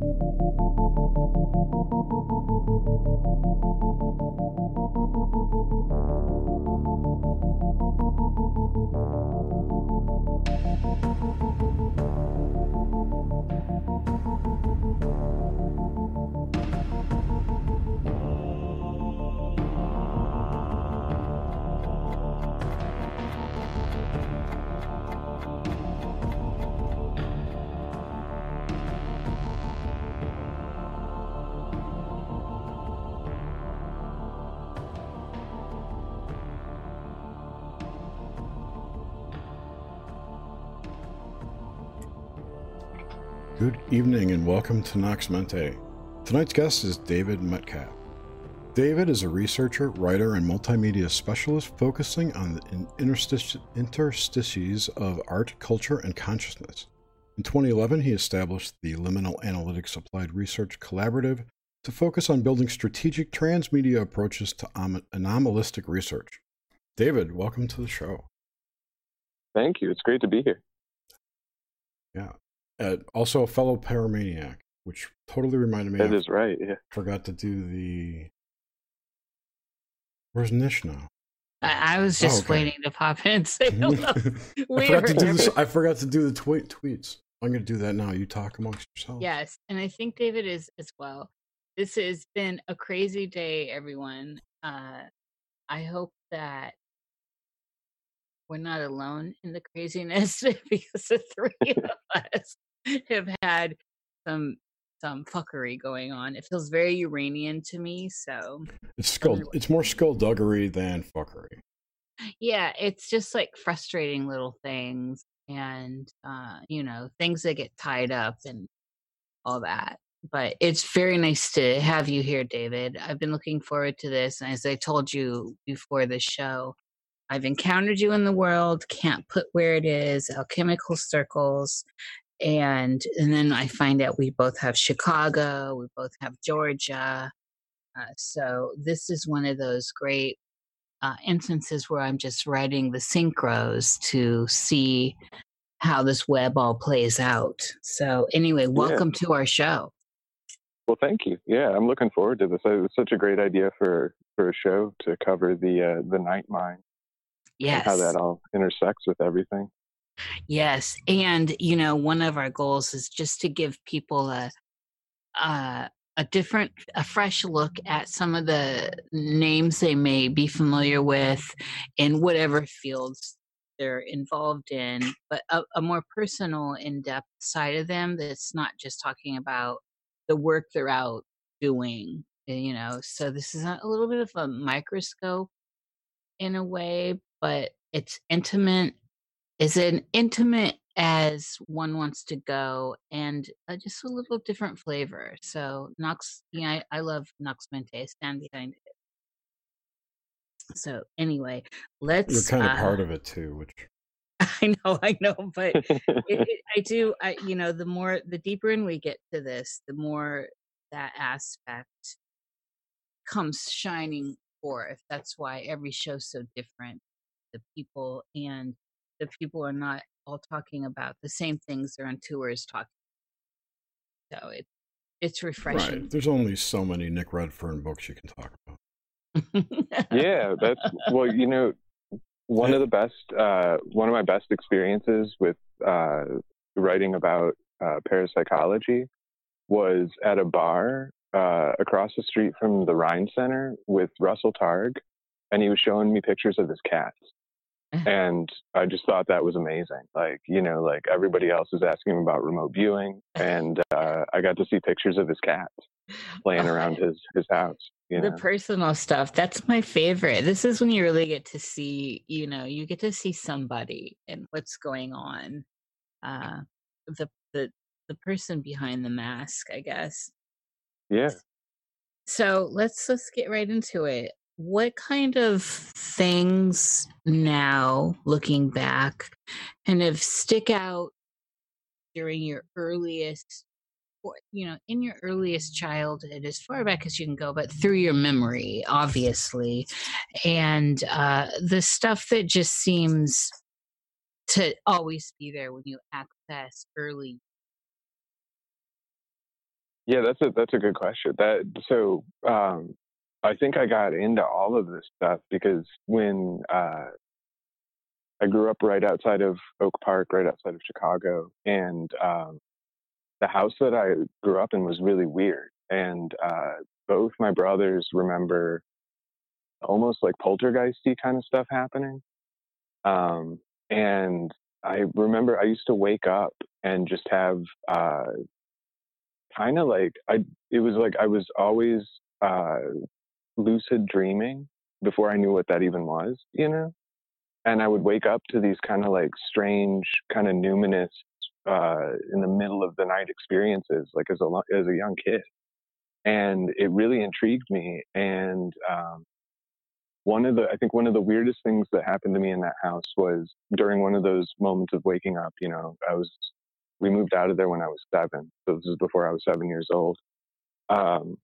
ピッ evening and welcome to Nox Mente. Tonight's guest is David Metcalf. David is a researcher, writer, and multimedia specialist focusing on the interstices of art, culture, and consciousness. In 2011, he established the Liminal Analytics Applied Research Collaborative to focus on building strategic transmedia approaches to anomalistic research. David, welcome to the show. Thank you. It's great to be here. Yeah uh, also a fellow paramaniac, which totally reminded me. That is right. Yeah. Forgot to do the. Where's Nish now? I, I was just oh, okay. waiting to pop in and say hello. I forgot to do this. I forgot to do the tweet tweets. I'm going to do that now. You talk amongst yourselves. Yes, and I think David is as well. This has been a crazy day, everyone. Uh, I hope that we're not alone in the craziness because the three of us have had some some fuckery going on. It feels very Uranian to me. So it's skull. It's more skullduggery than fuckery. Yeah, it's just like frustrating little things, and uh, you know, things that get tied up and all that. But it's very nice to have you here, David. I've been looking forward to this, and as I told you before the show, I've encountered you in the world. Can't put where it is. Alchemical circles, and and then I find out we both have Chicago, we both have Georgia. Uh, so this is one of those great uh, instances where I'm just writing the synchros to see how this web all plays out. So anyway, welcome yeah. to our show. Well, thank you. Yeah, I'm looking forward to this. It was such a great idea for for a show to cover the uh, the night mind. Yes, how that all intersects with everything. Yes, and you know, one of our goals is just to give people a a, a different, a fresh look at some of the names they may be familiar with in whatever fields they're involved in, but a, a more personal, in-depth side of them that's not just talking about the work they're out doing. Eh, you know, so this is a little bit of a microscope in a way, but it's intimate is an intimate as one wants to go and uh, just a little different flavor. So Nox, yeah, I, I love Nox Mente. Stand behind it. So anyway, let's. You're kind of uh, part of it too, which. I know, I know, but it, it, I do. I you know, the more the deeper in we get to this, the more that aspect comes shining forth. That's why every show's so different. The people and the people are not all talking about the same things they're on tours talking. So it it's refreshing. Right. There's only so many Nick Redfern books you can talk about. yeah, that's well, you know, one of the best, uh, one of my best experiences with uh, writing about uh, parapsychology was at a bar uh, across the street from the Rhine Center with Russell Targ, and he was showing me pictures of his cats. And I just thought that was amazing. Like, you know, like everybody else is asking him about remote viewing, and uh, I got to see pictures of his cat playing around his his house. You know? The personal stuff that's my favorite. This is when you really get to see, you know, you get to see somebody and what's going on. Uh, the the the person behind the mask, I guess. Yeah. So let's let's get right into it what kind of things now looking back kind of stick out during your earliest you know in your earliest childhood as far back as you can go but through your memory obviously and uh the stuff that just seems to always be there when you access early Yeah, that's a that's a good question. That so um, I think I got into all of this stuff because when uh, I grew up right outside of Oak Park, right outside of Chicago, and um, the house that I grew up in was really weird. And uh, both my brothers remember almost like poltergeisty kind of stuff happening. Um, and I remember I used to wake up and just have uh, kind of like I. It was like I was always uh, lucid dreaming before I knew what that even was, you know. And I would wake up to these kind of like strange, kind of numinous, uh, in the middle of the night experiences, like as a as a young kid, and it really intrigued me. And um, one of the I think one of the weirdest things that happened to me in that house was during one of those moments of waking up. You know, I was we moved out of there when I was seven, so this is before I was seven years old. Um,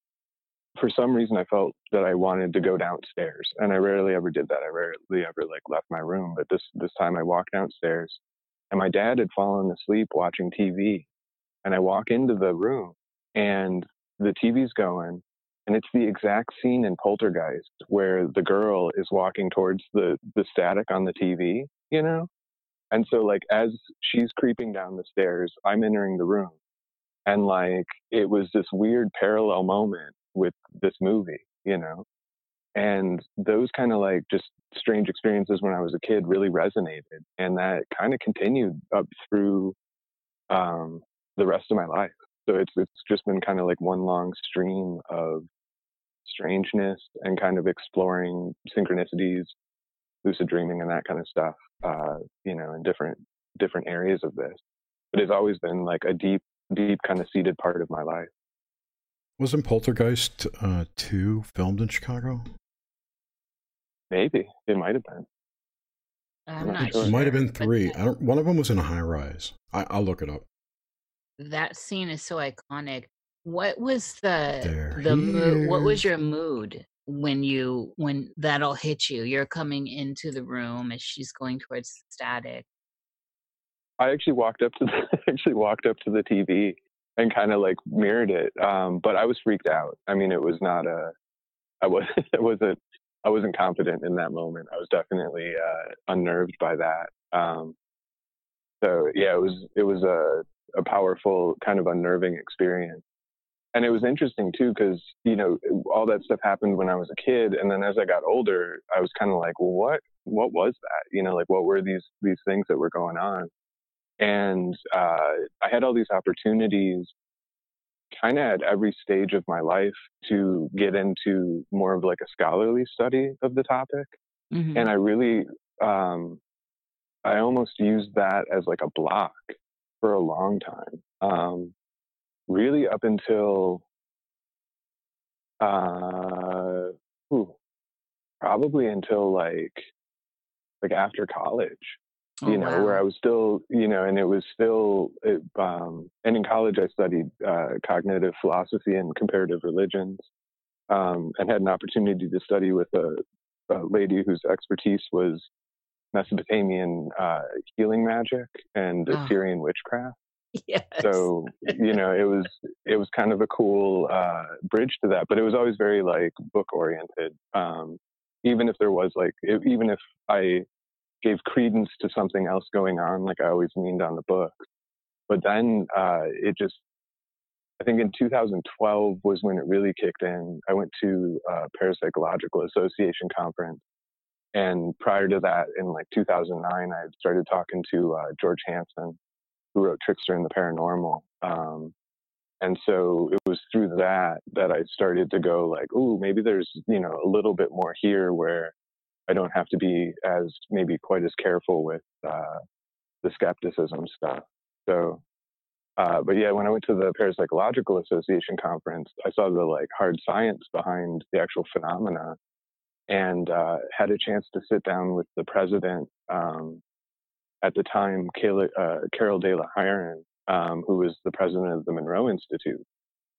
for some reason, I felt that I wanted to go downstairs, and I rarely ever did that. I rarely ever like left my room, but this this time I walked downstairs, and my dad had fallen asleep watching TV, and I walk into the room, and the TV's going, and it's the exact scene in Poltergeist where the girl is walking towards the the static on the TV, you know? And so like as she's creeping down the stairs, I'm entering the room. And like it was this weird parallel moment with this movie, you know? And those kind of like just strange experiences when I was a kid really resonated. And that kind of continued up through um, the rest of my life. So it's it's just been kind of like one long stream of strangeness and kind of exploring synchronicities, lucid dreaming, and that kind of stuff. Uh, you know, in different different areas of this. But it's always been like a deep, deep kind of seated part of my life. Wasn't Poltergeist uh, two filmed in Chicago? Maybe it might have been. I'm not sure. It might have been three. I don't. One of them was in a high rise. I, will look it up. That scene is so iconic. What was the They're the mood? What was your mood when you when that'll hit you? You're coming into the room as she's going towards the static. I actually walked up to the actually walked up to the TV and kind of like mirrored it. Um, but I was freaked out. I mean, it was not a. I was. It wasn't. I wasn't confident in that moment. I was definitely uh, unnerved by that. Um, so yeah, it was. It was a a powerful kind of unnerving experience and it was interesting too because you know all that stuff happened when i was a kid and then as i got older i was kind of like well what what was that you know like what were these these things that were going on and uh, i had all these opportunities kind of at every stage of my life to get into more of like a scholarly study of the topic Mm-hmm. and i really um, i almost used that as like a block for a long time um, really up until uh ooh, probably until like like after college Oh, you know where i was still you know and it was still it, um and in college i studied uh cognitive philosophy and comparative religions um and had an opportunity to study with a, a lady whose expertise was mesopotamian uh healing magic and Oh. assyrian witchcraft Yes. so you know it was it was kind of a cool uh bridge to that but it was always very like book oriented um even if there was like if, even if i gave credence to something else going on like i always leaned on the book but then uh it just i think in 2012 was when it really kicked in. I went to a parapsychological association conference. And prior to that in like 2009 i had started talking to uh, george hansen who wrote Trickster and the Paranormal. Um, and so it was through that that I started to go like, ooh, maybe there's you know a little bit more here where I don't have to be as maybe quite as careful with uh, the skepticism stuff. So, uh, but yeah, when I went to the Parapsychological Association conference, I saw the like hard science behind the actual phenomena, and uh, had a chance to sit down with the president. Um, at the time, Kayla, uh, Carol De La Herran, um, who was the president of the Monroe Institute.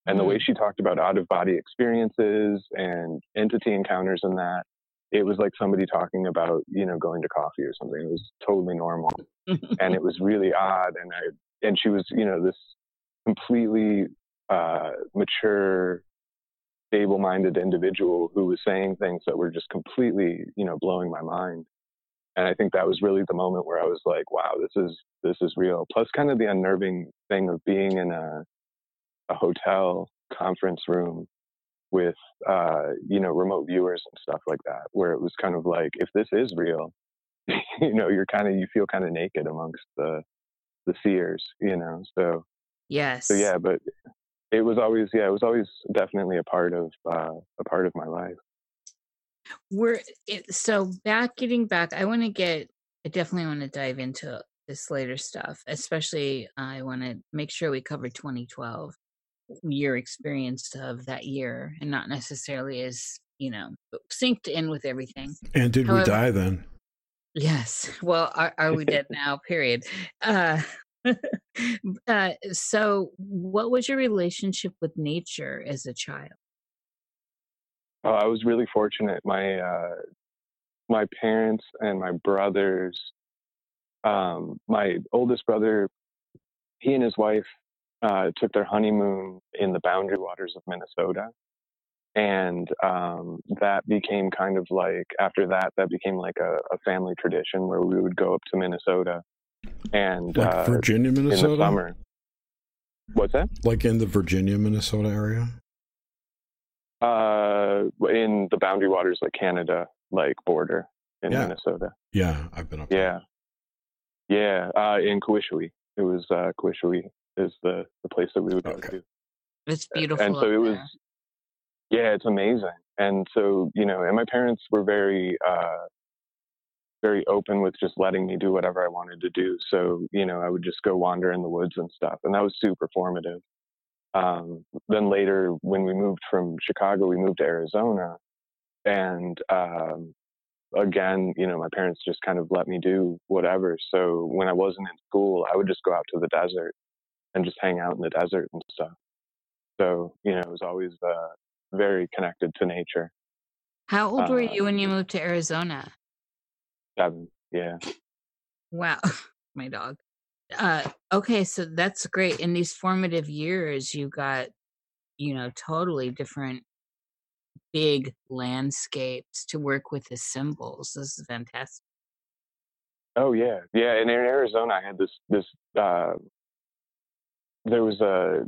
And the way she talked about out of body experiences and entity encounters and that, it was like somebody talking about, you know, going to coffee or something. It was totally normal. and it was really odd. And I, and she was, you know, this completely uh, mature, stable-minded individual who was saying things that were just completely, you know, blowing my mind. And I think that was really the moment where I was like, wow, this is this is real. Plus, kind of the unnerving thing of being in a a hotel conference room with uh, you know remote viewers and stuff like that, where it was kind of like, if this is real, you know, you're kind of you feel kind of naked amongst the the seers, you know. So yes, so yeah, but it was always yeah, it was always definitely a part of uh, a part of my life. We're it, so back getting back. I want to get. I definitely want to dive into this later stuff, especially I want to make sure we cover 2012 your experience of that year and not necessarily as you know synced in with everything. And did However, we die then? Yes. Well are, are we dead now period. Uh, uh, so what was your relationship with nature as a child? Oh, i was really fortunate. My uh, my parents and my brothers um, my oldest brother he and his wife uh, took their honeymoon in the boundary waters of Minnesota. And um, that became kind of like, after that, that became like a, a, family tradition where we would go up to Minnesota and like uh, Virginia, Minnesota. In the summer. What's that? Like in the Virginia, Minnesota area? Uh, in the boundary waters, like Canada, like border in yeah. Minnesota. Yeah, I've been up. Yeah, there. yeah. Uh, in Kawishiwi, it was uh, is the the place that we would go okay. to. It's beautiful. And so it was, yeah, it's amazing. And so you know, and my parents were very uh, very open with just letting me do whatever I wanted to do. So you know, I would just go wander in the woods and stuff, and that was super formative. Um, then later, when we moved from Chicago, we moved to Arizona, and um, again, you know, my parents just kind of let me do whatever. So when I wasn't in school, I would just go out to the desert and just hang out in the desert and stuff. So, you know, it was always uh, very connected to nature. How old uh, were you when you moved to Arizona? Seven, yeah. Wow, my dog. Uh, okay, so that's great. In these formative years, you got, you know, totally different big landscapes to work with the symbols. This is fantastic. Oh yeah, yeah. And in Arizona, I had this this uh, there was a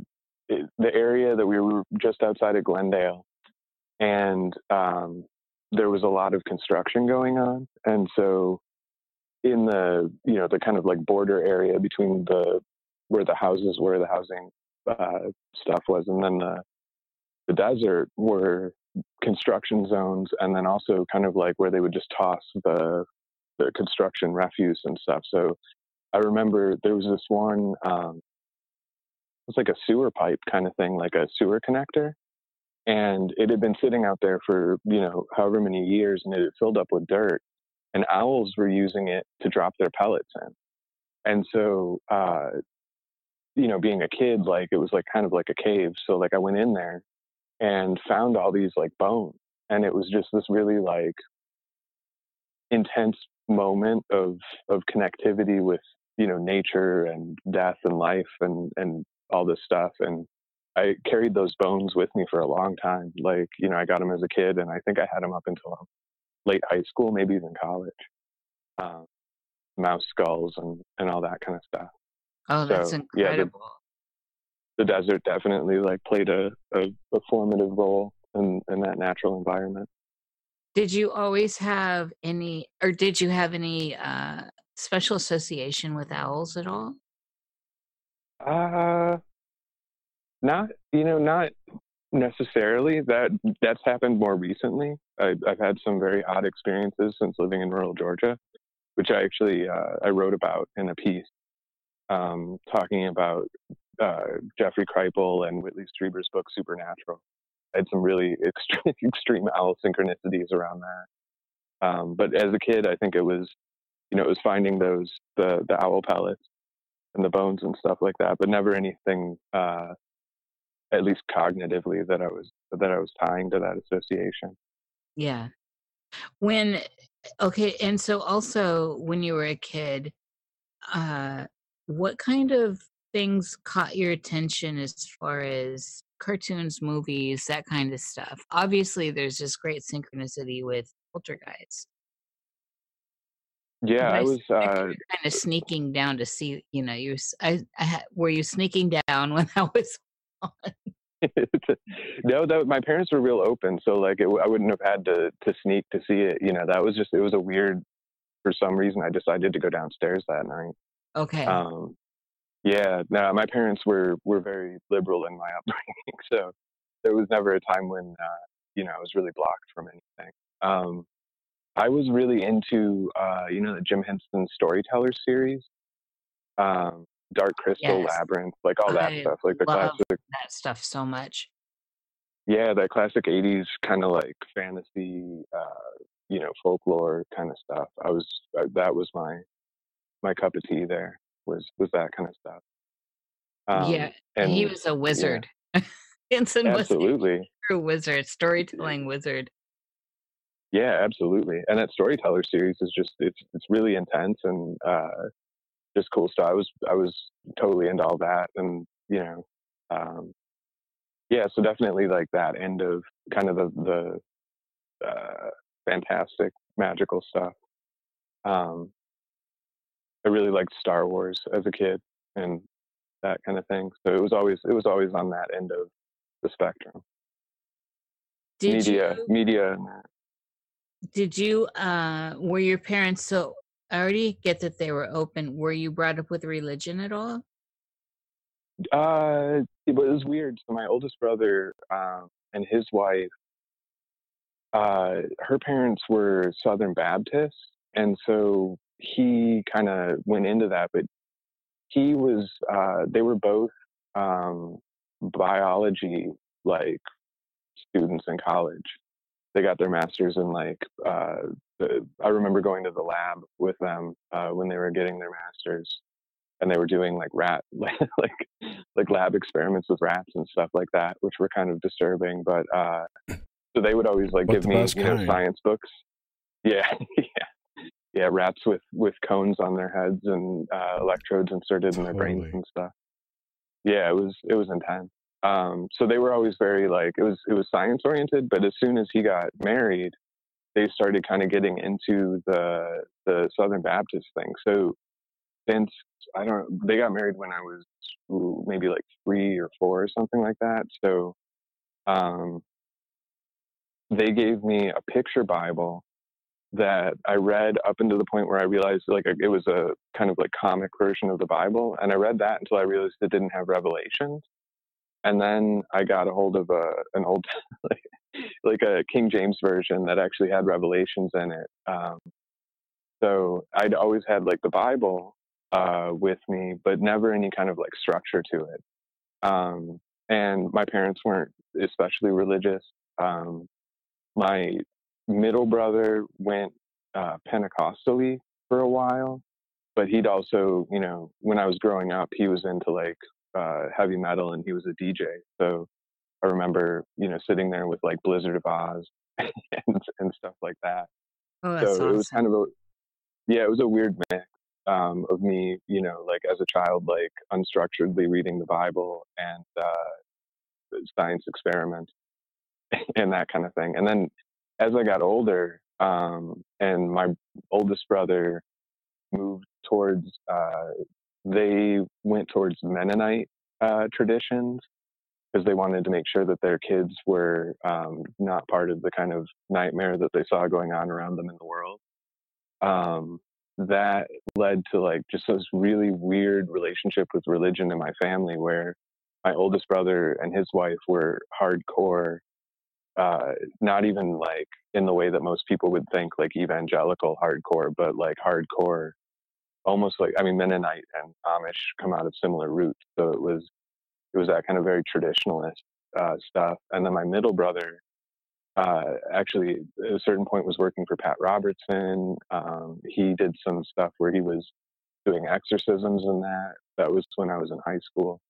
the area that we were just outside of Glendale, and um, there was a lot of construction going on, and so in the you know the kind of like border area between the where the houses were, the housing uh, stuff was, and then the the desert were construction zones, and then also kind of like where they would just toss the the construction refuse and stuff. So I remember there was this one um, was like a sewer pipe kind of thing, like a sewer connector. And it had been sitting out there for, you know, however many years and it had filled up with dirt. And owls were using it to drop their pellets in. And so, uh, you know, being a kid, like it was like kind of like a cave. So, like, I went in there and found all these like bones. And it was just this really like intense moment of of connectivity with you know nature and death and life and and all this stuff. And I carried those bones with me for a long time. Like, you know, I got them as a kid and I think I had them up until late high school, maybe even college. Um, mouse skulls and, and all that kind of stuff. Oh, that's so, incredible. Yeah, the, the, desert definitely like played a, a, a formative role in, in that natural environment. Did you always have any, or did you have any uh, special association with owls at all? Uh, not you know not necessarily. That that's happened more recently. I, I've had some very odd experiences since living in rural Georgia, which I actually uh, I wrote about in a piece um, talking about uh, Jeffrey Kripal and Whitley Strieber's book Supernatural. I had some really extreme, extreme owl synchronicities around that. Um, but as a kid, I think it was, you know, it was finding those the the owl pellets and the bones and stuff like that, but never anything, uh, at least cognitively, that I was that I was tying to that association. Yeah. When okay, and so also when you were a kid, uh, what kind of things caught your attention as far as cartoons, movies, that kind of stuff? Obviously, there's this great synchronicity with Poltergeist. Yeah, I was uh, kind of sneaking down to see. You know, you. I, I were you sneaking down when that was on? no, that my parents were real open, so like it, I wouldn't have had to to sneak to see it. You know, that was just it was a weird. For some reason, I decided to go downstairs that night. Okay. Um, yeah, no, my parents were were very liberal in my upbringing, so there was never a time when uh, you know I was really blocked from anything. Um, I was really into uh, you know the Jim Henson Storyteller series, um, Dark Crystal, yes. Labyrinth, like all that I stuff, like the classic that stuff so much. Yeah, that classic '80s kind of like fantasy, uh, you know, folklore kind of stuff. I was uh, that was my my cup of tea. There was was that kind of stuff. Um, yeah, and he was a wizard. Yeah. Henson absolutely. was a true wizard, storytelling wizard. Yeah, absolutely. And that storyteller series is just it's it's really intense and uh, just cool stuff. I was I was totally into all that, and you know, um, yeah. So definitely like that end of kind of the the uh, fantastic magical stuff. Um, I really liked Star Wars as a kid and that kind of thing. So it was always it was always on that end of the spectrum. Did media, you, media, did you uh were your parents so I already get that they were open. Were you brought up with religion at all? Uh it was weird. So my oldest brother um and his wife uh her parents were Southern Baptists and so he kind of went into that but he was uh they were both um biology like students in college they got their masters in like uh, the, I remember going to the lab with them uh, when they were getting their masters, and they were doing like rat like like like lab experiments with rats and stuff like that, which were kind of disturbing. But uh, so they would always like give me you know science books. Yeah, yeah, yeah, rats with with cones on their heads and uh, electrodes inserted totally. in their brains and stuff. Yeah, it was it was intense. Um, so they were always very like it was it was science oriented, but as soon as he got married, they started kind of getting into the the Southern Baptist thing. So since I don't, they got married when I was maybe like three or four or something like that. So um, they gave me a picture Bible that I read up until the point where I realized like it was a kind of like comic version of the Bible, and I read that until I realized it didn't have revelations and then I got a hold of a an old like, like a King James version that actually had revelations in it. Um, so I'd always had like the Bible uh, with me, but never any kind of like structure to it. Um, and my parents weren't especially religious. Um, my middle brother went uh, Pentecostally for a while, but he'd also, you know, when I was growing up, he was into like uh, heavy metal and he was a DJ. So I remember, you know, sitting there with like Blizzard of Ozz and, and stuff like that. Oh, that's so awesome. it was kind of a, yeah, it was a weird mix um, of me, you know, like as a child, like unstructuredly reading the Bible and uh, science experiments and that kind of thing. And then as I got older, um, and my oldest brother moved towards uh, they went towards Mennonite uh, traditions because they wanted to make sure that their kids were um, not part of the kind of nightmare that they saw going on around them in the world. Um, that led to like just this really weird relationship with religion in my family where my oldest brother and his wife were hardcore uh, not even like in the way that most people would think like evangelical hardcore but like hardcore almost like I mean Mennonite and Amish come out of similar roots, so it was it was that kind of very traditionalist uh, stuff. And then my middle brother uh, actually at a certain point was working for Pat Robertson. Um, he did some stuff where he was doing exorcisms and that. That was when I was in high school.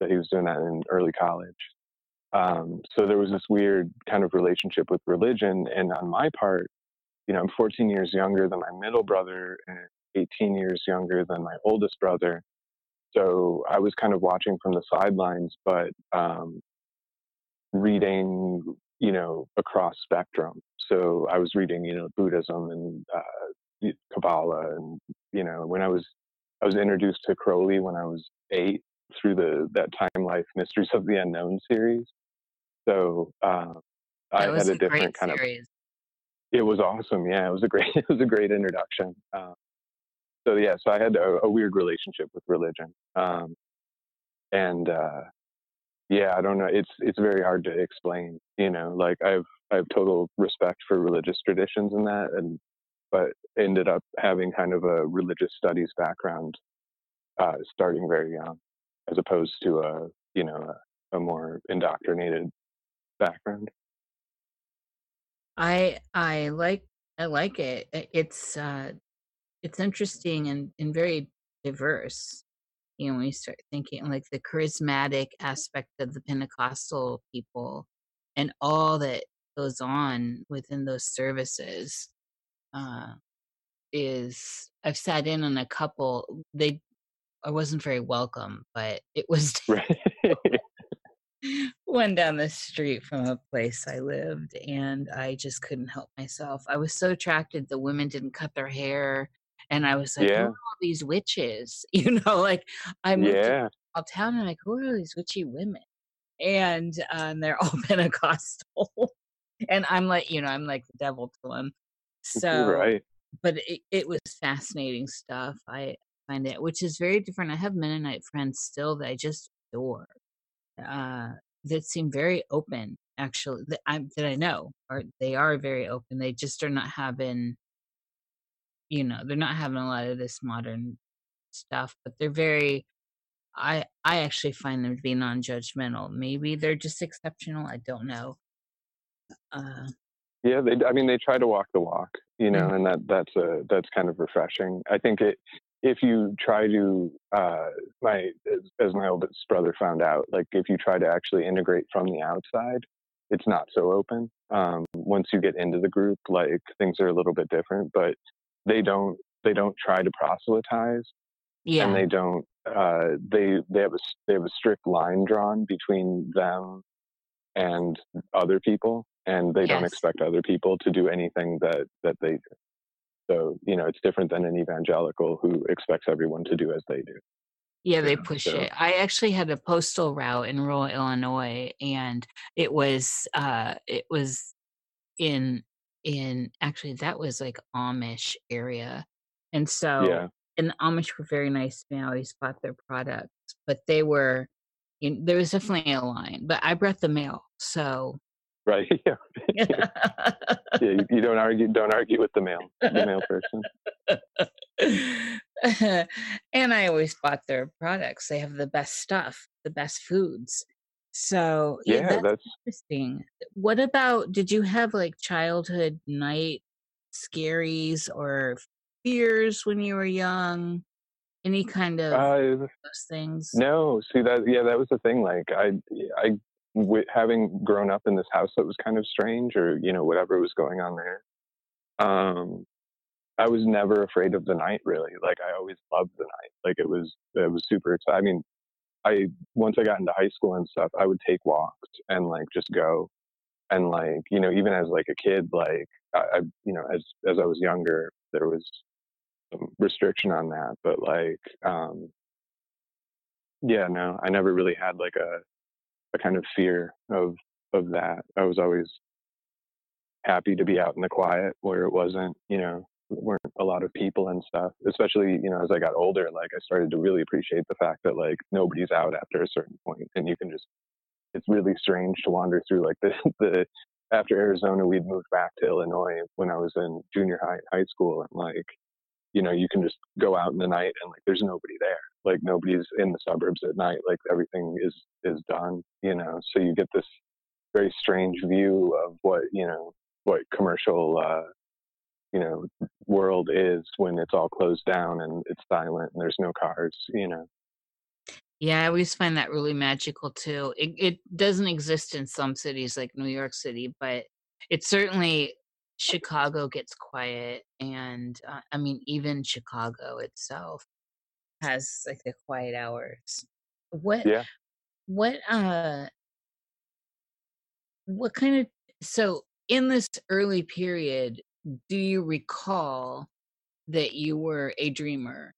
That he was doing that in early college. Um, so there was this weird kind of relationship with religion. And on my part, you know, I'm 14 years younger than my middle brother, and 18 years younger than my oldest brother. so I was kind of watching from the sidelines, but um, reading, you know, across spectrum. So I was reading, you know, Buddhism and uh, Kabbalah, and you know, when I was I was introduced to Crowley when I was eight through the that Time Life Mysteries of the Unknown series. So uh, I had a, a different kind series. of. It was awesome. Yeah, it was a great. It was a great introduction. Uh, so yeah, so I had a, a weird relationship with religion, um, and uh, yeah, I don't know. It's it's very hard to explain. You know, like I've I have total respect for religious traditions and that, and but ended up having kind of a religious studies background uh, starting very young, as opposed to a you know a, a more indoctrinated background. I I like I like it. It's uh it's interesting and, and very diverse. You know, when you start thinking like the charismatic aspect of the Pentecostal people and all that goes on within those services uh, is I've sat in on a couple. They I wasn't very welcome, but it was right. one down the street from a place I lived, and I just couldn't help myself. I was so attracted. The women didn't cut their hair, and I was like, "Who are all these witches?" You know, like I moved to Yeah. town, and I'm like, "Who are these witchy women?" And and they're all Pentecostal, and I'm like, you know, I'm like the devil to them. So, Right. but it, it was fascinating stuff. I find it, which is very different. I have Mennonite friends still that I just adore uh, that seem very open actually that i that I know or they are very open they just are not having you know they're not having a lot of this modern stuff but they're very i i actually find them to be non-judgmental maybe they're just exceptional i don't know uh Yeah, they. I mean, they try to walk the walk, you know, mhm. and that that's a that's kind of refreshing. I think it if you try to uh, my as, as my oldest brother found out, like if you try to actually integrate from the outside, it's not so open. Um, once you get into the group, like things are a little bit different, but they don't they don't try to proselytize, and they don't uh, they they have a they have a strict line drawn between them and other people, and they don't expect other people to do anything that that they do. So you know, it's different than an evangelical who expects everyone to do as they do. Yeah, they push so it. I actually had a postal route in rural Illinois, and it was uh it was in in actually that was like Amish area. And so yeah, and the Amish were very nice to me. I always bought their products, but they were in, there was definitely a line. But I brought the mail, so right. Yeah, yeah. You, you don't argue. Don't argue with the male, the male person. and I always bought their products. They have the best stuff, the best foods. So, yeah, Yeah, that's that's interesting. What about, did you have like childhood night scaries or fears when you were young? Any kind of uh, those things? no. See that? Yeah, that was the thing. Like I, I, w- having grown up in this house that was kind of strange, or you know, whatever was going on there. Um, I was never afraid of the night. Really, like I always loved the night. Like it was, it was super exciting. I mean, I once I got into high school and stuff, I would take walks and like just go and like you know even as like a kid, like I, I you know as as I was younger, there was some restriction on that, but like um yeah, no, I never really had like a a kind of fear of of that. I was always happy to be out in the quiet where it wasn't you know weren't a lot of people and stuff especially you know as i got older like i started to really appreciate the fact that like nobody's out after a certain point and you can just it's really strange to wander through like the the after Arizona we'd moved back to Illinois when I was in junior high high school and like you know you can just go out in the night and like there's nobody there. Like nobody's in the suburbs at night like everything is is done you know? So you get this very strange view of what you know what commercial uh you know world is when it's all closed down and it's silent and there's no cars you know Yeah, I always find that really magical too. It it doesn't exist in some cities like New York City, but it certainly Chicago gets quiet and uh, I mean even Chicago itself. has like the quiet hours. What? Yeah. What? Uh. What kind of? So in this early period, do you recall that you were a dreamer?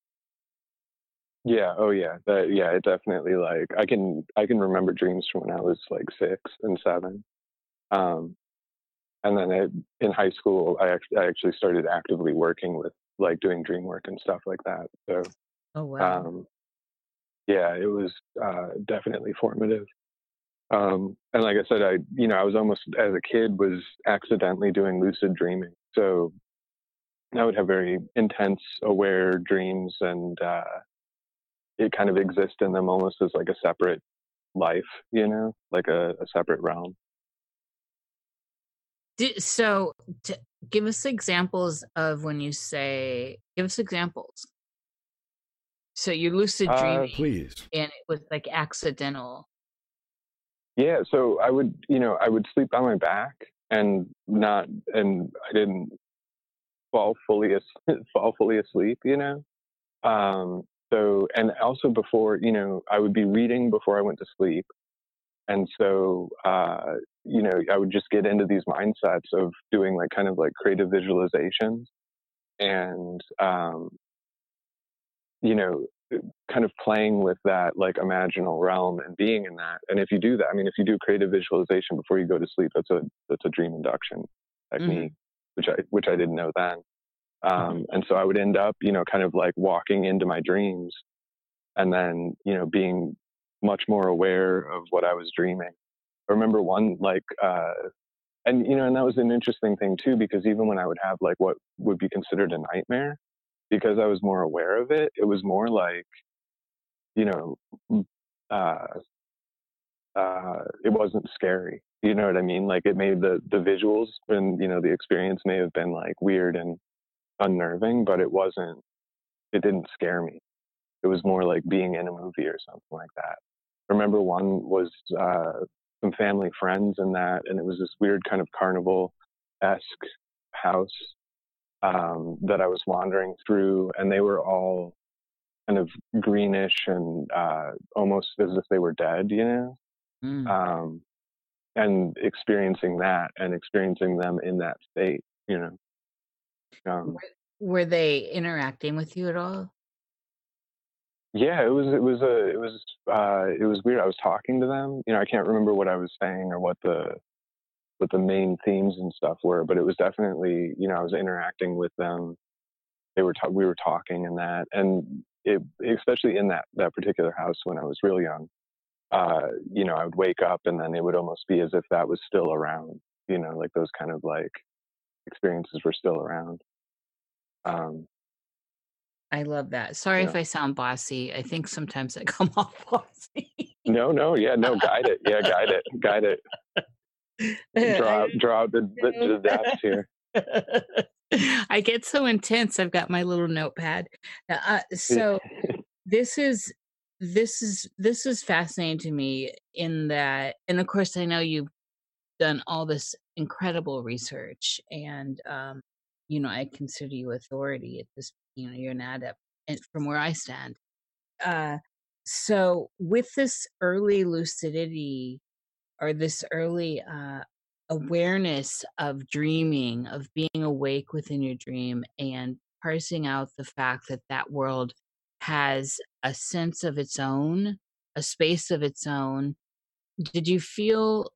Yeah. Oh, yeah. That. Yeah. It definitely like I can I can remember dreams from when I was like six and seven. Um, and then it, in high school, I actually I actually started actively working with like doing dream work and stuff like that. So. Oh wow. Um, yeah, it was uh, definitely formative. Um, and like I said, I you know I was almost as a kid was accidentally doing lucid dreaming. So I would have very intense, aware dreams, and uh, it kind of exists in them almost as like a separate life, you know, like a, a separate realm. so, to give us examples of when you say, give us examples. So you lucid Uh, dreaming, Please. and it was like accidental. yeah, so I would, you know, I would sleep on my back and not, and I didn't fall fully fall fully asleep, you know. Um, so, and also before, you know, I would be reading before I went to sleep, and so, uh, you know, I would just get into these mindsets of doing like kind of like creative visualizations, and um, you know, kind of playing with that like imaginal realm and being in that. And if you do that, I mean, if you do creative visualization before you go to sleep, that's a that's a dream induction technique, which I which I didn't know then. Um, and so I would end up, you know, kind of like walking into my dreams, and then you know being much more aware of what I was dreaming. I remember one like. Uh, and you know, and that was an interesting thing too, because even when I would have like what would be considered a nightmare, because I was more aware of it, it was more like, you know, uh, uh, it wasn't scary. You know what I mean? Like it made the the visuals and you know the experience may have been like weird and unnerving, but it wasn't. It didn't scare me. It was more like being in a movie or something like that. I remember one was uh, some family friends and that, and it was this weird kind of carnival esque house um, that I was wandering through, and they were all kind of greenish and uh, almost as if they were dead, you know. Mm. Um, and experiencing that and experiencing them in that state, you know. Um, Were they interacting with you at all? yeah, it was it was a it was uh, it was weird. I was talking to them, you know. I can't remember what I was saying or what the what the main themes and stuff were, but it was definitely you know I was interacting with them. They were ta- we were talking and that, and it, especially in that that particular house when I was real young, uh, you know, I would wake up and then it would almost be as if that was still around, you know, like those kind of like experiences were still around. Um, I love that. Sorry if I sound bossy. I think sometimes I come off bossy. no, no, yeah, no, guide it, yeah, guide it, guide it. Draw draw the, the, the depths here. I get so intense. I've got my little notepad. Uh, so this is this is this is fascinating to me in that, and of course, I know you've done all this incredible research, and um, you know, I consider you authority at this. You know, you're an adept, and from where I stand. Uh, so with this early lucidity or this early uh, awareness of dreaming, of being awake within your dream, and parsing out the fact that that world has a sense of its own, a space of its own. Did you feel?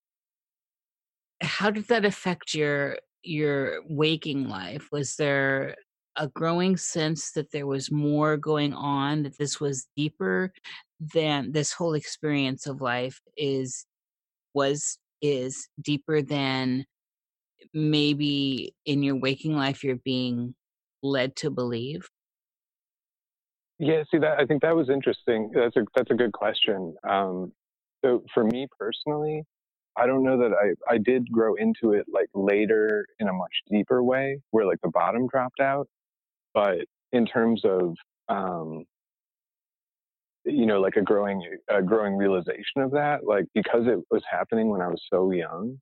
How did that affect your your waking life? Was there a growing sense that there was more going on, that this was deeper than this whole experience of life is was is deeper than maybe in your waking life you're being led to believe? Yeah, see that I think that was interesting. That's a that's a good question. Um, so for me personally, I don't know that I I did grow into it like later in a much deeper way, where like the bottom dropped out. But in terms of um, you know, like a growing a growing realization of that, like because it was happening when I was so young,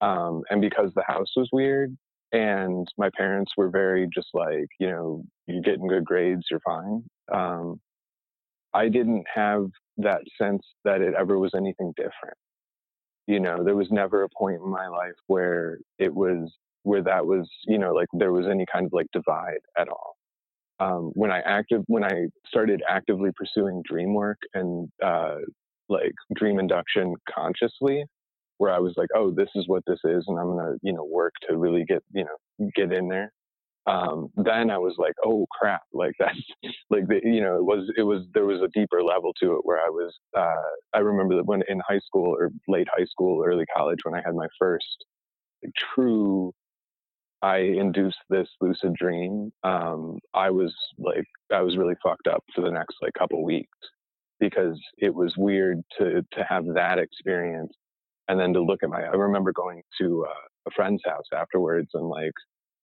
um, and because the house was weird, and my parents were very just like, you know, you're getting good grades, you're fine. Um, I didn't have that sense that it ever was anything different. You know, there was never a point in my life where it was where that was, you know, like there was any kind of like divide at all. Um, when I active when I started actively pursuing dream work and uh, like dream induction consciously, where I was like, oh, this is what this is, and I'm gonna, you know, work to really get, you know, get in there. Um, then I was like, oh crap, like that's like the, you know, it was it was there was a deeper level to it where I was. Uh, I remember that when in high school or late high school, early college, when I had my first like, true I induced this lucid dream, um, I was like, I was really fucked up for the next like couple weeks because it was weird to to have that experience and then to look at my. I remember going to uh, a friend's house afterwards and like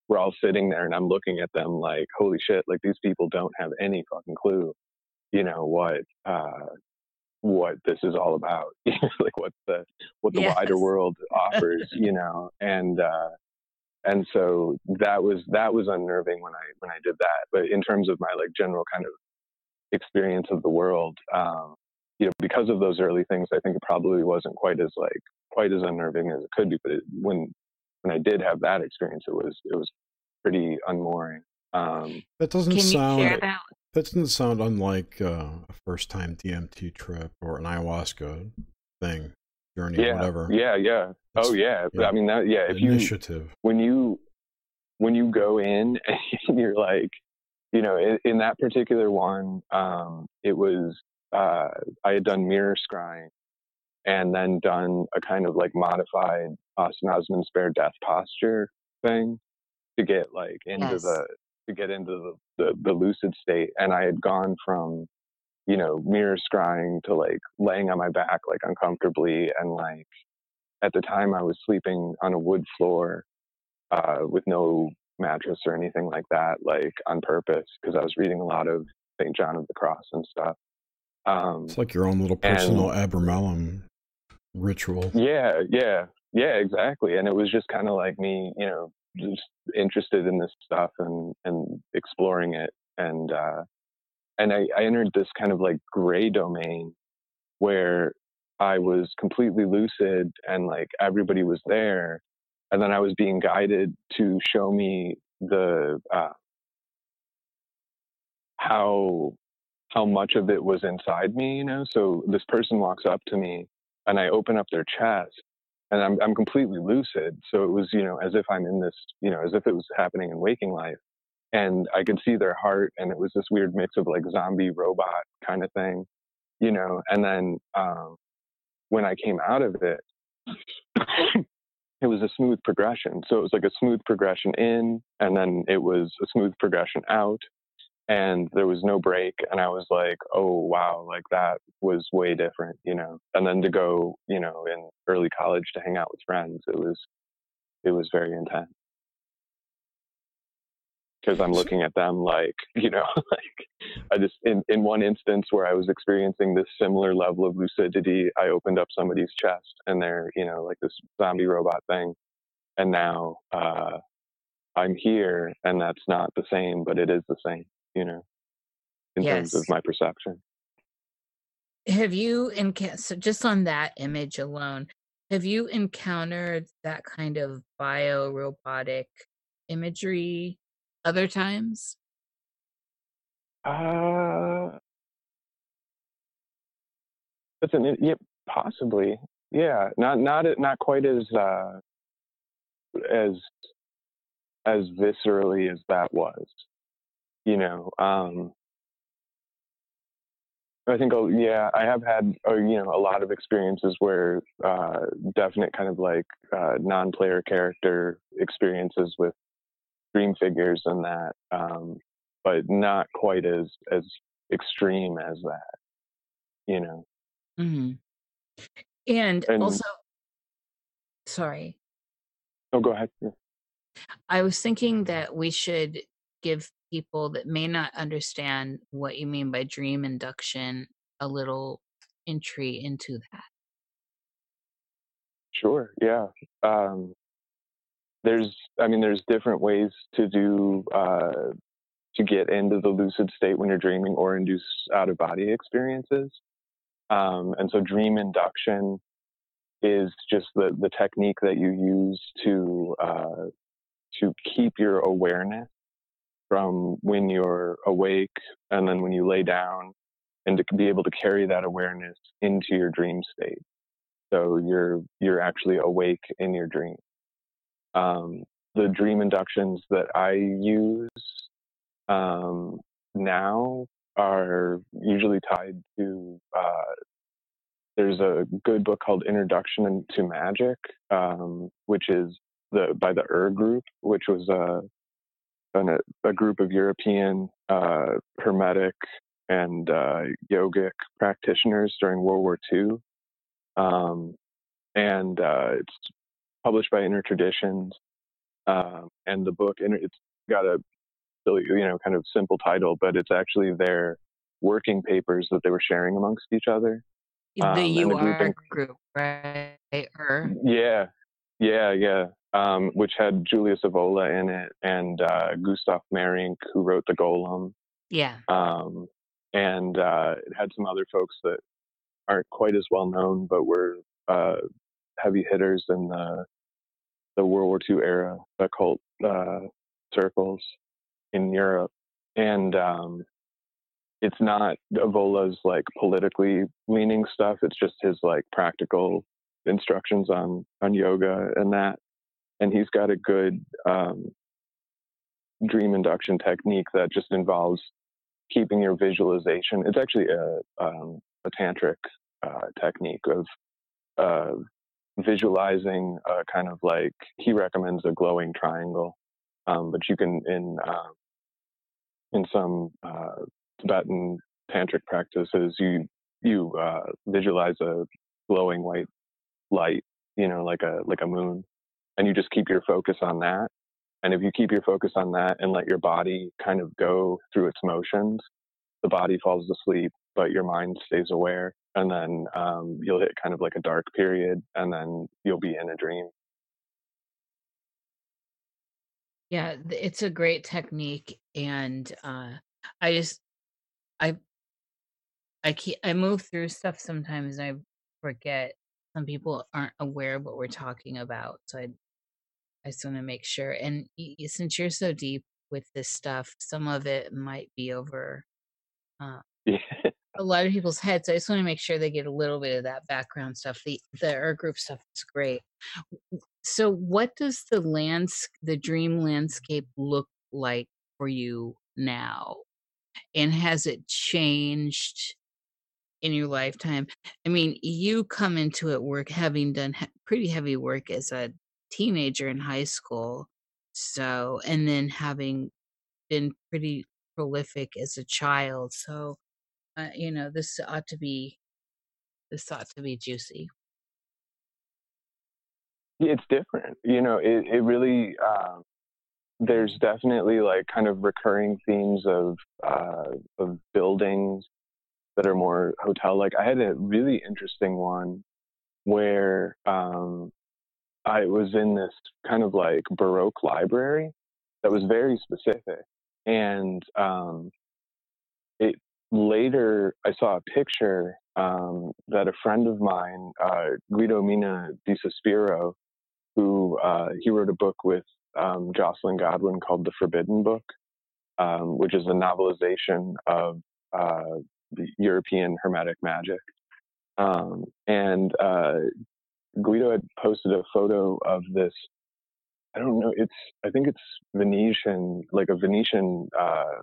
we're all sitting there and I'm looking at them like, holy shit, like these people don't have any fucking clue, you know what. Uh, what this is all about like what the what the yes. wider world offers you know and uh and so that was that was unnerving when I when I did that. But in terms of my like general kind of experience of the world, um, you know, because of those early things, I think it probably wasn't quite as like quite as unnerving as it could be. But it, when when I did have that experience, it was it was pretty unmooring. Um, that doesn't sound that? that? doesn't sound unlike uh, a first time DMT trip or an ayahuasca thing journey yeah, whatever. Yeah, yeah. oh yeah. yeah. I mean that yeah, if initiative. you when you when you go in and you're like, you know, in, in that particular one, um, it was uh, I had done mirror scrying and then done a kind of like modified Austin Osman Spare death posture thing to get like into yes. the to get into the, the, the lucid state. And I had gone from you know, mirror scrying to like laying on my back like uncomfortably and like at the time I was sleeping on a wood floor uh, with no mattress or anything like that, like on purpose because I was reading a lot of St. John of the Cross and stuff. Um, it's like your own little personal and, Abramelin ritual. Yeah, yeah, yeah, exactly. And it was just kind of like me, you know, just interested in this stuff and and exploring it and uh, and I, I entered this kind of like gray domain where I was completely lucid and like everybody was there. And then I was being guided to show me the uh, how how much of it was inside me, you know. So this person walks up to me and I open up their chest and I'm I'm completely lucid. So it was, you know, as if I'm in this, you know, as if it was happening in waking life and I could see their heart, and it was this weird mix of like zombie robot kind of thing, you know. And then um, when I came out of it, it was a smooth progression. So it was like a smooth progression in, and then it was a smooth progression out, and there was no break. And I was like, oh wow, like that was way different, you know. And then to go, you know, in early college to hang out with friends, it was it was very intense because I'm looking at them like, you know, like I just, in, in one instance where I was experiencing this similar level of lucidity, I opened up somebody's chest and they're, you know, like this zombie robot thing. And now uh, I'm here and that's not the same, but it is the same, you know, in yes. terms of my perception. Have you, in, so just on that image alone, have you encountered that kind of bio robotic imagery other times? Uh, an yeah, possibly. Yeah, not not not quite as uh, as as viscerally as that was. You know, um, I think, oh, yeah, I have had, uh, you know, a lot of experiences where uh, definite kind of like uh, non-player character experiences with dream figures and that, um, but not quite as as extreme as that. You know. Mm-hmm. And, and also, sorry. Oh, go ahead. Yeah. I was thinking that we should give people that may not understand what you mean by dream induction a little entry into that. Sure. Yeah. Um, there's i mean there's different ways to do uh, to get into the lucid state when you're dreaming or induce out of body experiences. Um, and so dream induction is just the, the technique that you use to uh, to keep your awareness from when you're awake and then when you lay down and to be able to carry that awareness into your dream state so you're you're actually awake in your dream um, the dream inductions that i use um, now are usually tied to uh, there's a good book called introduction to magic um, which is the by the ur group which was a a, a group of European uh, Hermetic and uh, yogic practitioners during World War II. Um, and uh, it's published by Inner Traditions. Um, and the book, it's got a you know kind of simple title, but it's actually their working papers that they were sharing amongst each other. Um, the UR group, right? Or yeah, yeah, yeah um, which had Julius Evola in it and uh, Gustav Meyrink, who wrote The Golem. Yeah. Um, and uh, it had some other folks that aren't quite as well known, but were uh, heavy hitters in the the World War II era occult uh, circles in Europe. And um, it's not Evola's like politically leaning stuff. It's just his like practical instructions on on yoga and that and he's got a good um, dream induction technique that just involves keeping your visualization. It's actually a, um, a tantric uh, technique of uh, visualizing a kind of like he recommends a glowing triangle, um, but you can in uh, in some uh, Tibetan tantric practices you you uh, visualize a glowing white light, you know, like a like a moon, and you just keep your focus on that. And if you keep your focus on that and let your body kind of go through its motions, the body falls asleep, but your mind stays aware. And then um, you'll hit kind of like a dark period, and then you'll be in a dream. Yeah, it's a great technique, and uh, I just I I keep I move through stuff sometimes. I forget. Some people aren't aware of what we're talking about, so I I just want to make sure. And since you're so deep with this stuff, some of it might be over uh. A lot of people's heads. I just want to make sure they get a little bit of that background stuff. The the Ur group stuff is great. So, what does the lands the dream landscape look like for you now? And has it changed in your lifetime? I mean, you come into it work having done pretty heavy work as a teenager in high school. So, and then having been pretty prolific as a child. So, uh, you know, this ought to be this ought to be juicy. It's different, you know. It it really um, there's definitely like kind of recurring themes of uh, of buildings that are more hotel like. I had a really interesting one where um, I was in this kind of like Baroque library that was very specific. And um, later, I saw a picture um, that a friend of mine, uh, Guido Mina di Sospiro, who uh, he wrote a book with um, Joscelyn Godwin called The Forbidden Book, um, which is a novelization of uh, European Hermetic magic. Um, and uh, Guido had posted a photo of this. I don't know. It's I think it's Venetian, like a Venetian uh,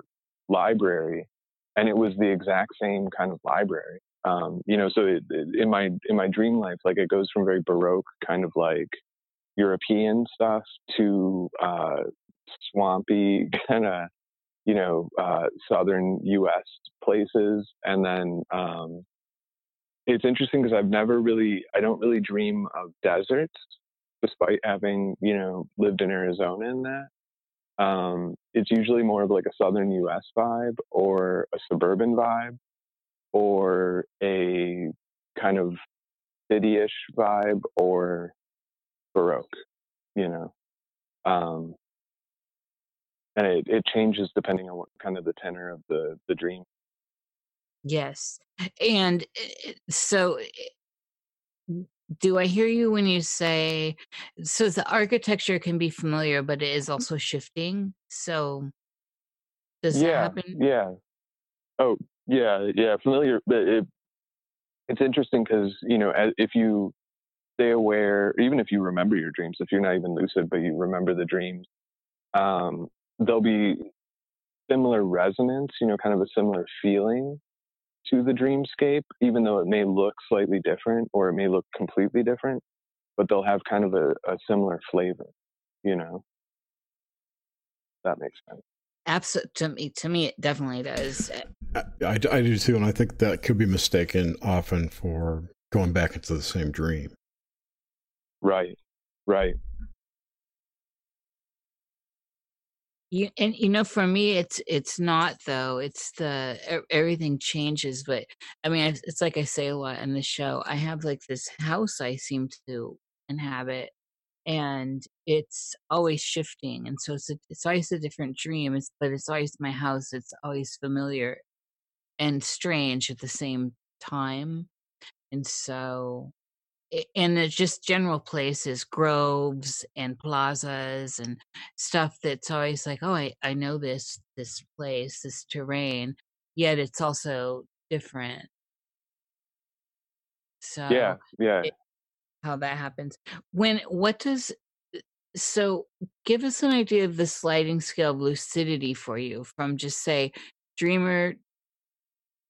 library, and it was the exact same kind of library. Um, you know, so it, it, in my in my dream life, like it goes from very baroque, kind of like European stuff, to uh, swampy kind of you know uh, southern U.S. places, and then um, it's interesting because I've never really, I don't really dream of deserts, despite having, you know, lived in Arizona in that. Um, it's usually more of like a southern US vibe or a suburban vibe or a kind of city-ish vibe or Baroque, you know. Um, and it, it changes depending on what kind of the tenor of the the dream yes and eh, so eh, do i hear you when you say so the architecture can be familiar but it is also shifting? So does that happen? yeah. Oh yeah yeah familiar but it, it's interesting because you know if you stay aware even if you remember your dreams if you're not even lucid but you remember the dreams um, there'll be similar resonance, you know, kind of a similar feeling to the dreamscape, even though it may look slightly different or it may look completely different, but they'll have kind of a, a similar flavor, you know. That makes sense. Absolutely, to me, to me, it definitely does. I, I, I do too, and I think that could be mistaken often for going back into the same dream. Right, right. You, and you know, for me, it's it's not though. It's the everything changes, but I mean, it's like I say a lot in the show. I have like this house I seem to inhabit, and it's always shifting, and so it's a, it's always a different dream. It's but it's always my house. It's always familiar and strange at the same time, and so in the just general places, groves and plazas and stuff that's always like, oh, I, I know this this place, this terrain, yet it's also different. So yeah, yeah. It, how that happens. When what does uh, so give us an idea of the sliding scale of lucidity for you from just say dreamer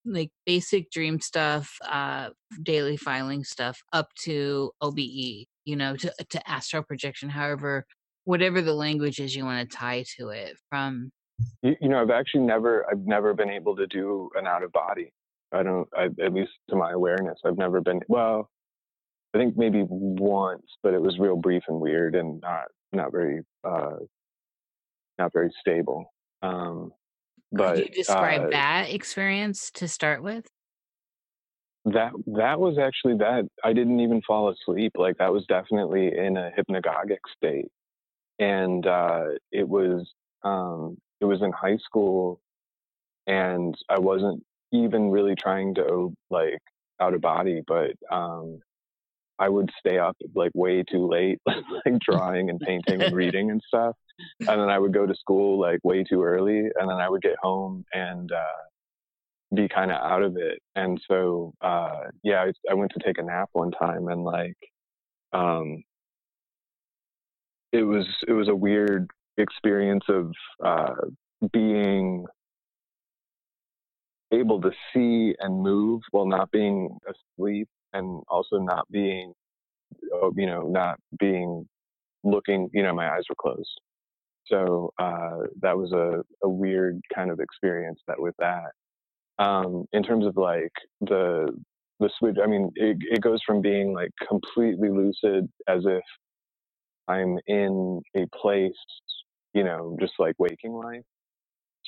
like basic dream stuff, uh, daily filing stuff, up to OBE, you know, to to astral projection. However, whatever the language is you want to tie to it. From you, you know, I've actually never, I've never been able to do an out of body. I don't, I, at least to my awareness, I've never been. Well, I think maybe once, but it was real brief and weird and not not very uh, not very stable. Um, but Could you describe uh, that experience to start with? That that was actually that I didn't even fall asleep. Like that was definitely in a hypnagogic state, and uh, it was um, it was in high school, and I wasn't even really trying to like out of body, but um, I would stay up like way too late, like drawing and painting and reading and stuff. And then I would go to school like way too early. And then I would get home and uh, be kind of out of it. And so, uh, yeah, I, I, went to take a nap one time and like, um, it was, it was a weird experience of uh, being able to see and move while not being asleep and also not being, oh, you know, not being looking, you know, my eyes were closed. So uh, that was a, a weird kind of experience that with that. Um, in terms of like the the switch, I mean, it, it goes from being like completely lucid as if I'm in a place, you know, just like waking life,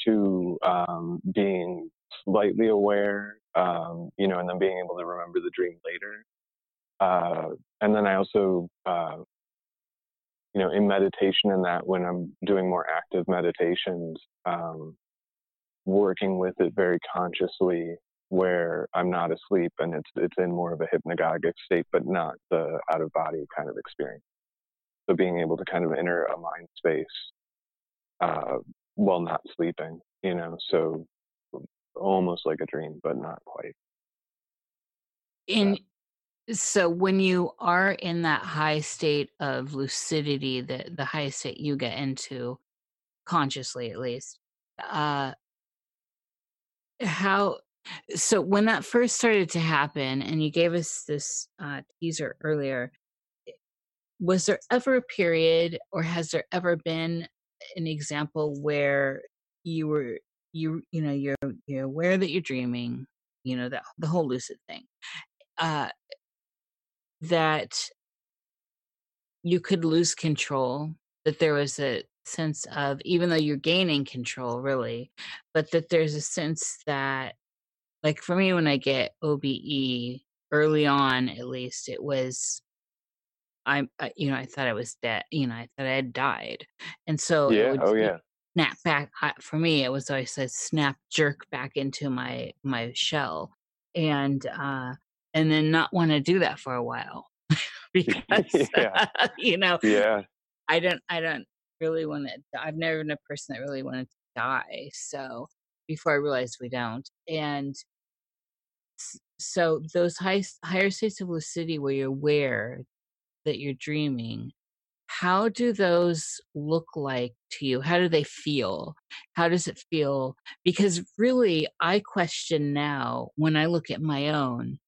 to um, being slightly aware, um, you know, and then being able to remember the dream later. Uh, and then I also, uh, you know, in meditation and that when I'm doing more active meditations, um, working with it very consciously where I'm not asleep and it's it's in more of a hypnagogic state, but not the out of body kind of experience. So being able to kind of enter a mind space uh, while not sleeping, you know, so almost like a dream, but not quite. In so when you are in that high state of lucidity, that the highest state you get into consciously at least, uh how so when that first started to happen and you gave us this uh teaser earlier, was there ever a period or has there ever been an example where you were you you know you're you're aware that you're dreaming you know that the whole lucid thing uh that you could lose control that there was a sense of even though you're gaining control really but that there's a sense that like for me when i get obe early on at least it was i'm you know i thought i was dead you know i thought i had died and so yeah oh yeah. snap back for me it was always a snap jerk back into my my shell and uh and then not want to do that for a while because yeah. Uh, you know yeah. I don't i don't really want to i've never been a person that really wanted to die so before i realized we don't and so those high, higher states of lucidity where you're aware that you're dreaming how do those look like to you? How do they feel? How does it feel? Because really i question now when i look at my own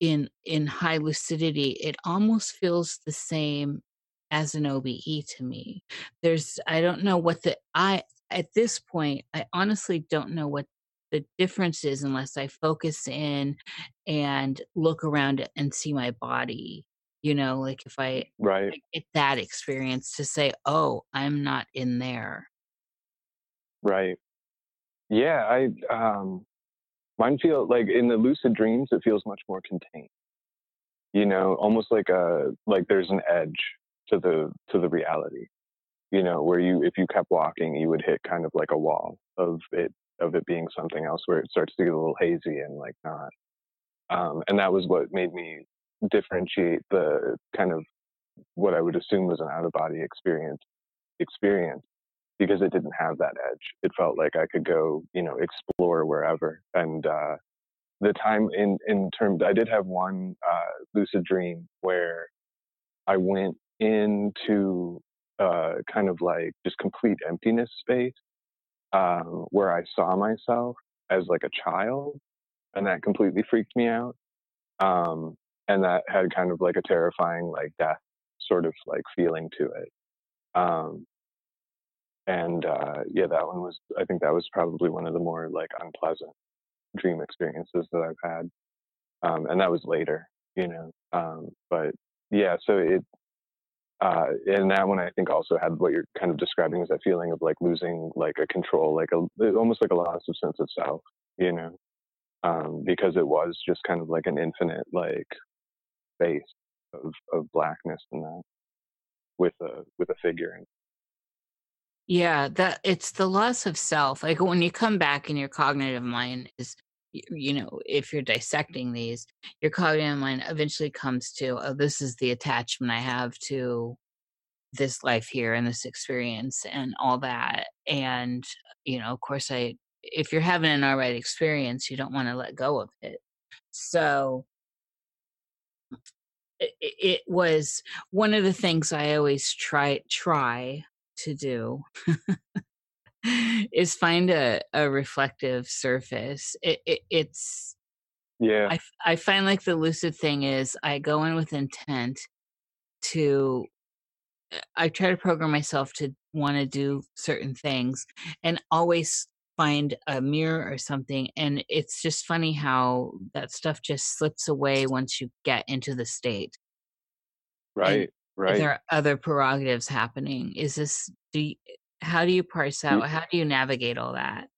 in in high lucidity it almost feels the same as an obe to me. There's i don't know what the i at this point i honestly don't know what the difference is unless i focus in and look around and see my body you know like if i right. Get that experience to say oh i'm not in there. Right. Yeah i um mine feel like in the lucid dreams it feels much more contained you know almost like a like there's an edge to the to the reality you know where you if you kept walking you would hit kind of like a wall of it of it being something else where it starts to get a little hazy and like not um, and that was what made me differentiate the kind of what I would assume was an out of body experience experience because it didn't have that edge. It felt like I could go, you know, explore wherever. And uh, the time in in terms, I did have one uh, lucid dream where I went into uh, kind of like just complete emptiness space um, where I saw myself as like a child, and that completely freaked me out. Um, and that had kind of like a terrifying like death sort of like feeling to it um and uh yeah that one was i think that was probably one of the more like unpleasant dream experiences that i've had um and that was later you know um but yeah so it uh and that one i think also had what you're kind of describing as that feeling of like losing like a control like a almost like a loss of sense of self you know um because it was just kind of like an infinite like space of, of blackness in that with a with a figure yeah that it's the loss of self like when you come back and your cognitive mind is you know if you're dissecting these your cognitive mind eventually comes to oh this is the attachment i have to this life here and this experience and all that and you know of course i if you're having an alright experience you don't want to let go of it. So it, it was one of the things I always try try to do is find a, a reflective surface. It, it, it's yeah. I I find like the lucid thing is I go in with intent to uh, I try to program myself to want to do certain things and always find a mirror or something and it's just funny how that stuff just slips away once you get into the state right right. there are other prerogatives happening? Is this do you, how do you parse out how do you navigate all that?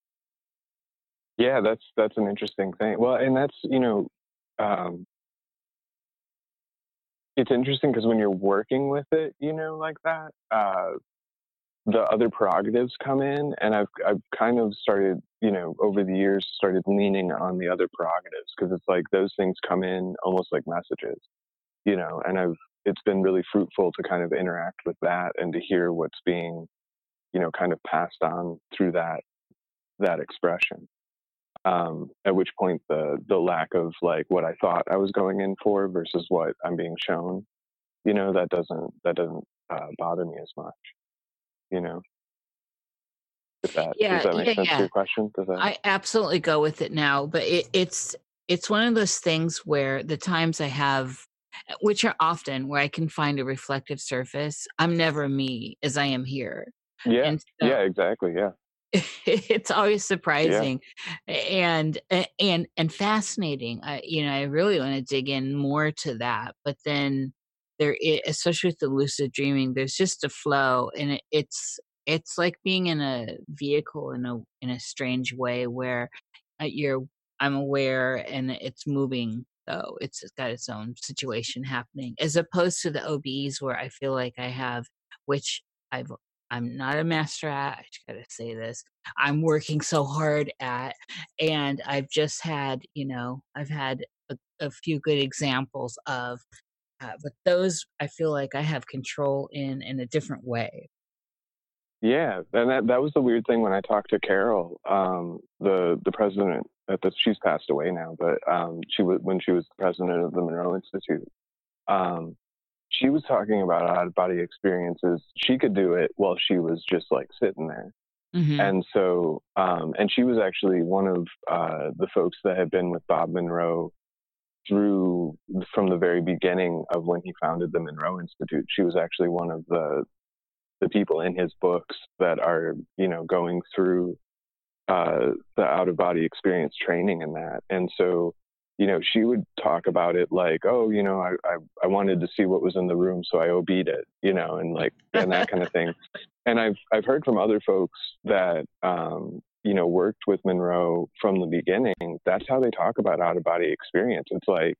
Yeah that's that's an interesting thing. Well and that's you know um it's interesting because when you're working with it you know like that uh the other prerogatives come in and I've I've kind of started, you know, over the years started leaning on the other prerogatives because it's like those things come in almost like messages, you know, and I've it's been really fruitful to kind of interact with that and to hear what's being, you know, kind of passed on through that that expression. Um, at which point the the lack of like what I thought I was going in for versus what I'm being shown, you know, that doesn't that doesn't uh, bother me as much you know if that yeah, does that make yeah, sense yeah. to your question does that i absolutely go with it now but it, it's it's one of those things where the times i have which are often where i can find a reflective surface i'm never me as i am here. Yeah. So, yeah exactly yeah. it's always surprising yeah. and and and fascinating i you know i really want to dig in more to that but then there is, especially with the lucid dreaming there's just a flow and it, it's it's like being in a vehicle in a in a strange way where uh, you're i'm aware and it's moving though it's got its own situation happening as opposed to the obes where i feel like i have which i've I'm not a master at. I just gotta say this. I'm working so hard at, and I've just had, you know, I've had a, a few good examples of, uh, but those I feel like I have control in in a different way. Yeah, and that that was the weird thing when I talked to Carol, um, the the president at the she's passed away now, but um, she was when she was the president of the Monroe Institute. Um, she was talking about out of body experiences. She could do it while she was just like sitting there. Mm-hmm. And so, um, and she was actually one of uh, the folks that had been with Bob Monroe through from the very beginning of when he founded the Monroe Institute. She was actually one of the the people in his books that are, you know, going through uh, the out of body experience training and that. And so you know, she would talk about it like, oh, you know, I, I, I wanted to see what was in the room, so I OB'd it, you know, and like, and that kind of thing. And I've, I've heard from other folks that, um, you know, worked with Monroe from the beginning. That's how they talk about out of body experience. It's like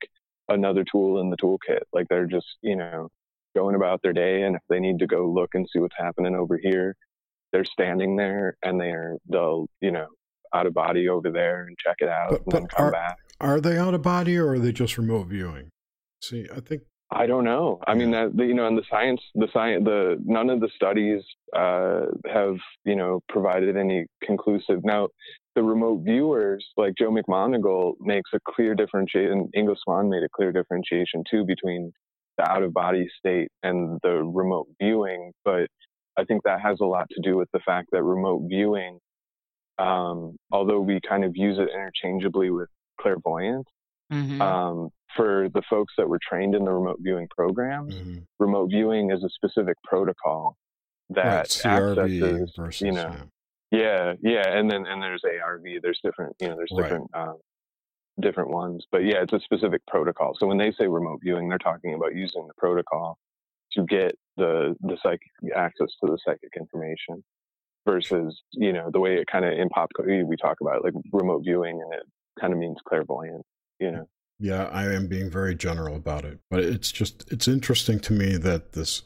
another tool in the toolkit. Like they're just, you know, going about their day. And if they need to go look and see what's happening over here, they're standing there and they're, they'll, you know, out of body over there and check it out but, and then come are, back. Are they out of body or are they just remote viewing? See, I think I don't know. I mean, that you know, and the science, the science, the none of the studies uh, have you know provided any conclusive. Now, the remote viewers, like Joe McMoneagle, makes a clear differentiation. And Ingo Swann made a clear differentiation too between the out of body state and the remote viewing. But I think that has a lot to do with the fact that remote viewing um, although we kind of use it interchangeably with clairvoyance. Mm-hmm. Um, for the folks that were trained in the remote viewing program, mm-hmm. remote viewing is a specific protocol that right, accesses, versus, you know, yeah. yeah, yeah, and then and there's ARV. There's different, you know, there's different right. um, different ones, but yeah, it's a specific protocol. So when they say remote viewing, they're talking about using the protocol to get the the psychic access to the psychic information versus you know the way it kind of in pop we talk about like remote viewing and it kind of means clairvoyant you know yeah i am being very general about it but it's just it's interesting to me that this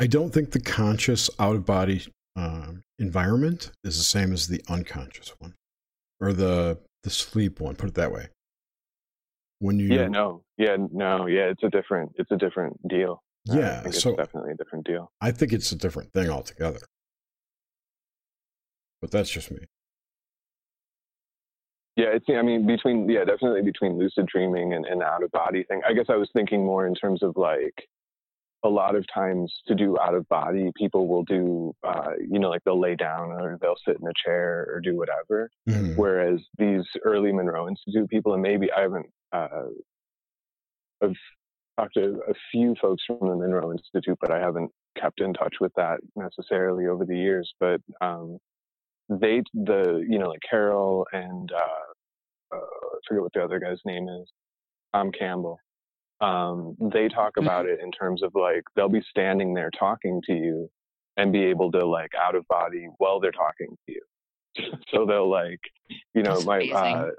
i don't think the conscious out of body uh, environment is the same as the unconscious one or the the sleep one put it that way when you yeah no yeah no yeah it's a different it's a different deal yeah it's so definitely a different deal i think it's a different thing altogether but that's just me. Yeah, it's. I mean, between yeah, definitely between lucid dreaming and, and out of body thing. I guess I was thinking more in terms of like a lot of times to do out of body, people will do, uh, you know, like they'll lay down or they'll sit in a chair or do whatever. Mm-hmm. Whereas these early Monroe Institute people, and maybe I haven't, uh, I've talked to a few folks from the Monroe Institute, but I haven't kept in touch with that necessarily over the years. But um, they the you know like Carol and uh, uh, I forget what the other guy's name is, Tom Campbell. Um, they talk mm-hmm. about it in terms of like they'll be standing there talking to you and be able to like out of body while they're talking to you. so they'll like you know That's my uh,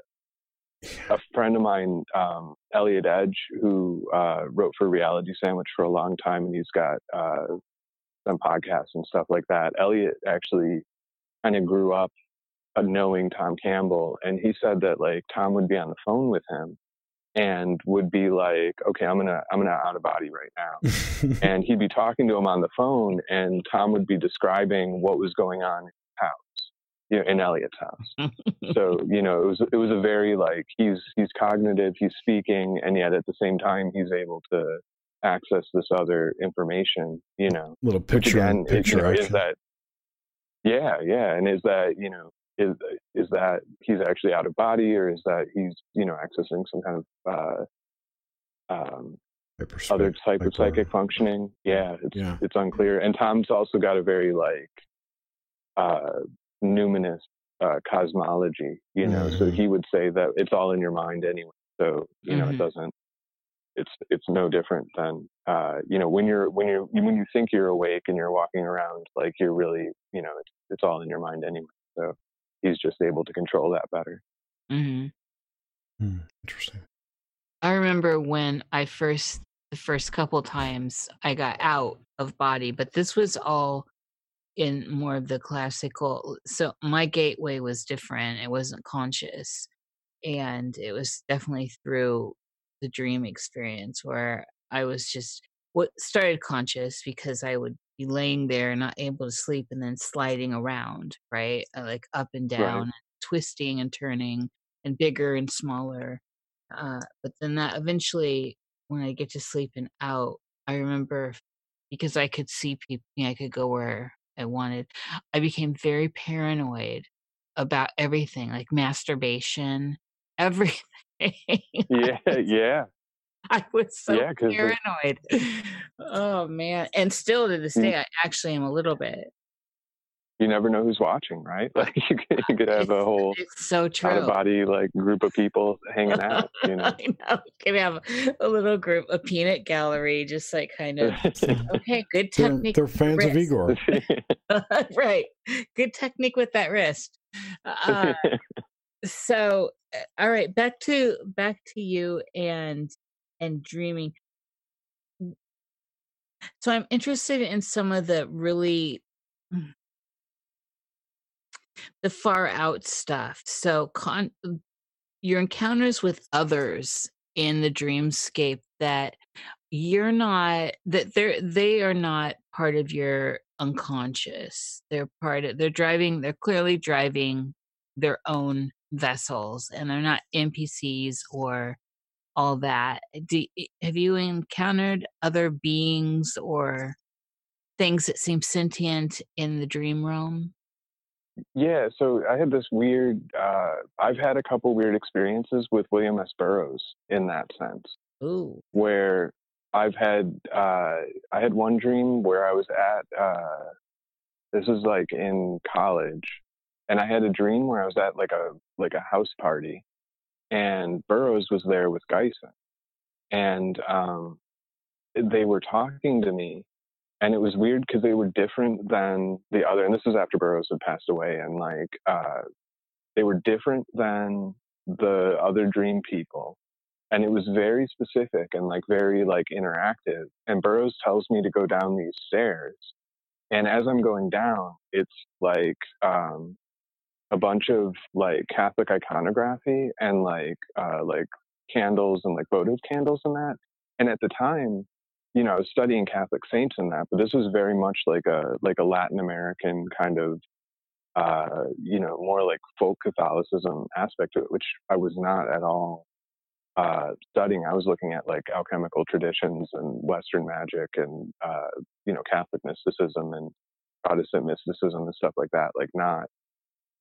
a friend of mine, um, Elliot Edge, who uh, wrote for Reality Sandwich for a long time, and he's got uh, some podcasts and stuff like that. Elliot actually kind of grew up knowing Tom Campbell, and he said that like Tom would be on the phone with him and would be like, "Okay, I'm gonna I'm gonna out of body right now," and he'd be talking to him on the phone, and Tom would be describing what was going on in his house, you know, in Elliot's house. so you know, it was it was a very like he's he's cognitive, he's speaking, and yet at the same time he's able to access this other information, you know, little picture, again, picture it, you know, is that yeah, yeah. And is that, you know, is is that he's actually out of body or is that he's, you know, accessing some kind of uh um other type of psychic functioning? Yeah, it's yeah. it's unclear. And Tom's also got a very like uh numinous uh cosmology, you know, mm-hmm. so he would say that it's all in your mind anyway. So, you know, mm-hmm. it doesn't it's it's no different than uh, you know when you're when you're when you think you're awake and you're walking around like you're really you know it's it's all in your mind anyway. So he's just able to control that better. Mm-hmm. Mm, interesting. I remember when I first the first couple times I got out of body, but this was all in more of the classical. So my gateway was different. It wasn't conscious, and it was definitely through the dream experience where I was just what started conscious because I would be laying there not able to sleep and then sliding around, right? Uh, like up and down, right. and twisting and turning, and bigger and smaller. Uh, but then that eventually, when I get to sleep and out, I remember because I could see people, I could go where I wanted. I became very paranoid about everything, like masturbation, everything. yeah, yeah. I was so yeah, paranoid. oh man. And still to this mm. day I actually am a little bit. You never know who's watching, right? Like you could, you could have a whole it's so true. out of body like group of people hanging out, you know. I know. You could have a little group, a peanut gallery, just like kind of okay, good technique. They're, they're fans of Igor. right. Good technique with that wrist. Uh, so uh, all right, back to back to you and and dreaming. So I'm interested in some of the really the far out stuff. So con um, your encounters with others in the dreamscape that you're not that they're they are not part of your unconscious. They're part of they're driving they're clearly driving their own vessels and they're not NPCs or all that. Do, have you encountered other beings or things that seem sentient in the dream realm? Yeah, so I had this weird. Uh, I've had a couple weird experiences with William S. Burroughs in that sense. Ooh. Where I've had, uh, I had one dream where I was at. Uh, this is like in college, and I had a dream where I was at like a like a house party, and Burroughs was there with Gysin, and um, they were talking to me, and it was weird because they were different than the other. And this was after Burroughs had passed away, and like uh, they were different than the other Dream people, and it was very specific and like very like interactive. And Burroughs tells me to go down these stairs, and as I'm going down, it's like um, a bunch of like Catholic iconography and like uh, like candles and like votive candles and that. And at the time, you know, studying Catholic saints and that, but this was very much like a like a Latin American kind of uh, you know, more like folk Catholicism aspect to it, which I was not at all uh, studying. I was looking at like alchemical traditions and Western magic and uh, you know Catholic mysticism and Protestant mysticism and stuff like that. Like not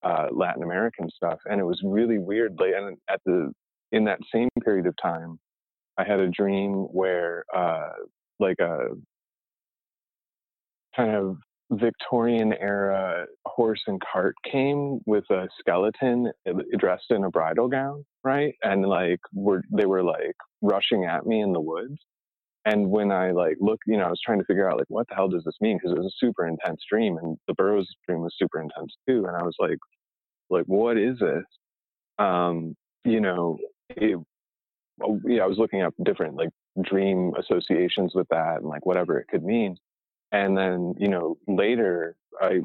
uh, Latin American stuff, and it was really weird. Like, and at the in that same period of time, I had a dream where uh, like a kind of Victorian era horse and cart came with a skeleton uh, dressed in a bridal gown, right? And like were they were like rushing at me in the woods. And when I like looked, you know, I was trying to figure out like what the hell does this mean because it was a super intense dream, and the Burroughs dream was super intense too. And I was like, like what is this? Um, you know, it, yeah, I was looking up different like dream associations with that and like whatever it could mean. And then, you know, later I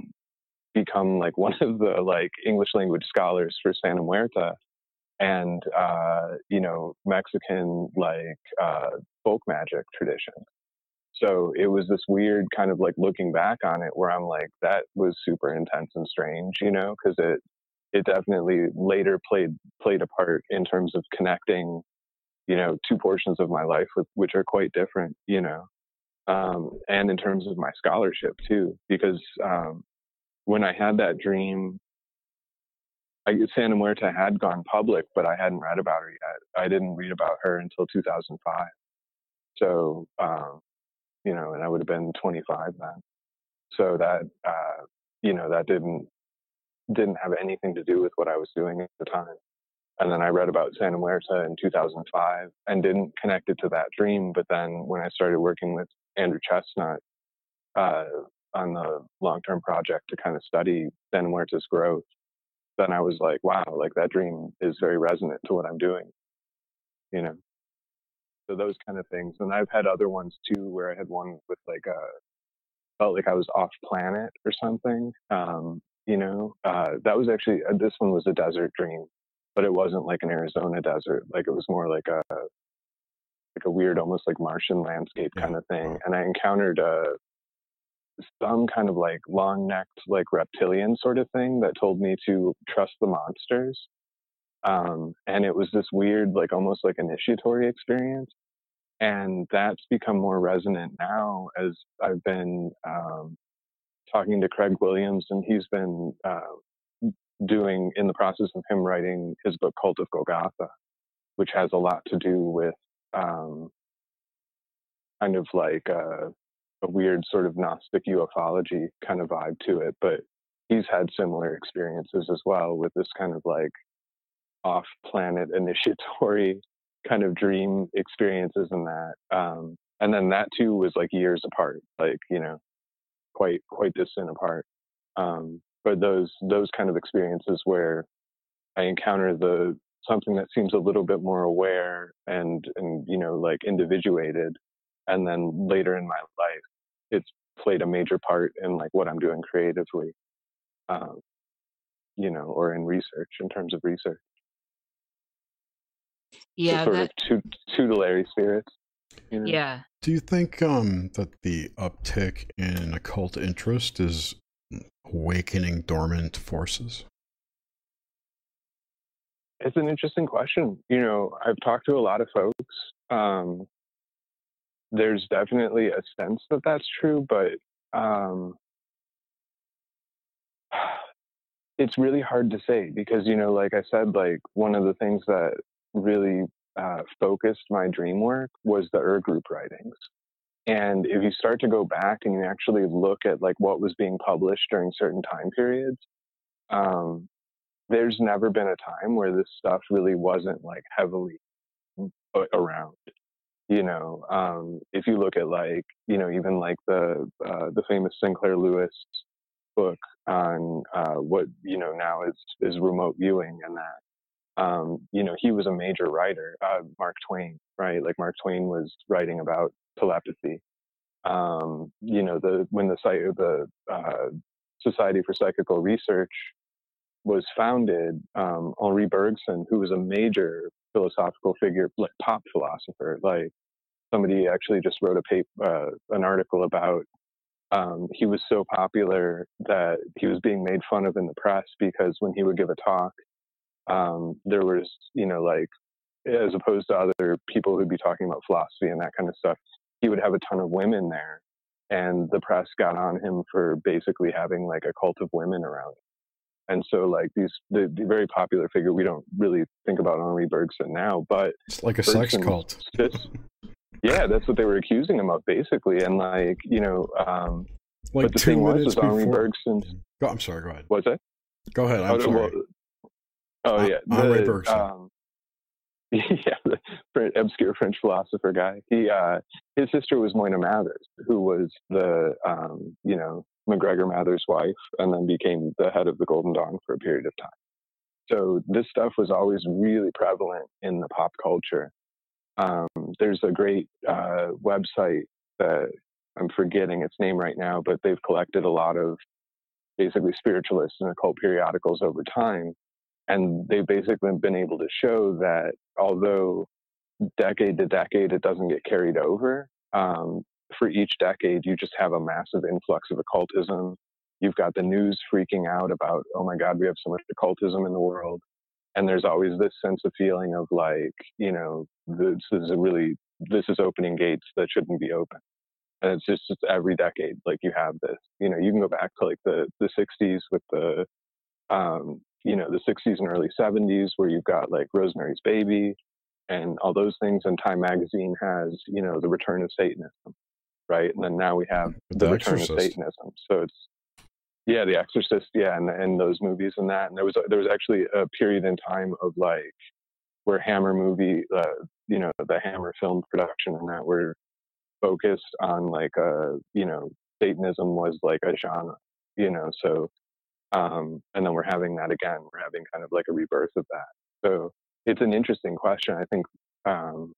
become like one of the like English language scholars for Santa Muerte and uh, you know Mexican like uh, folk magic tradition. So it was this weird kind of like looking back on it where I'm like that was super intense and strange, you know, because it it definitely later played played a part in terms of connecting, you know, two portions of my life with, which are quite different, you know, um, and in terms of my scholarship too, because um, when I had that dream I, Santa Muerte had gone public, but I hadn't read about her yet. I didn't read about her until 2005. So, um, you know, and I would have been 25 then. So that, uh, you know, that didn't didn't have anything to do with what I was doing at the time. And then I read about Santa Muerte in 2005 and didn't connect it to that dream. But then when I started working with Andrew Chesnut uh, on the long term project to kind of study Santa Muerte's growth, then I was like, wow, like that dream is very resonant to what I'm doing, you know. So those kind of things, and I've had other ones too, where I had one with like a felt like I was off planet or something. Um, you know, uh, that was actually uh, this one was a desert dream, but it wasn't like an Arizona desert. Like it was more like a like a weird, almost like Martian landscape kind of thing. And I encountered a uh, some kind of like long necked like reptilian sort of thing that told me to trust the monsters. Um, and it was this weird, like almost like initiatory experience. And that's become more resonant now as I've been um, talking to Craig Williams, and he's been uh, doing in the process of him writing his book Cult of Golgotha, which has a lot to do with um, kind of like a, a weird sort of Gnostic ufology kind of vibe to it. But he's had similar experiences as well with this kind of like off planet initiatory kind of dream experiences and that. Um, and then that too was like years apart, like, you know, quite, quite distant apart. Um, but those, those kind of experiences where I encounter the, something that seems a little bit more aware and, and, you know, like individuated. And then later in my life, it's played a major part in like what I'm doing creatively, um, you know, or in research in terms of research yeah, sort that, of tutelary spirits. You know? Yeah. Do you think um, that the uptick in occult interest is awakening dormant forces? It's an interesting question. You know, I've talked to a lot of folks. Um, there's definitely a sense that that's true, but um, it's really hard to say because, you know, like I said, like one of the things that really uh, focused my dream work was the Ur group writings. And if you start to go back and you actually look at like what was being published during certain time periods, um, there's never been a time where this stuff really wasn't like heavily around. You know, um, if you look at like, you know, even like the uh, the famous Sinclair Lewis book on uh, what you know now is is remote viewing and that um, you know, he was a major writer, uh, Mark Twain, right? Like Mark Twain was writing about telepathy. Um, you know, the when the the uh, Society for Psychical Research was founded, um, Henri Bergson, who was a major philosophical figure, like pop philosopher, like somebody actually just wrote a paper, uh, an article about. Um, he was so popular that he was being made fun of in the press because when he would give a talk, um, there was, you know, like as opposed to other people who'd be talking about philosophy and that kind of stuff, he would have a ton of women there. And the press got on him for basically having like a cult of women around. And so, like these, the, the very popular figure, we don't really think about Henri Bergson now, but it's like a sex cult. yeah, that's what they were accusing him of, basically. And like, you know, um, like but the thing was, was Henri Bergson. Go, I'm sorry. Go ahead. What's that? Go ahead. I'm oh, sorry. Well, Oh yeah, Henri Bergson. Um, yeah, the obscure French philosopher guy. He, uh, his sister was Moina Mathers, who was the, um, you know, MacGregor Mathers' wife, and then became the head of the Golden Dawn for a period of time. So this stuff was always really prevalent in the pop culture. Um, there's a great uh, website that I'm forgetting its name right now, but they've collected a lot of basically spiritualists and occult periodicals over time and they've basically been able to show that although decade to decade it doesn't get carried over, um, for each decade you just have a massive influx of occultism. You've got the news freaking out about, oh my God, we have so much occultism in the world. And there's always this sense of feeling of like, you know, this is really, this is opening gates that shouldn't be open. And it's just, just every decade, like you have this, you know, you can go back to like the, the 60s with the, um, you know, the 60s and early 70s, where you've got like Rosemary's Baby and all those things. And Time Magazine has, you know, the return of Satanism, right? And then now we have the, the return Exorcist. of Satanism. So it's, yeah, The Exorcist, yeah, and, and those movies and that. And there was there was actually a period in time of like where Hammer movie, uh, you know, the Hammer film production and that were focused on like uh, you know, Satanism was like a genre, you know, so um, and then we're having that again. We're having kind of like a rebirth of that. So it's an interesting question. I think um,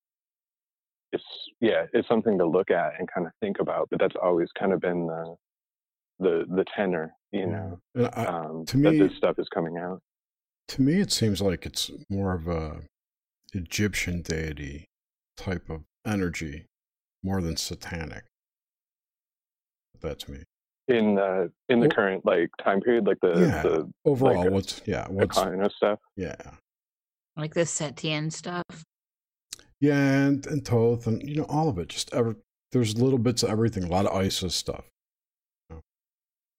it's yeah, it's something to look at and kind of think about. But that's always kind of been the the the tenor, you know, I, um, to me, this stuff is coming out. To me, it seems like it's more of a Egyptian deity type of energy, more than satanic. That's me. In uh, in the current like time period, like the yeah. the overall, like, what's yeah, what's kind of stuff. Yeah, like the Setian stuff. Yeah, and and Thoth, and you know all of it. Just ever there's little bits of everything. A lot of ISIS stuff.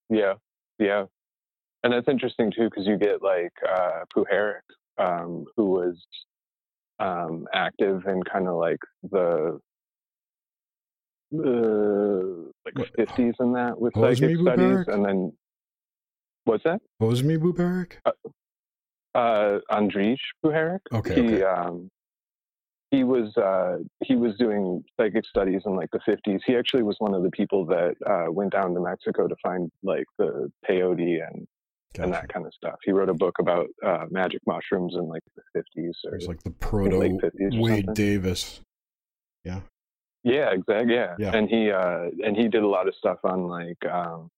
Yeah, yeah, and that's interesting too because you get like uh, Puharich, um, who was um, active in kind of like the uh, like fifties and that with psychic studies, and then what's that? Hosni Puharich? Uh, uh, Andrija Puharich. Okay. He, okay. Um, he was uh, he was doing psychic studies in like the 50s. He actually was one of the people that uh, went down to Mexico to find like the peyote and gotcha. and that kind of stuff. He wrote a book about uh, magic mushrooms in like the 50s or it's like the proto Wade Davis. Yeah. Yeah, exactly. Yeah. yeah. And he uh, and he did a lot of stuff on like um,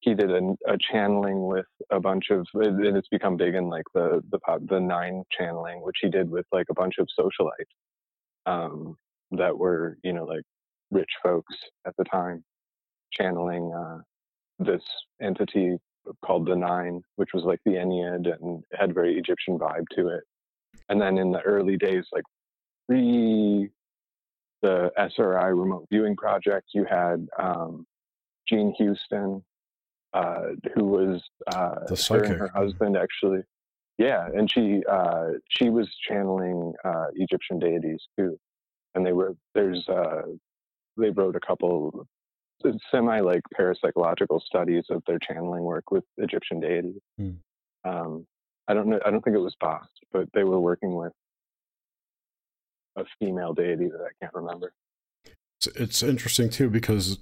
he did a, a, channeling with a bunch of and it's become big in like the the pop, the nine channeling which he did with like a bunch of socialites um, that were you know like rich folks at the time channeling uh, this entity called the nine which was like the ennead and had very egyptian vibe to it and then in the early days like pre the sri remote viewing project you had um, jean houston uh, who was uh, her and her husband actually. Yeah, and she uh, she was channeling uh, Egyptian deities too, and they were there's uh, they wrote a couple semi like parapsychological studies of their channeling work with Egyptian deities. Hmm. Um, I don't know. I don't think it was Bast, but they were working with a female deity that I can't remember. It's, it's interesting too because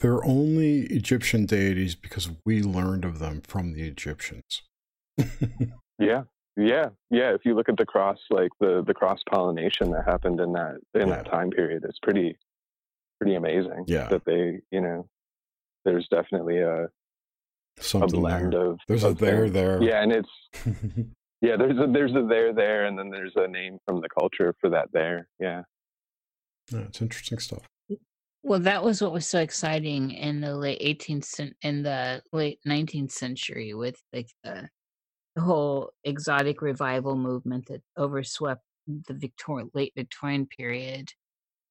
they're only Egyptian deities because we learned of them from the Egyptians. yeah, yeah, yeah. If you look at the cross, like the the cross pollination that happened in that in yeah. that time period, it's pretty pretty amazing. Yeah, that they you know, there's definitely a something a blend there. of there's of a there there. Yeah, and it's yeah. There's a there's a there there, and then there's a name from the culture for that there. Yeah. Yeah, it's interesting stuff. Well, that was what was so exciting in the late 18th in the late 19th century with like the, the whole exotic revival movement that overswept the Victor late Victorian period,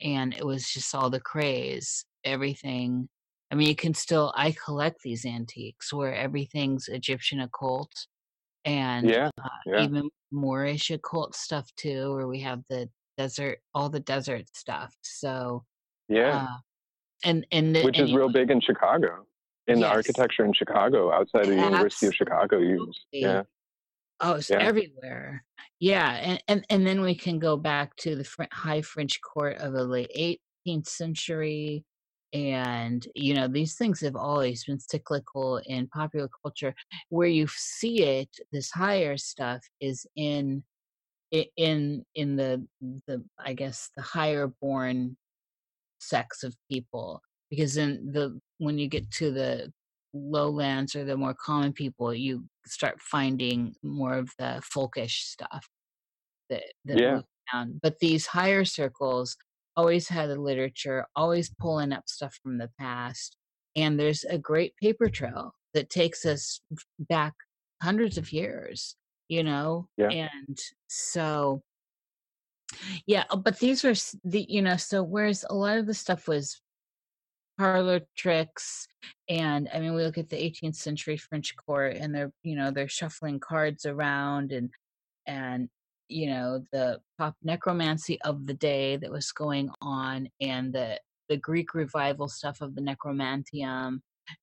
and it was just all the craze, everything. I mean, you can still I collect these antiques where everything's Egyptian occult and yeah, uh, yeah. even Moorish occult stuff too, where we have the desert, all the desert stuff. So yeah. Uh, and and the, which and is real big in Chicago, in yes. the architecture in Chicago, outside of the University of Chicago. Yeah. Oh, it's yeah. everywhere. Yeah, and, and and then we can go back to the high French court of the late 18th century, and you know these things have always been cyclical in popular culture. Where you see it, this higher stuff is in in in the the I guess the higher born sex of people because then the when you get to the lowlands or the more common people you start finding more of the folkish stuff that, that yeah. down. but these higher circles always had the literature always pulling up stuff from the past and there's a great paper trail that takes us back hundreds of years you know yeah. and so yeah, uh, but these were the you know so whereas a lot of the stuff was parlor tricks and I mean we look at the 18th century French court and they're you know they're shuffling cards around and and you know the pop necromancy of the day that was going on and the the Greek revival stuff of the necromantium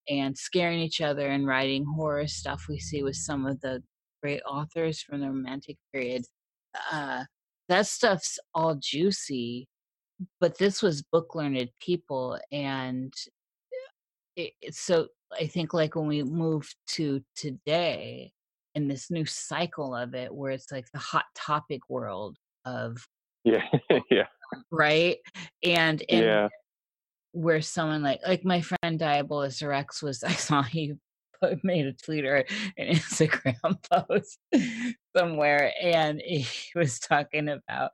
and scaring each other and writing horror stuff we see with some of the great authors from the romantic period uh that stuff's all juicy but this was book learned people and it, so i think like when we move to today in this new cycle of it where it's like the hot topic world of yeah yeah. right? And, and yeah. where someone like like my friend Diabolus Rex was I saw he put, made a tweet or an Instagram post somewhere and he was talking about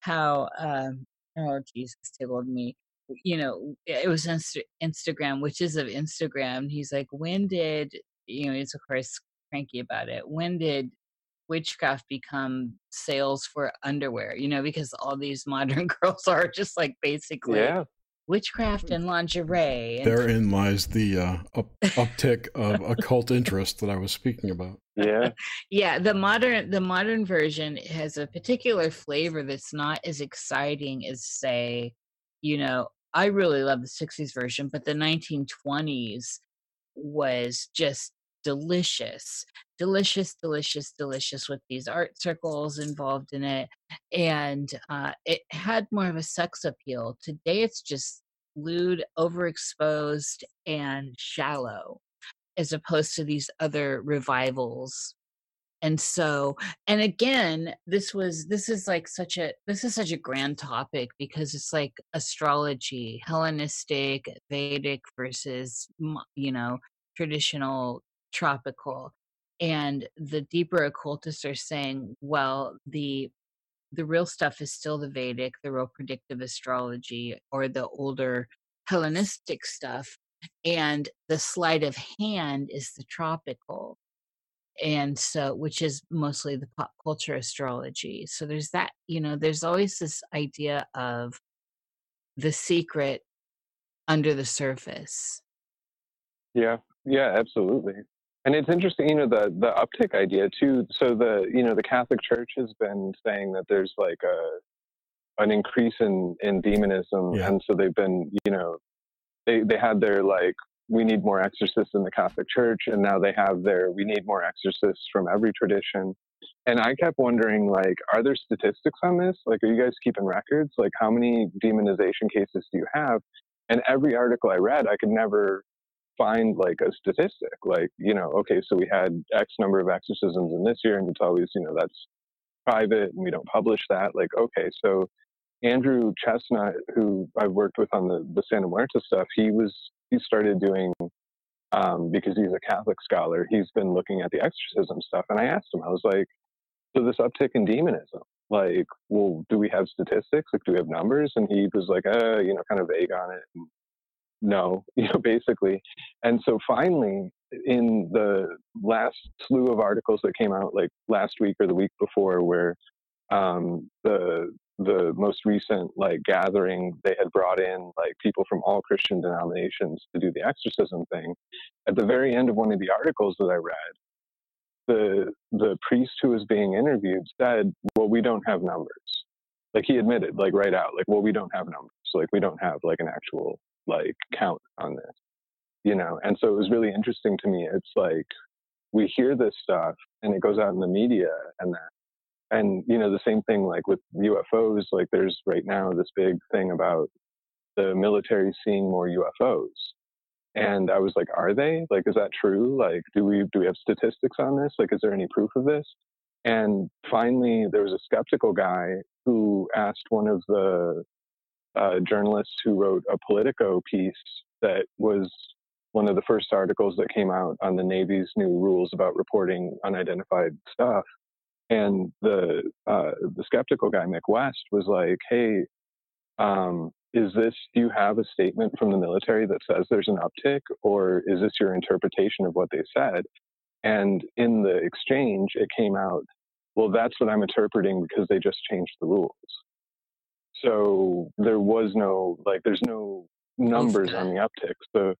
how um oh Jesus tickled me. You know it was Insta- Instagram which is of Instagram he's like when did you know it's of course cranky about it when did witchcraft become sales for underwear you know because all these modern girls are just like basically yeah witchcraft and lingerie. And Therein lies the uh, up, uptick of occult interest that I was speaking about. Yeah, yeah. The modern the modern version has a particular flavor that's not as exciting as say, you know, I really love the '60s version, but the 1920s was just delicious delicious delicious delicious with these art circles involved in it and uh, it had more of a sex appeal. Today it's just lewd overexposed and shallow as opposed to these other revivals. And so and again this was this is like such a this is such a grand topic because it's like astrology hellenistic vedic versus you know traditional tropical and the deeper occultists are saying well the the real stuff is still the vedic the real predictive astrology or the older hellenistic stuff and the sleight of hand is the tropical. And so which is mostly the pop culture astrology. So there's that you know there's always this idea of the secret under the surface. Yeah. Yeah absolutely and it's interesting, you know, the the uptick idea too. So the you know the Catholic Church has been saying that there's like a an increase in in demonism, yeah. and so they've been you know they they had their like we need more exorcists in the Catholic Church, and now they have their we need more exorcists from every tradition. And I kept wondering, like, are there statistics on this? Like, are you guys keeping records? Like, how many demonization cases do you have? And every article I read, I could never find like a statistic, like, you know, okay, so we had X number of exorcisms in this year, and it's always, you know, that's private and we don't publish that. Like, okay, so Andrew Chesnut, who I've worked with on the, the Santa Muerte stuff, he was, he started doing, um, because he's a Catholic scholar, he's been looking at the exorcism stuff. And I asked him, I was like, so this uptick in demonism, like, well, do we have statistics? Like, do we have numbers? And he was like, uh, you know, kind of vague on it. And no, you know, basically. And so finally, in the last slew of articles that came out like last week or the week before, where um, the the most recent like gathering they had brought in like people from all Christian denominations to do the exorcism thing. At the very end of one of the articles that I read, the the priest who was being interviewed said, "Well, we don't have numbers." Like he admitted, like right out, like, "Well, we don't have numbers. Like we don't have like an actual like count on this, you know? And so it was really interesting to me. It's like we hear this stuff and it goes out in the media and that. And, you know, the same thing like with UFOs, like there's right now this big thing about the military seeing more UFOs. And I was like, are they? Like, is that true? Like, do we do we have statistics on this? Like, is there any proof of this? And finally, there was a skeptical guy who asked one of the uh, journalist who wrote a Politico piece that was one of the first articles that came out on the Navy's new rules about reporting unidentified stuff. And the uh, the skeptical guy Mick West was like, "Hey, um, is this? Do you have a statement from the military that says there's an uptick, or is this your interpretation of what they said?" And in the exchange, it came out, "Well, that's what I'm interpreting because they just changed the rules." So there was no like there's no numbers on the uptick. So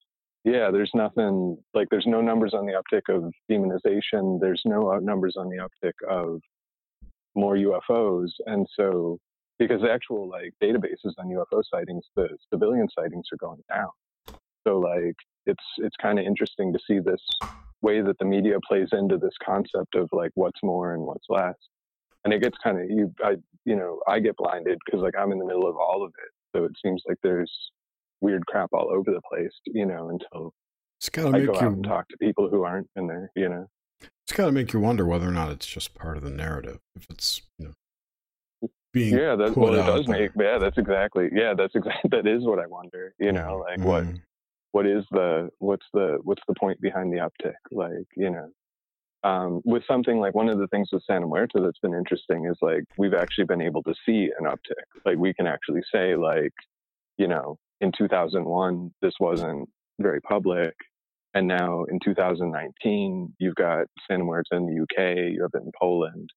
yeah, there's nothing like there's no numbers on the uptick of demonization. There's no uh, numbers on the uptick of more UFOs, and so because the actual like databases on UFO sightings, the civilian sightings are going down. So like it's it's kind of interesting to see this way that the media plays into this concept of like what's more and what's less and it gets kind of you i you know i get blinded because like i'm in the middle of all of it so it seems like there's weird crap all over the place you know until it's gotta I go you out and talk to people who aren't in there you know it's got to make you wonder whether or not it's just part of the narrative if it's you know being yeah that's what it does there. make yeah that's exactly yeah that's exactly that is what i wonder you know like mm-hmm. what what is the what's the what's the point behind the uptick like you know um, with something like one of the things with Santa Muerte that's been interesting is like we've actually been able to see an uptick. Like we can actually say like, you know, in 2001 this wasn't very public, and now in 2019 you've got Santa Muerte in the UK, you have it in Poland,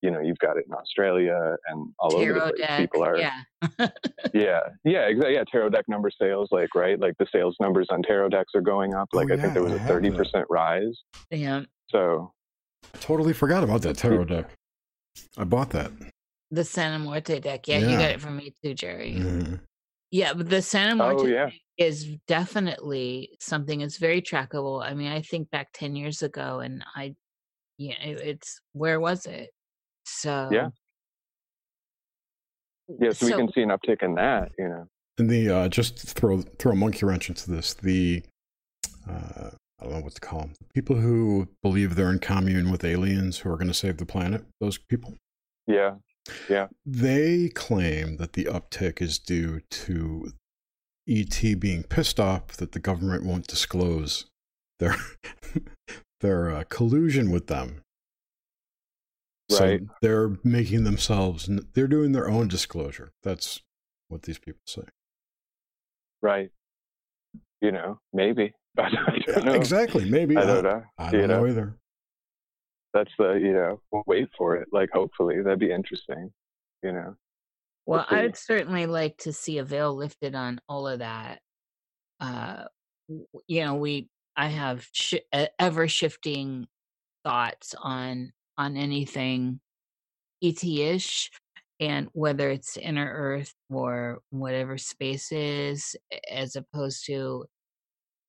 you know, you've got it in Australia and all tarot over the place. Deck, People are, yeah, yeah, yeah, exactly. Yeah, tarot deck number sales, like right, like the sales numbers on tarot decks are going up. Like oh, I think there was a 30 percent rise. Yeah. So, I totally forgot about that tarot deck. I bought that. The Santa Muerte deck. Yeah, yeah. you got it from me too, Jerry. Mm-hmm. Yeah, but the Santa Muerte oh, yeah. is definitely something that's very trackable. I mean, I think back 10 years ago and I, yeah, it, it's where was it? So, yeah. Yeah, so, so, we can see an uptick in that, you know. And the, uh, just throw, throw a monkey wrench into this, the, uh, I don't know what to call them. People who believe they're in commune with aliens who are going to save the planet. Those people. Yeah. Yeah. They claim that the uptick is due to ET being pissed off that the government won't disclose their their uh, collusion with them. Right. So they're making themselves. They're doing their own disclosure. That's what these people say. Right. You know, maybe. I don't know. Exactly. Maybe. I don't know. I don't know, know either. That's the, you know, we'll wait for it. Like, hopefully, that'd be interesting, you know. Well, I would certainly like to see a veil lifted on all of that. Uh, you know, we, I have sh- ever shifting thoughts on on anything ET-ish, and whether it's inner Earth or whatever space is, as opposed to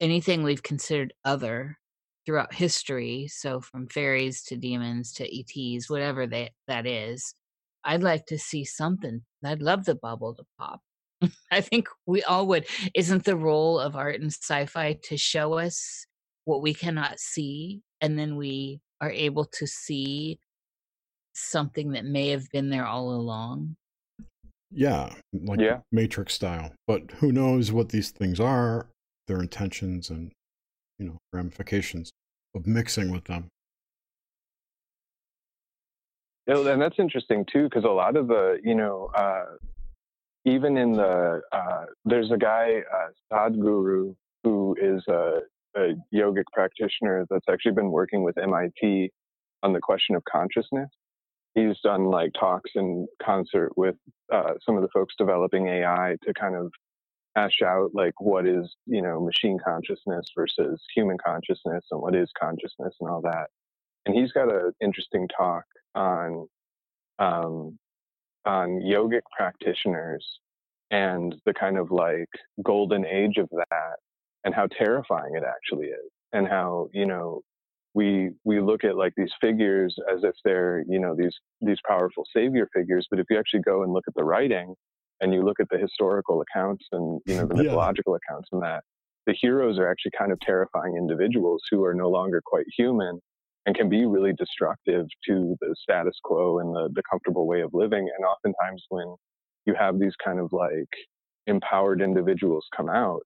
anything we've considered other throughout history so from fairies to demons to ets whatever that that is i'd like to see something i'd love the bubble to pop. I think we all would. Isn't the role of art and sci-fi to show us what we cannot see and then we are able to see something that may have been there all along? Yeah like yeah. matrix style but who knows what these things are their intentions and you know ramifications of mixing with them. And that's interesting too because a lot of the you know uh, even in the uh, there's a guy uh, sadhguru who is a, a yogic practitioner that's actually been working with mit on the question of consciousness. He's done like talks in concert with uh, some of the folks developing ai to kind of hash out like what is you know machine consciousness versus human consciousness and what is consciousness and all that. And he's got an interesting talk on um, on yogic practitioners and the kind of like golden age of that and how terrifying it actually is and how you know we we look at like these figures as if they're you know these these powerful savior figures but if you actually go and look at the writing and you look at the historical accounts and you know the mythological yeah. accounts and that the heroes are actually kind of terrifying individuals who are no longer quite human and can be really destructive to the status quo and the, the comfortable way of living and oftentimes when you have these kind of like empowered individuals come out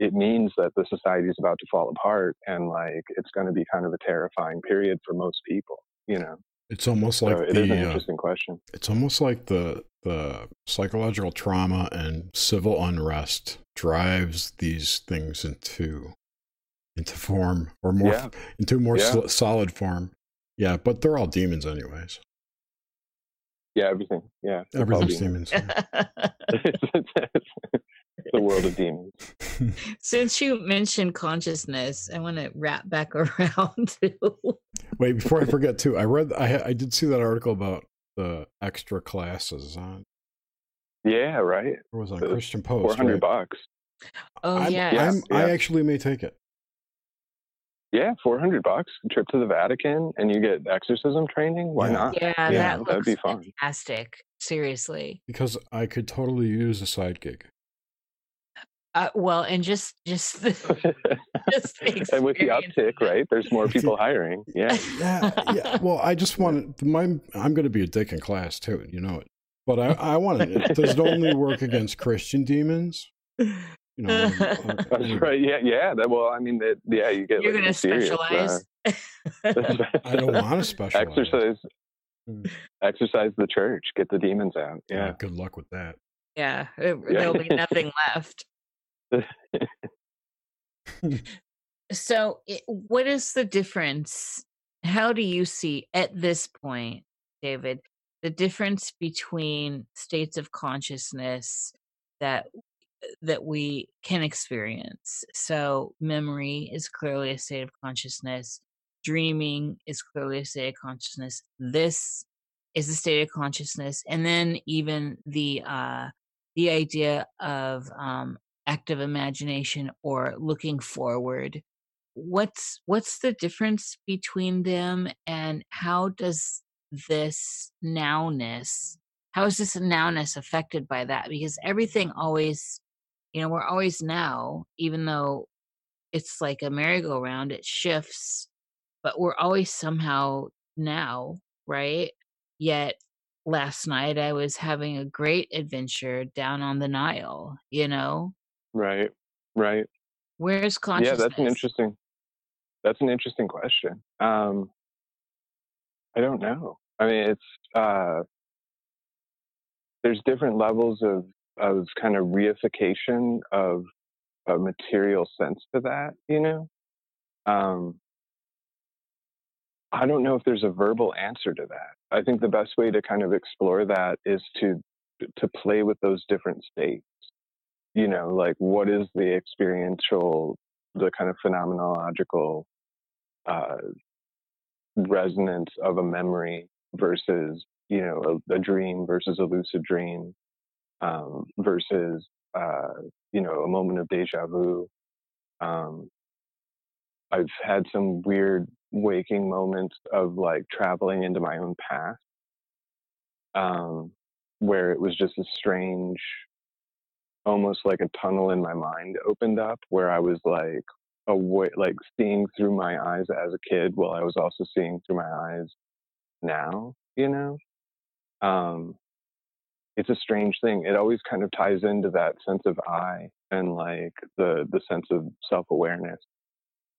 it means that the society is about to fall apart and like it's going to be kind of a terrifying period for most people you know it's almost like so it the, is an uh, interesting uh, question. It's almost like the the psychological trauma and civil unrest drives these things into into form or more yeah. into more yeah. solid form. Yeah, but they're all demons anyways. Yeah, everything. Yeah, everything's demons. demons. the world of demons. Since you mentioned consciousness, I want to wrap back around to. Wait, before I forget too, I read, I I did see that article about the extra classes on. Yeah, right. It was on the Christian Post. Four hundred right? bucks. Oh I'm, yeah. yeah. I actually may take it. Yeah, four hundred bucks. Trip to the Vatican, and you get exorcism training. Why yeah. not? Yeah, yeah that that'd be fun. Fantastic. Seriously. Because I could totally use a side gig. Uh, well, and just just the, just the and with the uptick, right? There's more people hiring. Yeah, yeah, yeah. Well, I just want my. I'm going to be a dick in class too. You know it. But I, I want to. Does it only work against Christian demons? You know, that's right. Yeah, yeah. That, well, I mean, that, yeah, you get. You're like, going to specialize. Uh, I don't want to specialize. Exercise. Exercise the church. Get the demons out. Yeah. good luck with that. Yeah, there'll be nothing left. So, it, what is the difference? How do you see at this point, David, the difference between states of consciousness that that we can experience. So, memory is clearly a state of consciousness. Dreaming is clearly a state of consciousness. This is a state of consciousness, and then even the uh, the idea of um, active imagination or looking forward. What's what's the difference between them, and how does this nowness how is this nowness affected by that because everything always you know we're always now even though it's like a merry-go-round it shifts but we're always somehow now right yet last night i was having a great adventure down on the nile you know right right where's consciousness yeah that's an interesting that's an interesting question um I don't know. I mean, it's uh, there's different levels of of kind of reification of a material sense to that, you know. Um, I don't know if there's a verbal answer to that. I think the best way to kind of explore that is to to play with those different states. You know, like what is the experiential, the kind of phenomenological uh, resonance of a memory versus you know a, a dream versus a lucid dream um, versus uh, you know a moment of deja vu. Um, I've had some weird waking moments of like traveling into my own past, um, where it was just a strange, almost like a tunnel in my mind opened up, where I was like, away, like seeing through my eyes as a kid while I was also seeing through my eyes now, you know? Um, it's a strange thing. It always kind of ties into that sense of I and like the, the sense of self awareness,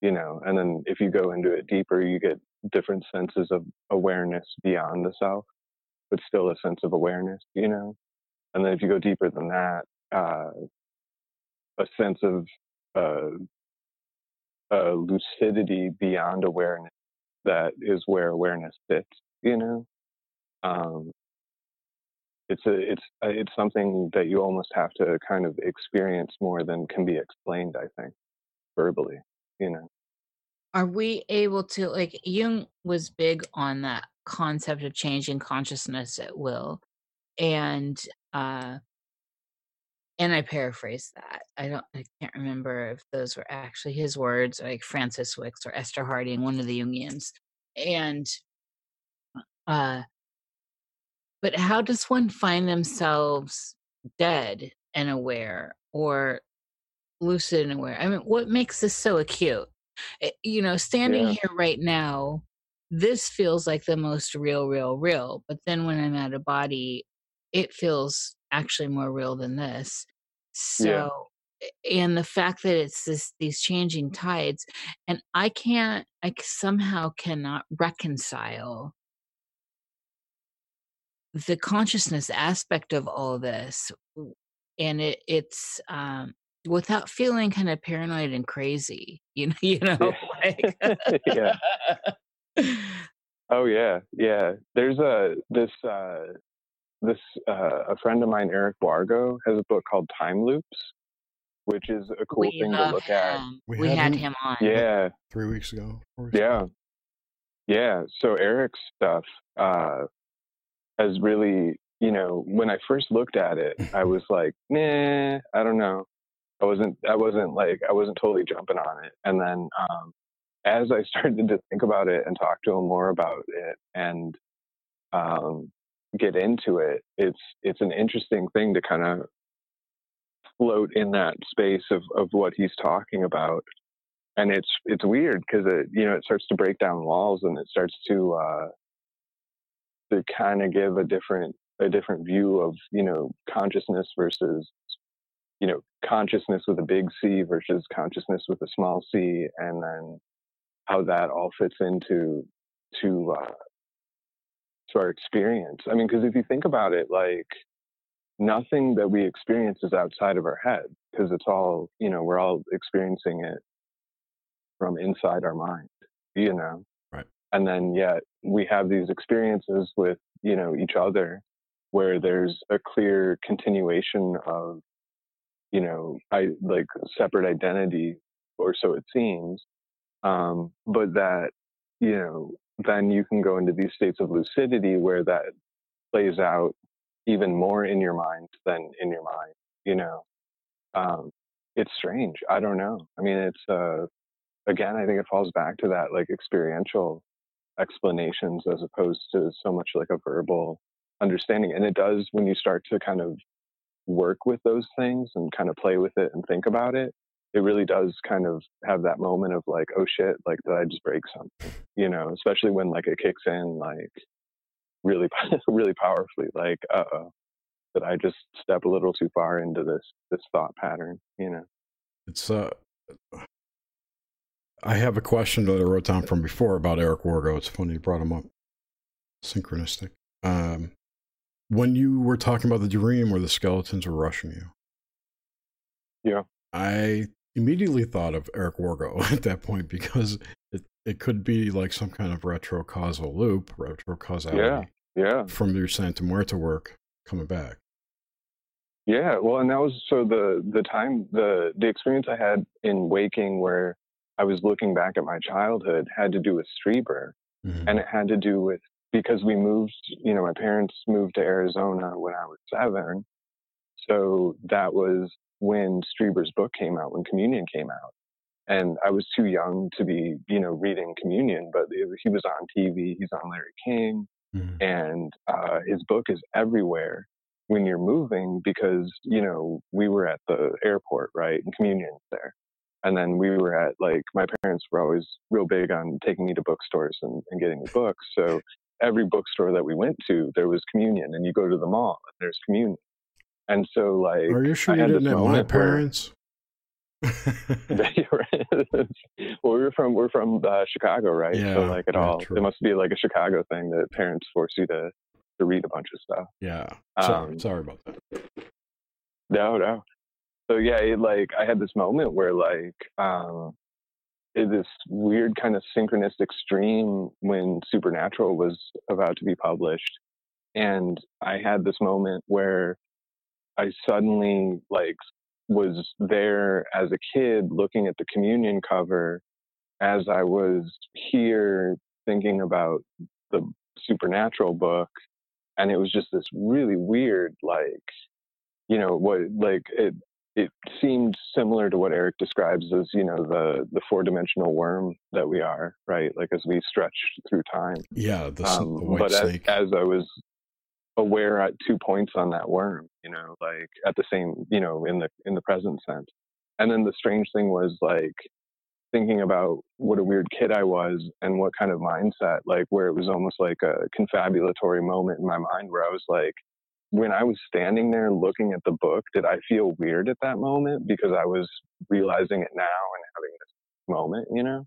you know? And then if you go into it deeper, you get different senses of awareness beyond the self, but still a sense of awareness, you know? And then if you go deeper than that, uh, a sense of uh, lucidity beyond awareness that is where awareness sits you know? Um, it's a it's a, uh, it's something that you almost have to kind of experience more than can be explained i think verbally you know? Are we able to like jung was big on that concept of changing consciousness at will and uh and I paraphrase that. I don't I can't remember if those were actually his words, like Frances Wickes or Esther Harding, one of the Jungians. And uh but how does one find themselves dead and aware or lucid and aware? I mean, what makes this so acute? It, eh, you know, standing yeah. here right now, this feels like the most real, real, real. But then when I'm out of body, it feels actually more real than this. So yeah. and the fact that it's this these changing tides and I can't I somehow cannot reconcile the consciousness aspect of all this and it it's um without feeling kind of paranoid and crazy you know you know like yeah oh yeah yeah there's a this uh this uh, a friend of mine, Eric Wargo, has a book called Time Loops, which is a cool we thing to look him. at. We, we had, him, him on. Yeah, three weeks ago. Yeah, yeah. So Eric's stuff uh, has really, you know, when I first looked at it, I was like, nah, I don't know. I wasn't, I wasn't like, I wasn't totally jumping on it. And then um, as I started to think about it and talk to him more about it, and um, get into it, it's it's an interesting thing to kind of float in that space of of what he's talking about, and it's it's weird because it you know it starts to break down walls and it starts to uh, to kind of give a different a different view of you know consciousness versus you know consciousness with a big C versus consciousness with a small c, and then how that all fits into to uh, to our experience. I mean, because if you think about it, like nothing that we experience is outside of our head because it's all you know we're all experiencing it from inside our mind you know right and then yet we have these experiences with you know each other where there's a clear continuation of you know i like separate identity or so it seems um, but that you know then you can go into these states of lucidity where that plays out even more in your mind than in your mind you know? Um, it's strange i don't know i mean it's uh, again i think it falls back to that like experiential explanations as opposed to so much like a verbal understanding and it does when you start to kind of work with those things and kind of play with it and think about it it really does kind of have that moment of like oh shit like did i just break something? You know especially when like it kicks in like really really powerfully like uh oh, that i just step a little too far into this this thought pattern? You know? It's uh i have a question that i wrote down from before about eric wargo it's funny you brought him up. Synchronistic. Um when you were talking about the dream where the skeletons were rushing you yeah. I immediately thought of eric wargo at that point because it, it could be like some kind of retro causal loop retro causality yeah yeah. from your santa muerte work coming back. Yeah well and that was so the the time the the experience i had in waking where i was looking back at my childhood had to do with strieber mm-hmm. and it had to do with because we moved you know my parents moved to arizona when i was seven. So that was when strieber's book came out when communion came out and I was too young to be, you know, reading Communion, but it, he was on TV. He's on Larry King, mm-hmm. and uh, his book is everywhere when you're moving because you know we were at the airport, right, and Communion's there, and then we were at like my parents were always real big on taking me to bookstores and, and getting me books, so every bookstore that we went to, there was Communion, and you go to the mall and there's Communion. And so, like, are you sure you didn't have my parents? well, we're from we're from uh, Chicago, right? Yeah, so like it yeah, all, true. it must be like a Chicago thing that parents force you to to read a bunch of stuff. Yeah. Sorry, um, sorry about that. No, no. So yeah, it, like I had this moment where like um, it, this weird kind of synchronistic stream when Supernatural was about to be published, and I had this moment where I suddenly like was there as a kid looking at the communion cover as I was here thinking about the supernatural book and it was just this really weird like you know what like it it seemed similar to what Eric describes as you know the the four dimensional worm that we are right? Like as we stretch through time. Yeah the, um, the but as, as, I was aware at two points on that worm, you know, like at the same, you know, in the in the present sense. And then the strange thing was like thinking about what a weird kid I was and what kind of mindset, like where it was almost like a confabulatory moment in my mind where I was like, when I was standing there looking at the book, did I feel weird at that moment because I was realizing it now and having this moment, you know?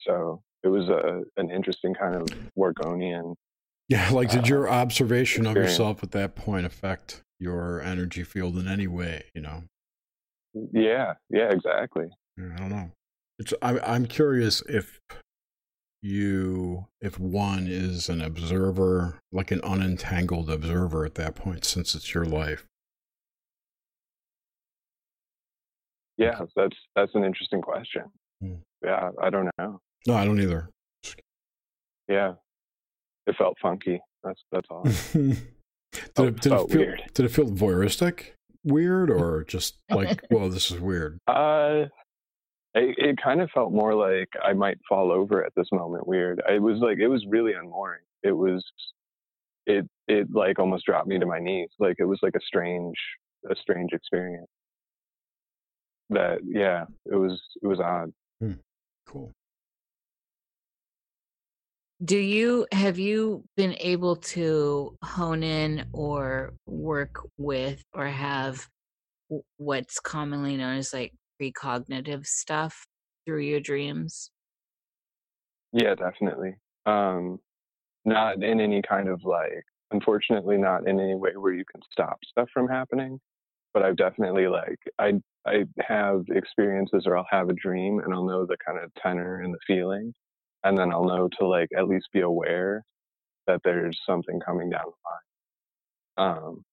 So it was a an interesting kind of Wargonian yeah, like did your uh, observation of yourself at that point affect your energy field in any way? You know. Yeah. Yeah. Exactly. I don't know. It's. I, I'm curious if you, if one is an observer, like an unentangled observer at that point, since it's your life. Yeah, that's that's an interesting question. Hmm. Yeah, I don't know. No, I don't either. Yeah, it felt funky. That's that's all. did, it, did it feel weird. did it feel voyeuristic weird or just like well this is weird uh it, it kind of felt more like i might fall over at this moment weird it was like it was really unmooring it was it it like almost dropped me to my knees like it was like a strange a strange experience that yeah it was it was odd hmm. cool do you have you been able to hone in or work with or have what's commonly known as like precognitive stuff through your dreams? Yeah, definitely. Um, not in any kind of like, unfortunately, not in any way where you can stop stuff from happening. But I've definitely like, I I have experiences or I'll have a dream and I'll know the kind of tenor and the feeling, and then I'll know to like at least be aware that there's something coming down the line. Um,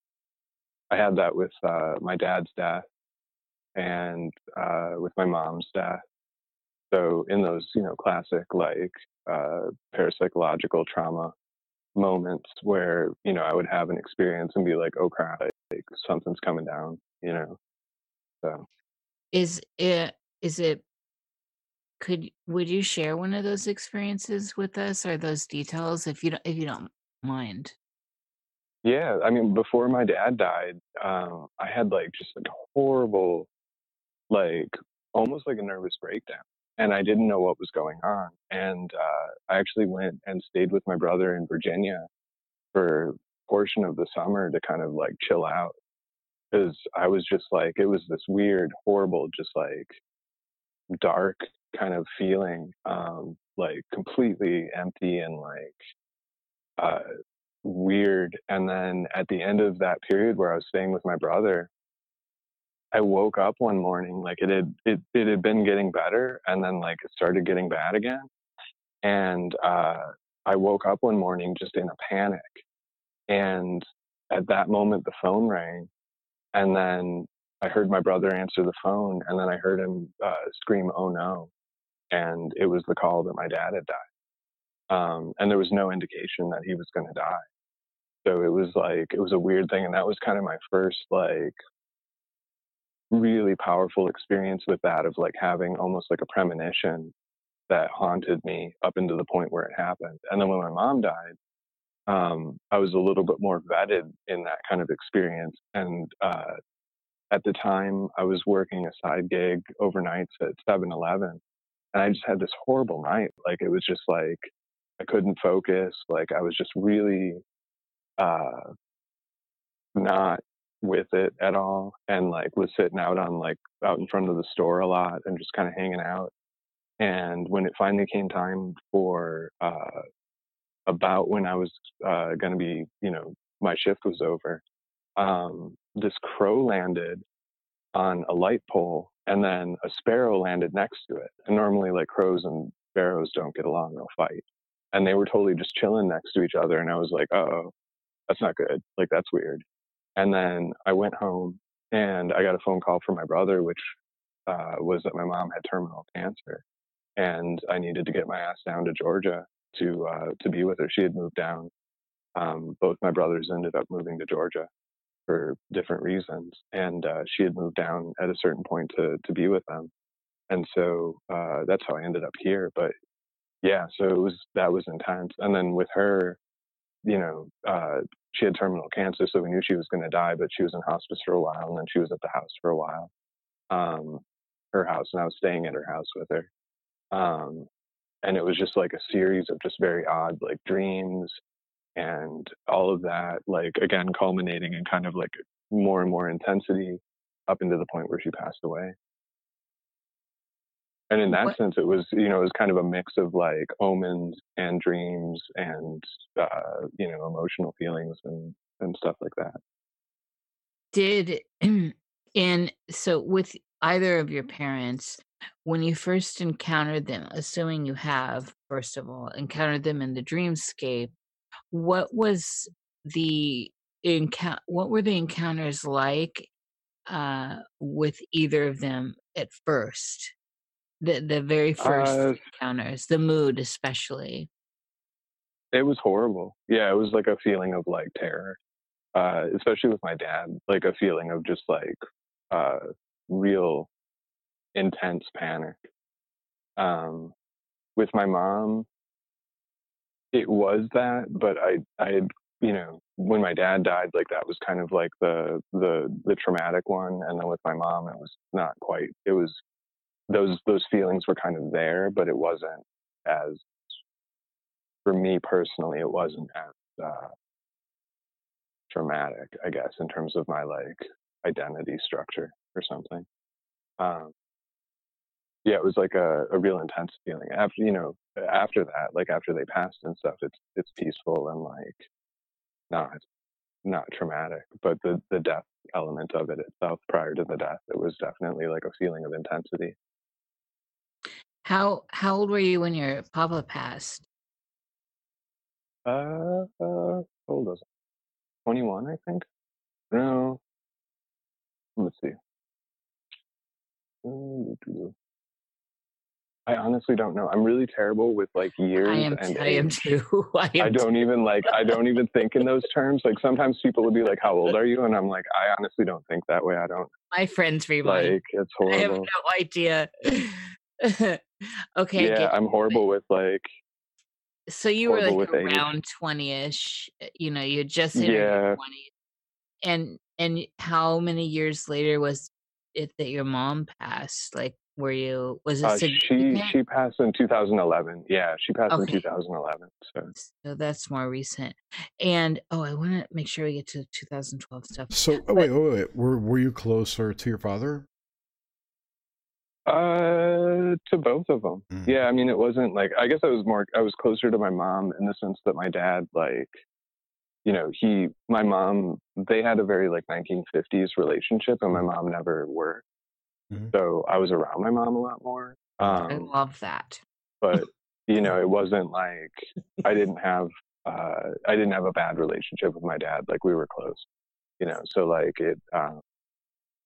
I had that with uh, my dad's death and uh, with my mom's death. So in those, you know, classic like uh, parapsychological trauma moments where you know I would have an experience and be like, "Oh crap, like something's coming down," you know. So is it is it could would you share one of those experiences with us or those details if you don't if you don't mind? Yeah, I mean, before my dad died, um, I had like just a horrible, like almost like a nervous breakdown, and I didn't know what was going on. And uh, I actually went and stayed with my brother in Virginia for a portion of the summer to kind of like chill out because I was just like it was this weird, horrible, just like dark kind of feeling, um, like completely empty and like uh, weird. And then at the end of that period where I was staying with my brother, I woke up one morning like it had it it had been getting better, and then like it started getting bad again. And uh, I woke up one morning just in a panic, and at that moment the phone rang, and then I heard my brother answer the phone, and then I heard him uh, scream, "Oh no!" And it was the call that my dad had died, um, and there was no indication that he was going to die. So it was like it was a weird thing, and that was kind of my first like really powerful experience with that of like having almost like a premonition that haunted me up into the point where it happened. And then when my mom died, um, I was a little bit more vetted in that kind of experience. And uh, at the time, I was working a side gig overnights at 7 Eleven. And I just had this horrible night. Like it was just like I couldn't focus. Like I was just really uh, not with it at all and like was sitting out on like out in front of the store a lot and just kind of hanging out and when it finally came time for uh about when i was uh going to be you know my shift was over um this crow landed on a light pole and then a sparrow landed next to it. And normally like crows and sparrows don't get along they'll fight. And they were totally just chilling next to each other and i was like oh that's not good. Like that's weird. And then I went home and I got a phone call from my brother, which uh, was that my mom had terminal cancer, and I needed to get my ass down to Georgia to uh, to be with her. She had moved down. Um, both my brothers ended up moving to Georgia for different reasons, and uh, she had moved down at a certain point to to be with them, and so uh, that's how I ended up here. But yeah, so it was that was intense, and then with her, you know, uh, she had terminal cancer, so we knew she was going to die, but she was in hospice for a while, and then she was at the house for a while, um, her house, and I was staying at her house with her. Um, and it was just like a series of just very odd, like dreams and all of that, like again, culminating in kind of like more and more intensity up into the point where she passed away and in that what? sense it was you know it was kind of a mix of like omens and dreams and uh, you know emotional feelings and and stuff like that did and so with either of your parents when you first encountered them assuming you have first of all encountered them in the dreamscape what was the encounter what were the encounters like uh with either of them at first the the very first uh, encounters, the mood especially. It was horrible. Yeah, it was like a feeling of like terror, uh, especially with my dad. Like a feeling of just like uh, real intense panic. Um, with my mom, it was that, but I I you know when my dad died, like that was kind of like the the the traumatic one, and then with my mom, it was not quite. It was those those feelings were kind of there, but it wasn't as for me personally, it wasn't as uh, traumatic, I guess, in terms of my like identity structure or something. Um, yeah, it was like a, a real intense feeling. After you know, after that, like after they passed and stuff, it's it's peaceful and like not not traumatic. But the the death element of it itself, prior to the death, it was definitely like a feeling of intensity. How how old were you when your papa passed? Uh, uh how old was I? Twenty one, I think. No, let's see. I honestly don't know. I'm really terrible with like years I am. and I am too. I I don't even like. I don't even think in those terms. Like sometimes people would be like, "How old are you?" And I'm like, I honestly don't think that way. I don't My friends remind. like. It's horrible. I have no idea. okay, Yeah, I'm horrible with like. so you were like around twenty-ish. Eh, you know, you had just Yeah. twenties, and and how many years later was it that your mom passed? Like, were you? Was it Uh, she she passed in 2011. Yeah, she passed in 2011. So So that's more recent. And oh, I want to make sure we get to 2012 stuff. So, oh, wait, wait, wait. Were, were you closer to your father? Uh, to both of them. Mhm. Yeah, I mean, it wasn't like I guess I was more I was closer to my mom in the sense that my dad, like, you know, he, my mom, they had a very like 1950s relationship, and my Mhm. mom never worked, Mhm. so I was around my mom a lot more. I Um, love that. but you know, it wasn't like I didn't have uh I didn't have a bad relationship with my dad. Like we were close, you know. So like it, um,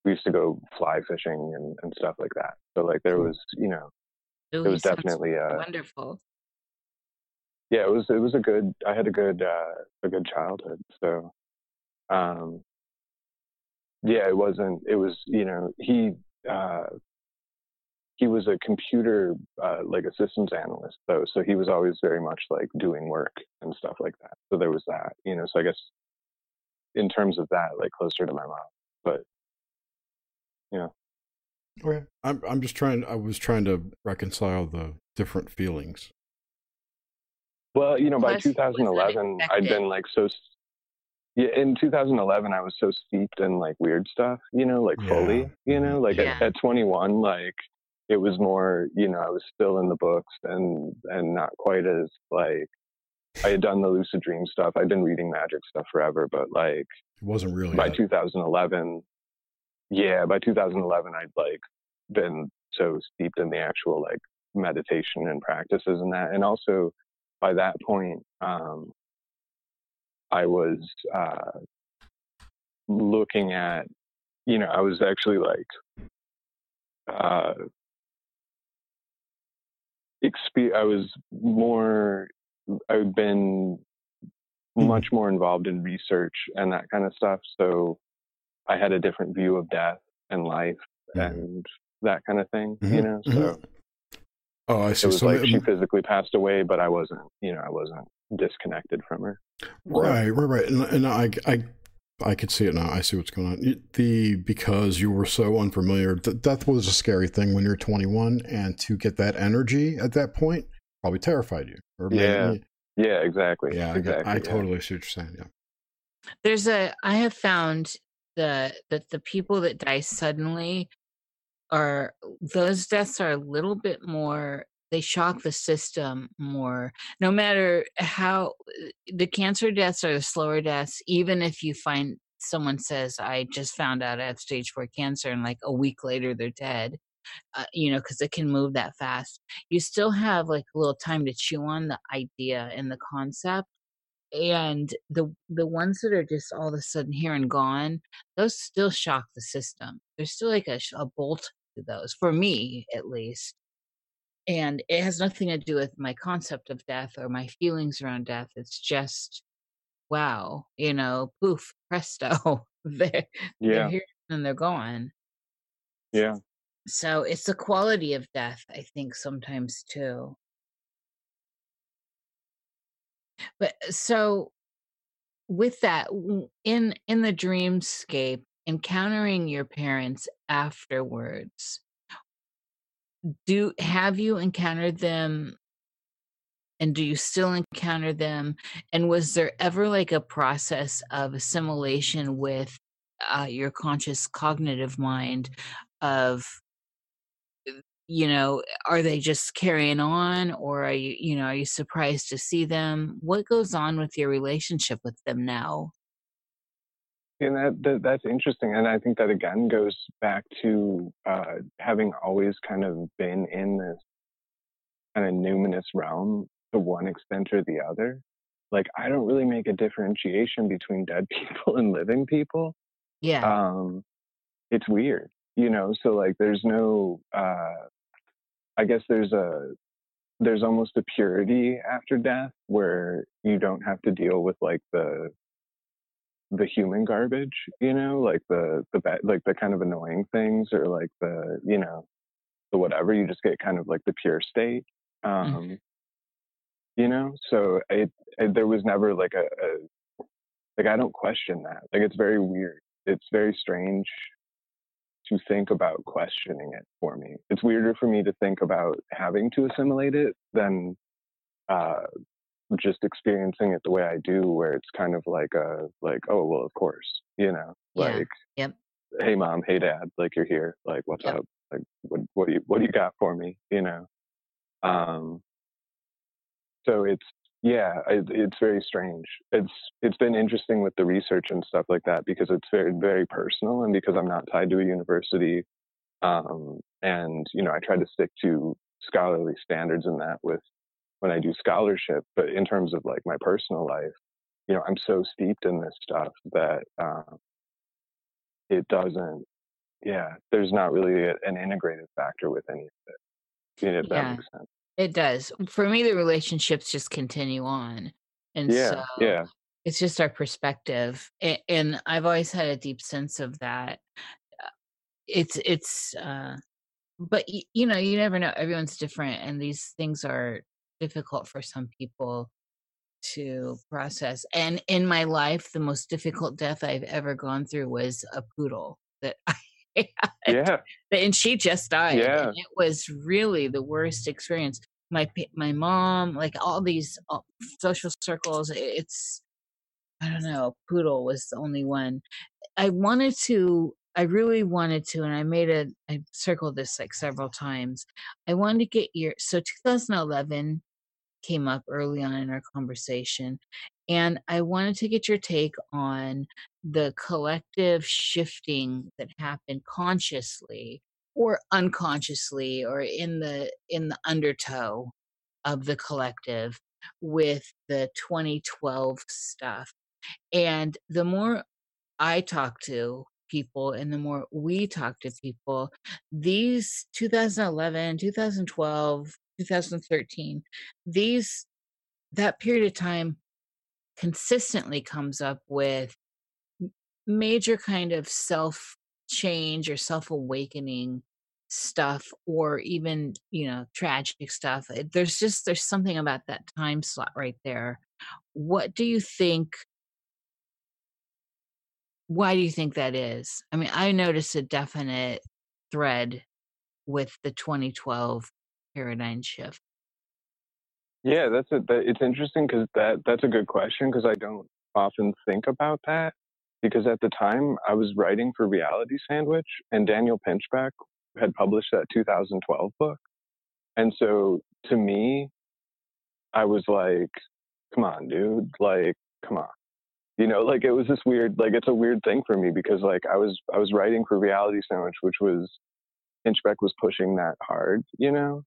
we used to go fly fishing and, and stuff like that. So like there was, you know, Ooh, it was definitely a wonderful. yeah, it was it was a good I had a good uh a good childhood. So um yeah, it wasn't it was, you know, he uh he was a computer uh like a systems analyst though, so he was always very much like doing work and stuff like that. So there was that, you know, so I guess in terms of that, like closer to my mom. But yeah. Okay. I'm, I'm just trying, I was trying to reconcile the different feelings. Well, you know, by Plus, it 2011, i'd been like so. S- Yeah, in 2011, I was so steeped in like weird stuff, you know, like Yeah. fully, you know, like Yeah. at, at 21, like it was more, you know, I was still in the books and and not quite as like I had done the lucid dream stuff. I'd been reading magic stuff forever, but like It wasn't really. by a- 2011, yeah, by 2011, I'd like been so steeped in the actual like meditation and practices and that. And also by that point, um, I was uh, looking at, you know, I was actually like, uh, expe- I was more, I've been Mhm. much more involved in research and that kind of stuff. So I had a different view of death and life and that kind of thing, you Mhm, know? mhm. So Oh, I see. it was So, like she um, physically passed away, but I wasn't, you know, I wasn't disconnected from her. right, right, right. And, and I, I, I could see it now. I see what's going on. The because you were so unfamiliar, th- death was a scary thing when you're 21, and to get that energy at that point probably terrified you. Or made- Yeah. Yeah, exactly. yeah. I, exactly. I yeah. totally see what you're saying. Yeah. There's a I have found the that the people that die suddenly are those deaths are a little bit more they shock the system more no matter how the cancer deaths are the slower deaths even if you find someone says i just found out i have stage four cancer and like a week later they're dead uh, you know because it can move that fast you still have like a little time to chew on the idea and the concept and the the ones that are just all of a sudden here and gone those still shock the system there's still like a, a bolt to those for me at least and it has nothing to do with my concept of death or my feelings around death it's just wow you know poof presto they're, they're Yeah. here and they're gone Yeah. so it's the quality of death i think sometimes too but uh, so with that in in the dreamscape encountering your parents afterwards do have you encountered them and do you still encounter them? And was there ever like a process of assimilation with uh, your conscious cognitive mind of you know are they just carrying on or are you you know are you surprised to see them? What goes on with your relationship with them now and that, that that's interesting and i think that again goes back to uh, having always kind of been in this kind of numinous realm to one extent or the other like i don't really make a differentiation between dead people and living people. Yeah. Um it's weird you know so like there's no uh I guess there's a there's almost a purity after death where you don't have to deal with like the the human garbage, you know, like the the bad, like the kind of annoying things or like the you know the whatever. You just get kind of like the pure state, mm-hmm. um, mm-hmm. you know. So it, it, there was never like a, a like I don't question that. Like it's very weird. It's very strange to think about questioning it for me. It's weirder for me to think about having to assimilate it than uh, just experiencing it the way I do, where it's kind of like a like, oh well, of course, you know, yeah. like, yep. hey mom, hey dad, like you're here, like what's yep. up, like what what do you what do you got for me, you know? Um, so it's yeah, it, it's very strange. It's it's been interesting with the research and stuff like that because it's very very personal and because I'm not tied to a university, um, and you know I try to stick to scholarly standards in that with when I do scholarship. But in terms of like my personal life, you know, I'm so steeped in this stuff that uh, it doesn't. Yeah, there's not really a, an integrated factor with any of it. You know, if yeah. that makes sense. It does. For me, the relationships just continue on. And yeah, so yeah. it's just our perspective. And I've always had a deep sense of that. Uh, it's, it's, uh, but you know, you never know. Everyone's different. And these things are difficult for some people to process. And in my life, the most difficult death I've ever gone through was a poodle that I yeah. And she just died. Yeah. it was really the worst experience. My my mom, like all these social circles, it's I don't know. Poodle was the only one. I wanted to. I really wanted to, and I made a. I circled this like several times. I wanted to get your. So 2011 came up early on in our conversation, and I wanted to get your take on the collective shifting that happened consciously or unconsciously or in the in the undertow of the collective with the 2012 stuff. And the more I talk to people and the more we talk to people, these 2011, 2012, 2013, these that period of time consistently comes up with major kind of self change or self awakening stuff or even you know tragic stuff. There's just there's something about that time slot right there. What do you think why do you think that is i mean i noticed a definite thread with the 2012 paradigm shift yeah, that's a, that, it's interesting because that that's a good question because I don't often think about that because at the time I was writing for Reality Sandwich and Daniel Pinchbeck had published that 2012 book, and so to me, I was like, "Come on, dude! Like, come on." You know, like it was this weird, like it's a weird thing for me because like I was I was writing for Reality Sandwich, which was Pinchbeck was pushing that hard, you know,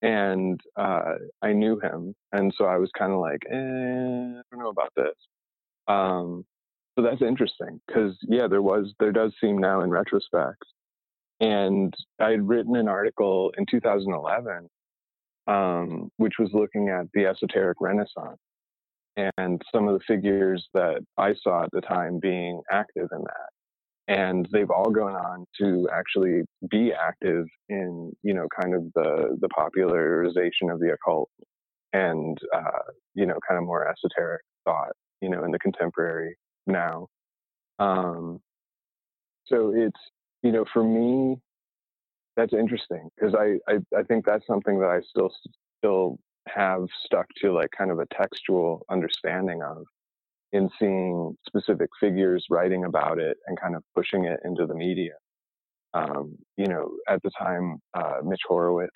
and uh, I knew him, and so I was kind of like, eh, I don't know about this. Um, so that's interesting because yeah, there was there does seem now in retrospect, and I had written an article in 2011, um, which was looking at the esoteric renaissance and some of the figures that I saw at the time being active in that. And they've all gone on to actually be active in you know kind of the the popularization of the occult and uh, you know kind of more esoteric thought you know in the contemporary now. Um, so it's you know for me that's interesting because I, I i think that's something that i still still have stuck to like kind of a textual understanding of in seeing specific figures writing about it and kind of pushing it into the media. Um, you know, at the time, uh, Mitch Horowitz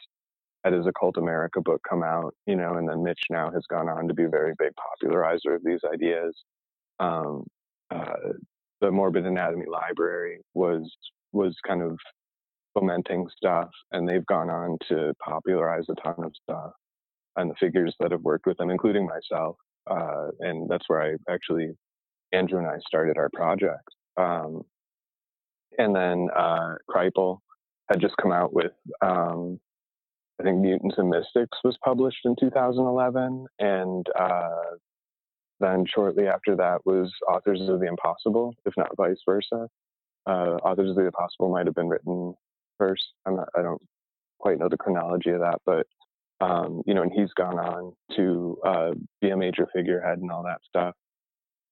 had his Occult America book come out, you know, and then Mitch now has gone on to be a very big popularizer of these ideas. Um, uh, the Morbid Anatomy Library was was kind of fomenting stuff, and they've gone on to popularize a ton of stuff. And the figures that have worked with them, including myself, uh, and that's where I actually Andrew and I started our project. Um, and then uh, Kripal had just come out with um, I think Mutants and Mystics was published in 2011, and uh, then shortly after that was Authors of the Impossible, if not vice versa. Uh, Authors of the Impossible might have been written first. Not, I don't quite know the chronology of that, but um, you know, and he's gone on to uh, be a major figurehead and all that stuff.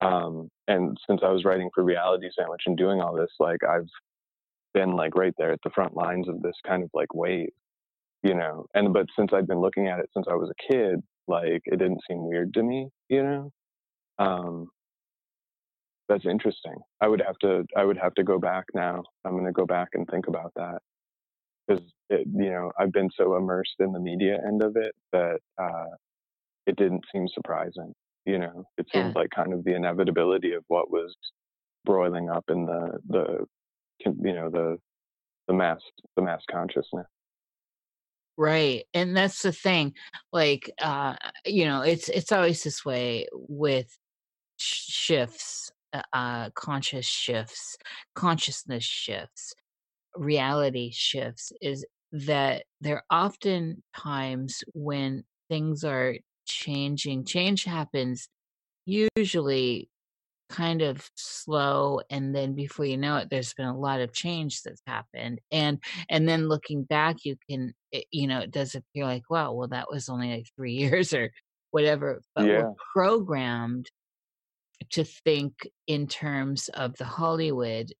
Um, and since I was writing for Reality Sandwich and doing all this, like I've been like right there at the front lines of this kind of like wave, you know. And but since I've been looking at it since I was a kid, like it didn't seem weird to me, you know. Um, that's interesting. I would have to I would have to go back now. I'm going to go back and think about that because you know I've been so immersed in the media end of it that uh, it didn't seem surprising. You know, it seemed yeah. like kind of the inevitability of what was broiling up in the the you know the the mass the mass consciousness. Right. And that's the thing. Like uh you know, it's it's always this way with shifts, uh, uh conscious shifts, consciousness shifts reality shifts is that there are often times when things are changing. Change happens usually kind of slow and then before you know it there's been a lot of change that's happened and and then looking back you can it, you know it does appear like wow well that was only like three years or whatever but yeah. we're programmed to think in terms of the hollywood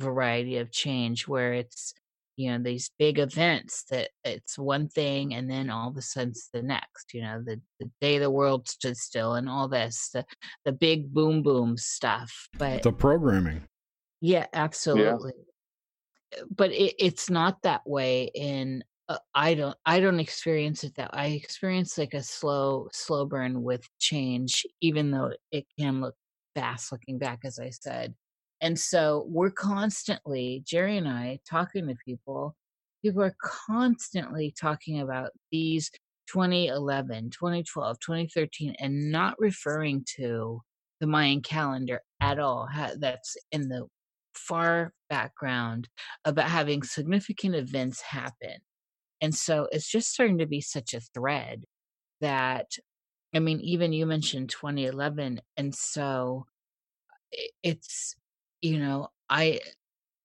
variety of change where it's you know these big events that it's one thing and then all of a sudden it's the next you know the, the day the world stood still and all this the, the big boom boom stuff but the programming. Yeah absolutely. Yeah. but it, it's not that way in uh, i don't i don't experience it that i experience like a slow slow burn with change even though it can look fast looking back as i said and so we're constantly, Jerry and I, talking to people. People are constantly talking about these 2011, 2012, 2013, and not referring to the Mayan calendar at all. That's in the far background about having significant events happen. And so it's just starting to be such a thread that, I mean, even you mentioned 2011. And so it's you know, I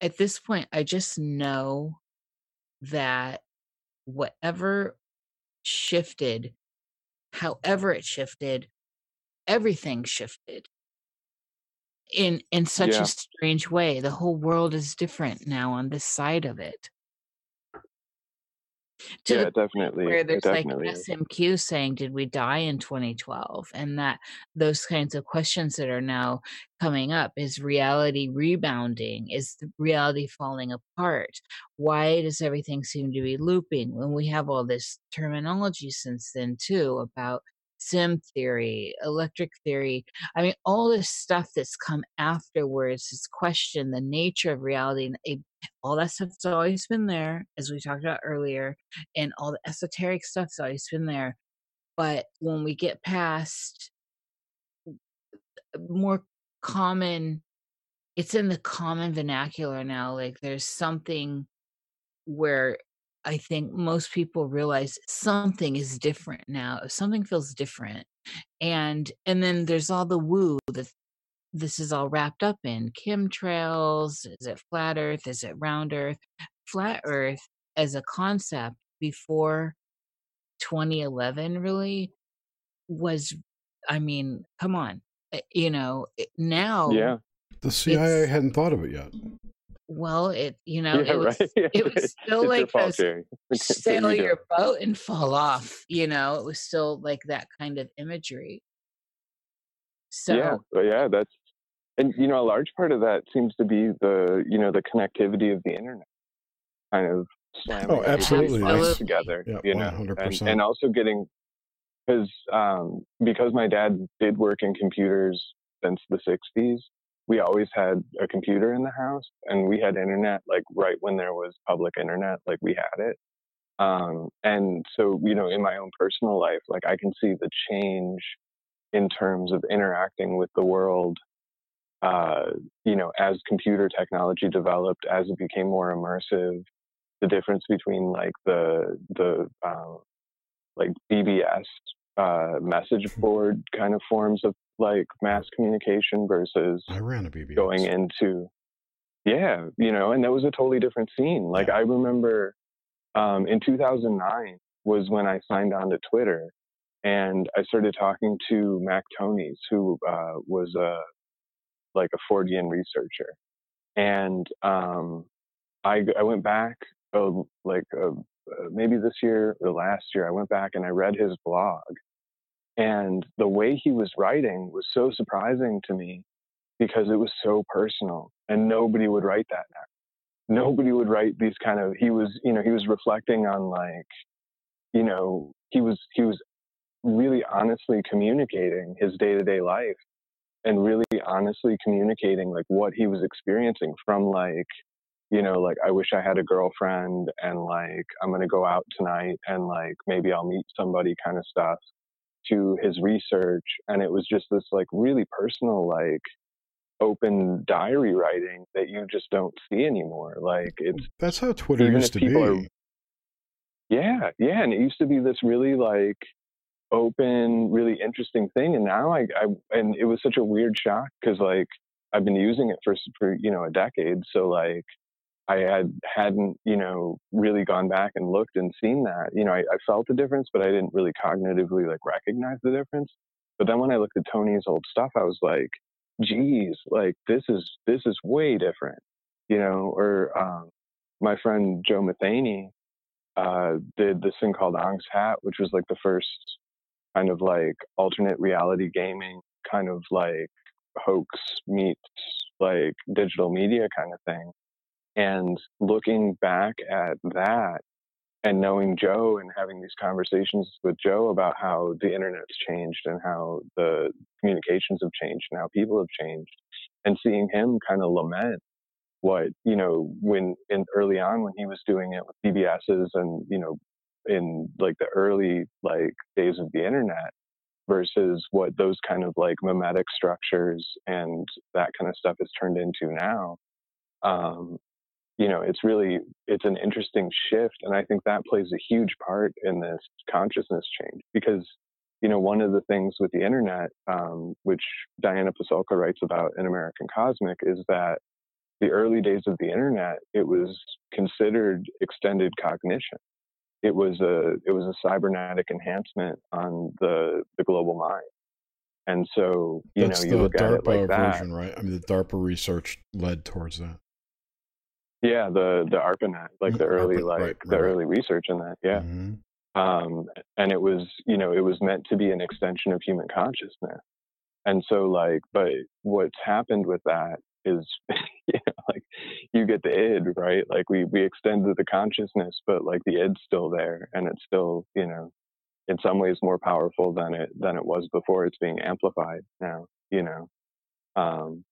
at this point I just know that whatever shifted, however it shifted, everything shifted in in such yeah. a strange way. The whole world is different now on this side of it to yeah, definitely. Where there's definitely like SMQ saying, "Did we die in 2012?" and that those kinds of questions that are now coming up is reality rebounding? Is reality falling apart? Why does everything seem to be looping when we have all this terminology since then too about sim theory, electric theory. I mean, all this stuff that's come afterwards has questioned the nature of reality. And all that stuff's always been there, as we talked about earlier, and all the esoteric stuff's always been there. But when we get past more common, it's in the common vernacular now. Like there's something where I think most people realize something is different now. Something feels different. And and then there's all the woo that this is all wrapped up in. Chemtrails, is it flat earth? Is it round earth? Flat earth as a concept before 2011 really was I mean, come on. Eh, you know, now Yeah. The CIA hadn't thought of it yet. Well, it you know yeah, it was right. it was still like fault, sail your boat and fall off. You know, it was still like that kind of imagery. So yeah, yeah, that's and you know a large part of that seems to be the you know the connectivity of the internet, kind of slamming oh, absolutely. together. Yeah, you know, 100%. And, and also getting because um, because my dad did work in computers since the 60s we always had a computer in the house and we had internet like right when there was public internet like we had it um, and so you know in my own personal life like i can see the change in terms of interacting with the world uh, you know as computer technology developed as it became more immersive the difference between like the the um, like bbs uh, message hmm. board kind of forms of like mass communication versus I ran a BBS. going into yeah, you know, and that was a totally different scene. Like yeah. I remember um, in 2009 was when I signed on to Twitter and I started talking to Mac Tonnies, who uh, was a like a Fortean researcher, and um, I I went back oh, like uh, maybe this year or last year I went back and I read his blog, and the way he was writing was so surprising to me because it was so personal and nobody would write that now. Nobody would write these kind of, he was, you know, he was reflecting on like, you know, he was, he was really honestly communicating his day to day life and really honestly communicating like what he was experiencing from like, you know, like I wish I had a girlfriend and like I'm going to go out tonight and like maybe I'll meet somebody kind of stuff to his research and it was just this like really personal like open diary writing that you just don't see anymore. Like it's mm, that's how twitter used to be are, yeah yeah and it used to be this really like open really interesting thing and now i, I and it was such a weird shock because like i've been using it for for you know a decade so like I had hadn't, you know, really gone back and looked and seen that. You know, I, I felt the difference, but I didn't really cognitively like recognize the difference. But then when I looked at Tony's old stuff, I was like, geez, like this is this is way different. You know, or um, my friend Joe Matheny uh, did this thing called Ong's Hat, which was like the first kind of like alternate reality gaming kind of like hoax meets like digital media kind of thing and looking back at that and knowing Joe and having these conversations with Joe about how the internet's changed and how the communications have changed and how people have changed and seeing him kind of lament what, you know, when in early on when he was doing it with BBSs and, you know, in like the early like days of the internet versus what those kind of like mimetic structures and that kind of stuff has turned into now. Um, you know it's really it's an interesting shift and i think that plays a huge part in this consciousness change because you know one of the things with the internet um, which diana pasulka writes about in american cosmic is that the early days of the internet it was considered extended cognition. It was a it was a cybernetic enhancement on the the global mind. And so you That's know you look DARPA at it like version, right? I mean the darpa research led towards that yeah, the the ARPANET, like the early like right, the right. early research in that. Yeah. Mm-hmm. Um, and it was, you know, it was meant to be an extension of human consciousness. And so like, but what's happened with that is, you know, like you get the id, right? Like we we extended the consciousness, but like the id's still there and it's still, you know, in some ways more powerful than it than it was before. It's being amplified now, you know. Um,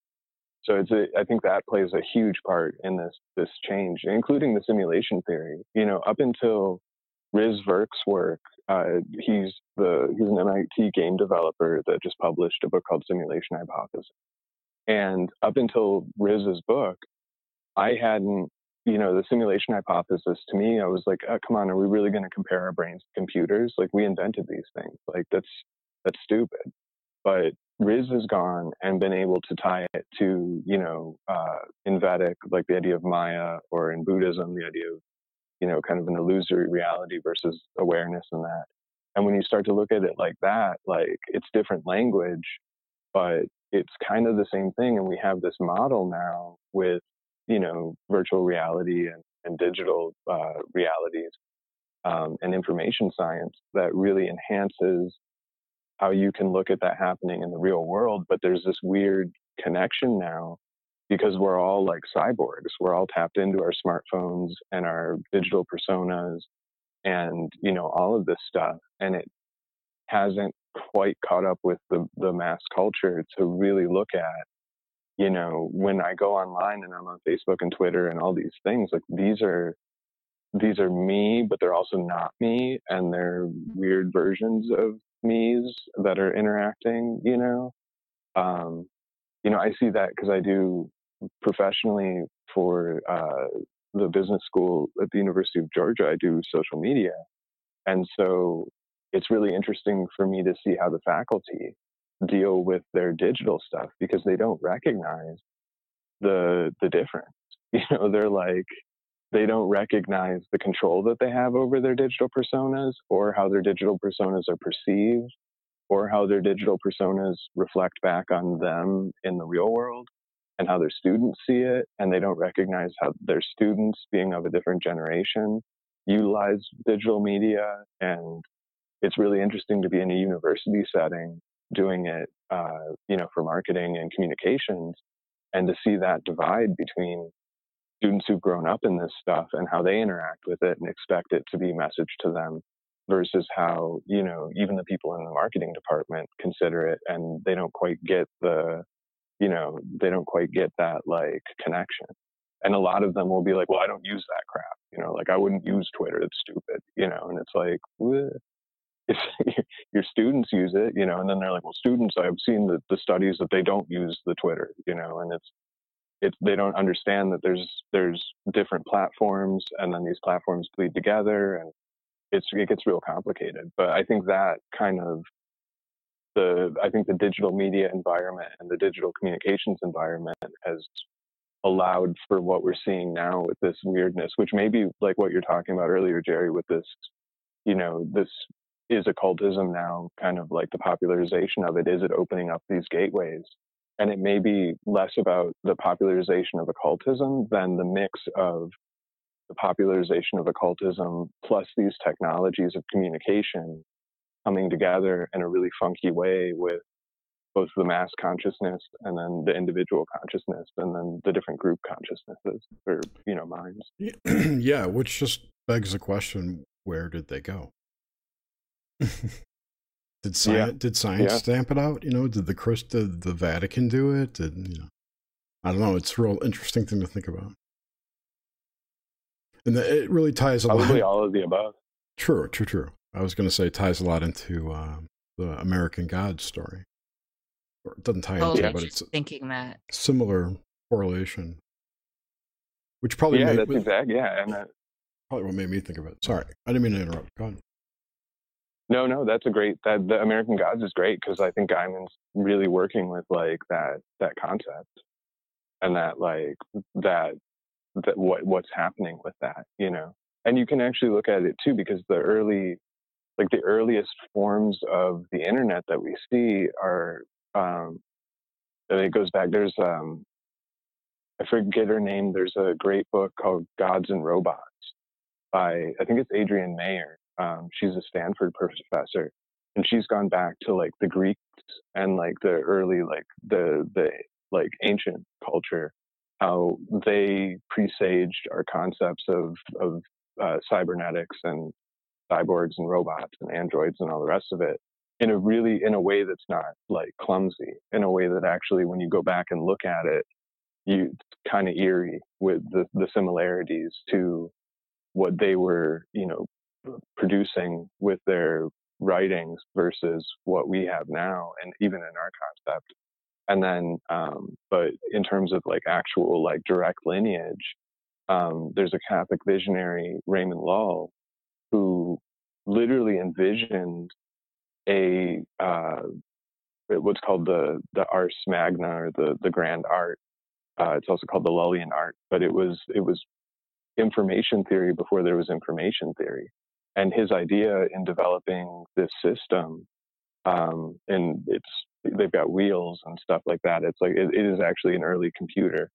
so it's a, I think that plays a huge part in this this change, including the simulation theory. You know, up until Riz Virk's work, uh, he's the he's an MIT game developer that just published a book called Simulation Hypothesis. And up until Riz's book, I hadn't, you know, the simulation hypothesis to me, I was like, oh, come on, are we really going to compare our brains to computers? Like we invented these things. Like that's that's stupid. But Riz has gone and been able to tie it to, you know, uh, in Vedic, like the idea of Maya, or in Buddhism, the idea of, you know, kind of an illusory reality versus awareness and that. And when you start to look at it like that, like it's different language, but it's kind of the same thing. And we have this model now with you know, virtual reality and, and digital uh, realities um, and information science that really enhances how you can look at that happening in the real world. But there's this weird connection now because we're all like cyborgs. We're all tapped into our smartphones and our digital personas and, you know, all of this stuff. And it hasn't quite caught up with the, the mass culture to really look at, you know, when I go online and I'm on Facebook and Twitter and all these things, like these are these are me, but they're also not me, and they're weird versions of me's that are interacting, you know. Um, you know, I see that because I do professionally for uh, the business school at the University of Georgia. I do social media, and so it's really interesting for me to see how the faculty deal with their digital stuff because they don't recognize the the difference. You know, they're like they don't recognize the control that they have over their digital personas or how their digital personas are perceived or how their digital personas reflect back on them in the real world and how their students see it. And they don't recognize how their students, being of a different generation, utilize digital media. And it's really interesting to be in a university setting doing it, uh, you know, for marketing and communications and to see that divide between students who've grown up in this stuff and how they interact with it and expect it to be messaged to them versus how you know even the people in the marketing department consider it and they don't quite get the you know they don't quite get that like connection. And a lot of them will be like well i don't use that crap you know like i wouldn't use twitter it's stupid you know and it's like if your students use it you know and then they're like well students i've seen the, the studies that they don't use the twitter you know and it's it's they don't understand that there's there's different platforms and then these platforms bleed together and it's it gets real complicated. But i think that kind of the i think the digital media environment and the digital communications environment has allowed for what we're seeing now with this weirdness which may be like what you're talking about earlier jerry with this you know this is occultism now kind of like the popularization of it. Is it opening up these gateways and it may be less about the popularization of occultism than the mix of the popularization of occultism plus these technologies of communication coming together in a really funky way with both the mass consciousness and then the individual consciousness and then the different group consciousnesses or you know minds. Yeah which just begs the question where did they go Did science, yeah. did science yeah. stamp it out? You know, did the Chris, did the Vatican do it? Did you know? I don't know. It's a real interesting thing to think about, and the, it really ties a Probably lot. all of the above. True, true, true. I was going to say ties a lot into uh, the American God story. Or it doesn't tie oh, into, but it's thinking that similar correlation, which probably yeah, made, that's exactly yeah, and that, probably what made me think of it. Sorry, I didn't mean to interrupt. Go ahead. No, no, that's a great that the American Gods is great because I think Gaiman's really working with like that that concept and that like that that what what's happening with that, you know. And you can actually look at it too because the early like the earliest forms of the internet that we see are um it goes back there's um I forget her name there's a great book called Gods and Robots by I think it's Adrienne Mayor um, she's a Stanford professor, and she's gone back to like the Greeks and like the early like the the like ancient culture, how they presaged our concepts of of uh, cybernetics and cyborgs and robots and androids and all the rest of it in a really in a way that's not like clumsy in a way that actually when you go back and look at it you kind of eerie with the, the similarities to what they were you know producing with their writings versus what we have now and even in our concept. And then um, but in terms of like actual like direct lineage um, there's a catholic visionary raymond lull who literally envisioned a uh, what's called the the ars magna or the the grand art. Uh, it's also called the lullian art but it was it was information theory before there was information theory and his idea in developing this system um, and it's they've got wheels and stuff like that it's like it, it is actually an early computer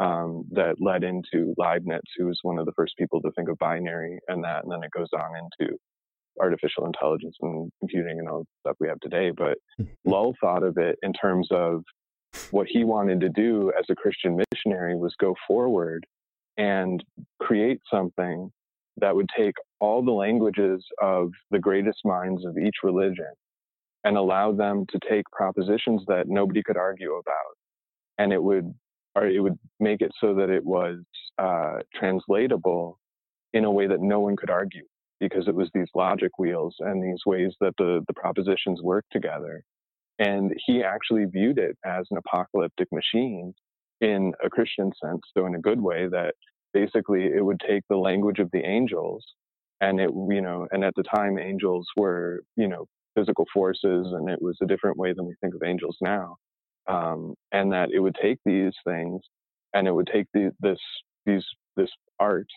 um, that led into Leibniz, who was one of the first people to think of binary and that, and then it goes on into artificial intelligence and computing and all the stuff we have today. But Lull thought of it in terms of what he wanted to do as a Christian missionary was go forward and create something that would take all the languages of the greatest minds of each religion and allow them to take propositions that nobody could argue about. And it would, or it would make it so that it was uh, translatable in a way that no one could argue because it was these logic wheels and these ways that the, the propositions work together. And he actually viewed it as an apocalyptic machine in a Christian sense, so in a good way that basically it would take the language of the angels and it, you know, and at the time angels were, you know, physical forces and it was a different way than we think of angels now. Um, and that it would take these things and it would take the, this, these, this art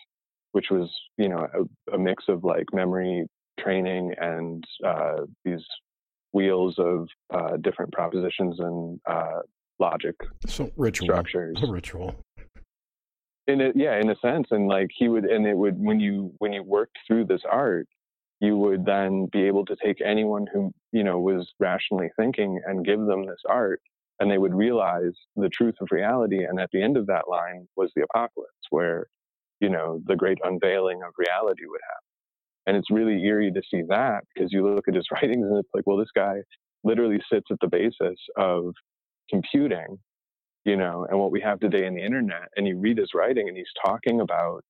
which was you know a, a mix of like memory training and uh, these wheels of uh, different propositions and uh, logic so ritual structures a ritual in yeah in a sense and like he would and it would when you when you worked through this art you would then be able to take anyone who you know was rationally thinking and give them this art and they would realize the truth of reality and at the end of that line was the apocalypse where you know, the great unveiling of reality would happen. And it's really eerie to see that because you look at his writings and it's like, well, this guy literally sits at the basis of computing, you know, and what we have today in the internet. And you read his writing and he's talking about,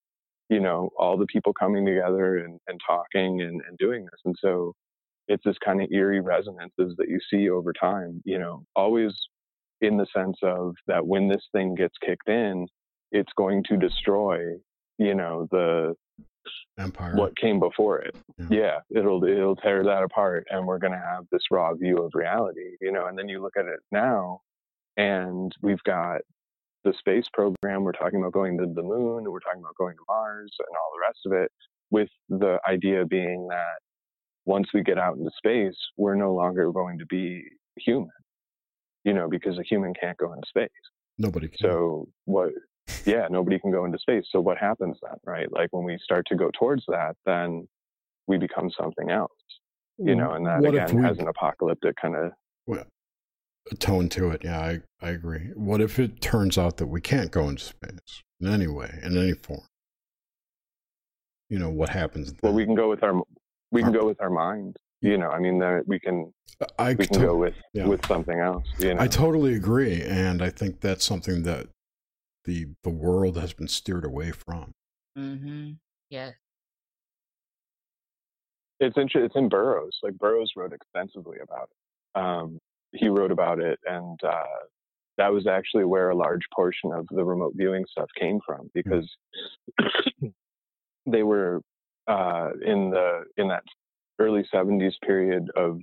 you know, all the people coming together and, and talking and, and doing this. And so it's this kind of eerie resonances that you see over time, you know, always in the sense of that when this thing gets kicked in, it's going to destroy you know the empire what came before it yeah. yeah, it'll it'll tear that apart and we're going to have this raw view of reality you know and then you look at it now and we've got the space program we're talking about going to the moon we're talking about going to mars and all the rest of it with the idea being that once we get out into space we're no longer going to be human you know because a human can't go into space nobody can so what yeah, nobody can go into space. So what happens then, right? Like when we start to go towards that, then we become something else, you mm, know, and that what again we, has an apocalyptic kind of well, tone to it. Yeah, I, I agree. What if it turns out that we can't go into space in any way, in any form? You know, what happens then? Well, we can go with our, we can go with our mind. You know, I mean, that we can, I we can to, go with, yeah. with something else. You know? I totally agree. And I think that's something that the the world has been steered away from. Mm-hmm. Yeah. It's in it's in Burroughs. Like Burroughs wrote extensively about it. Um, he wrote about it, and uh, that was actually where a large portion of the remote viewing stuff came from hmm. because mm-hmm. they were uh, in the in that early 70s period of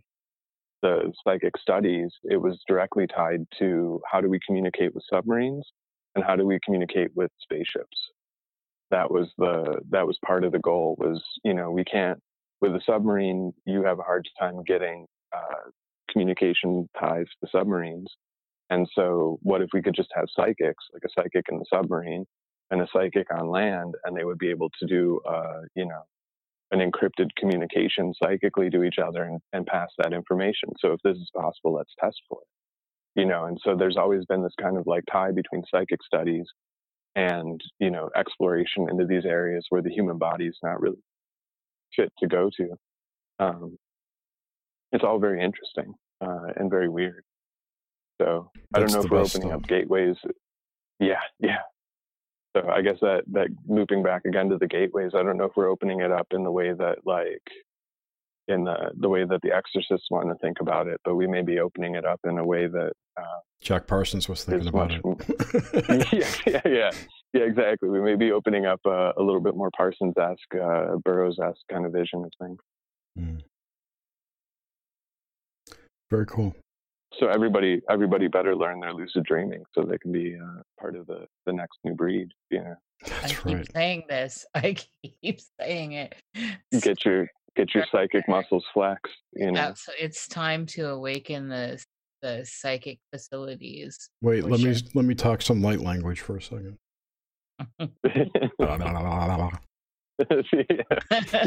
the psychic studies, it was directly tied to how do we communicate with submarines and how do we communicate with spaceships that was the that was part of the goal was you know we can't with a submarine you have a hard time getting uh, communication ties to submarines. And so what if we could just have psychics like a psychic in the submarine and a psychic on land and they would be able to do uh, you know an encrypted communication psychically to each other and, and pass that information? So if this is possible let's test for it. You know and so there's always been this kind of like tie between psychic studies and you know exploration into these areas where the human body is not really fit to go to. Um, it's all very interesting uh, and very weird so i don't know if we're opening stuff. up gateways yeah yeah so i guess that that looping back again to the gateways i don't know if we're opening it up in the way that like in the, the way that the exorcists want to think about it, but we may be opening it up in a way that uh, Jack Parsons was thinking about it. yeah, yeah, yeah, yeah, exactly. We may be opening up a, a little bit more Parsons esque, uh, Burroughs esque kind of vision of things. Mm. Very cool. So everybody, everybody better learn their lucid dreaming so they can be uh, part of the the next new breed. You know. That's I keep saying this. I keep saying it. Get your get your psychic muscles flexed. You know, so it's time to awaken the the psychic facilities. Wait, let me let me talk some light language for a second. you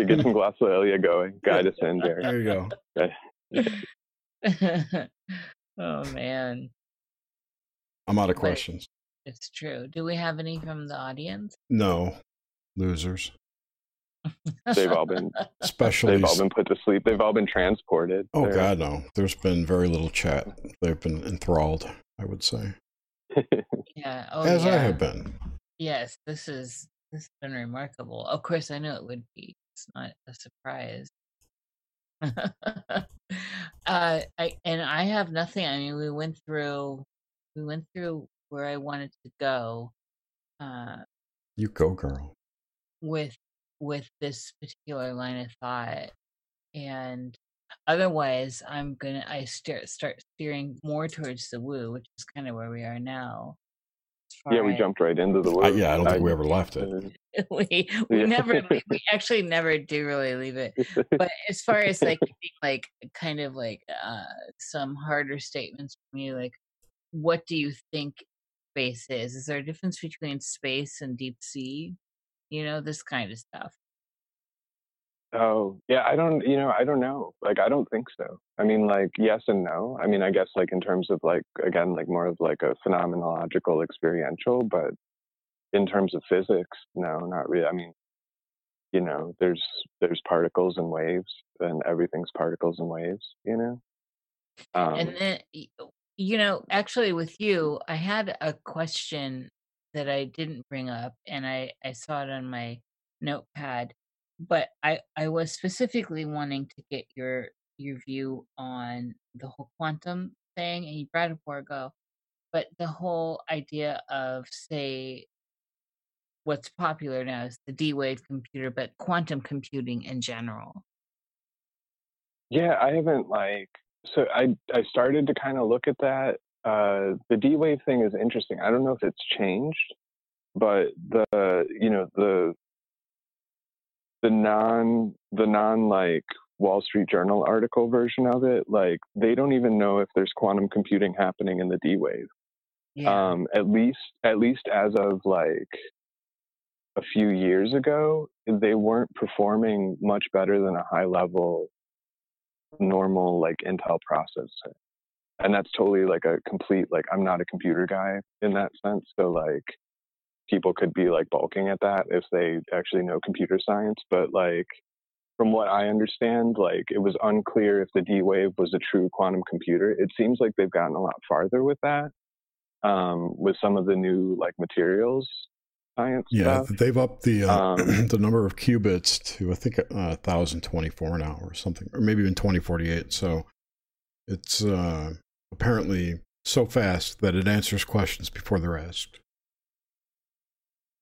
get some glossolalia going. Guide us in, Jerry. There you go. oh man. I'm out of questions. It's true. Do we have any from the audience? No. Losers. They've all been especially they've all been put to sleep. They've all been transported. Oh They're... God, no. There's been very little chat. Mm. They've been enthralled, I would say. yeah. Oh, As yeah. I have been. Yes, this is this has been remarkable. Of course, I know it would be. It's not a surprise. uh, I and I have nothing. I mean, we went through, we went through where I wanted to go. Uh, you go, girl. With with this particular line of thought, and otherwise, I'm gonna I start start steering more towards the woo, which is kind of where we are now. Yeah, we jumped right into the woo. Uh, yeah, I don't think I, we ever left it. we we yeah. never we actually never do really leave it. But as far as like like kind of like uh some harder statements from you, like what do you think space is? Is there a difference between space and deep sea? You know, this kind of stuff. Oh, yeah, I don't, you know, I don't know. Like, I don't think so. I mean, like, yes and no. I mean, I guess, like, in terms of, like, again, like more of like a phenomenological experiential, but in terms of physics, no, not really. I mean, you know, there's, there's particles and waves and everything's particles and waves, you know? Um, and then, you know, actually with you, I had a question that I didn't bring up and I, I saw it on my notepad but I I was specifically wanting to get your your view on the whole quantum thing, and you brought it before but the whole idea of say what's popular now is the D wave computer, but quantum computing in general. Yeah, I haven't like so I I started to kind of look at that. Uh, the D wave thing is interesting. I don't know if it's changed, but the you know the the non the non like Wall Street Journal article version of it, like they don't even know if there's quantum computing happening in the D wave. Yeah. Um, at least at least as of like a few years ago, they weren't performing much better than a high level normal like Intel processor. And that's totally like a complete like I'm not a computer guy in that sense. So like people could be like balking at that if they actually know computer science. But like, from what I understand, like it was unclear if the D wave was a true quantum computer. It seems like they've gotten a lot farther with that, um, with some of the new like materials science. Yeah, stuff. they've upped the uh, um, the number of qubits to I think uh, thousand twenty four now or something, or maybe even twenty forty eight. So it's uh, apparently so fast that it answers questions before they're asked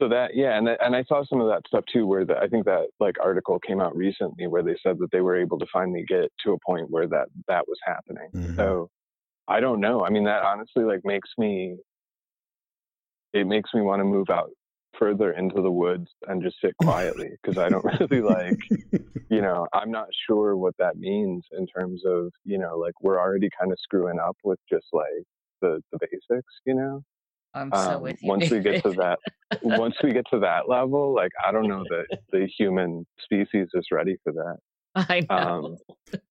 so that yeah and and i saw some of that stuff too where the, i think that like article came out recently where they said that they were able to finally get to a point where that that was happening. Mm-hmm. so i don't know. I mean that honestly like makes me it makes me want to move out further into the woods and just sit quietly because i don't really like you know i'm not sure what that means in terms of you know like we're already kind of screwing up with just like the the basics you know I'm so um, with you. Once we get to that, once we get to that level, like I don't know that the human species is ready for that. I know. Um,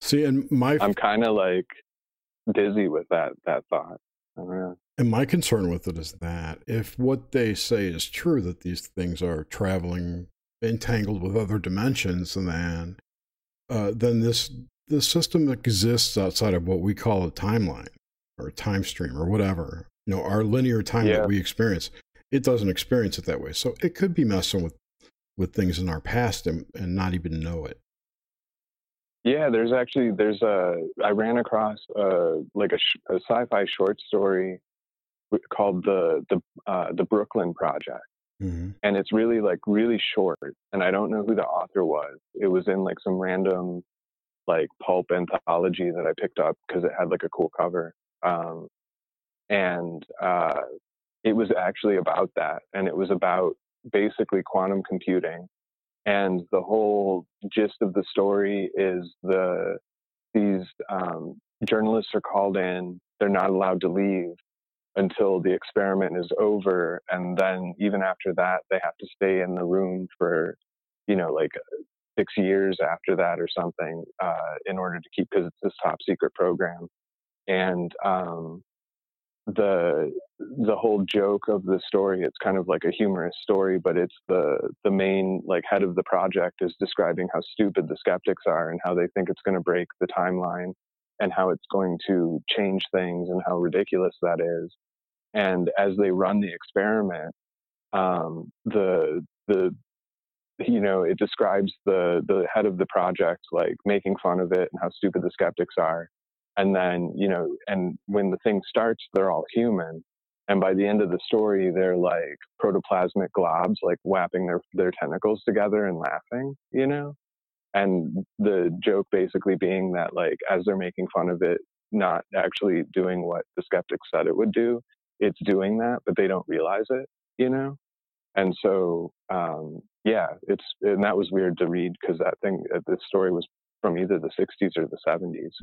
See, and my I'm kind of like dizzy with that that thought. And my concern with it is that if what they say is true, that these things are traveling entangled with other dimensions, then uh, then this the system exists outside of what we call a timeline or a time stream or whatever you know our linear time yeah. that we experience it doesn't experience it that way. So it could be messing with with things in our past and, and not even know it. Yeah there's actually there's a i ran across uh like a, a sci-fi short story called the the uh, the brooklyn project. Mm-hmm. and it's really like really short and i don't know who the author was. It was in like some random like pulp anthology that i picked up because it had like a cool cover. Um, and uh, it was actually about that, and it was about basically quantum computing. And the whole gist of the story is the these um, journalists are called in, they're not allowed to leave until the experiment is over. And then even after that, they have to stay in the room for, you know, like six years after that or something uh, in order to keep, because it's this top secret program. And um, the the whole joke of the story it's kind of like a humorous story but it's the the main like head of the project is describing how stupid the skeptics are and how they think it's going to break the timeline and how it's going to change things and how ridiculous that is. And as they run the experiment um, the the you know it describes the the head of the project like making fun of it and how stupid the skeptics are and then you know and when the thing starts they're all human. And by the end of the story they're like protoplasmic globs like wrapping their their tentacles together and laughing you know? And the joke basically being that like as they're making fun of it not actually doing what the skeptics said it would do it's doing that but they don't realize it you know? And so um yeah it's and that was weird to read because that thing uh, this story was from either the 60s or the 70s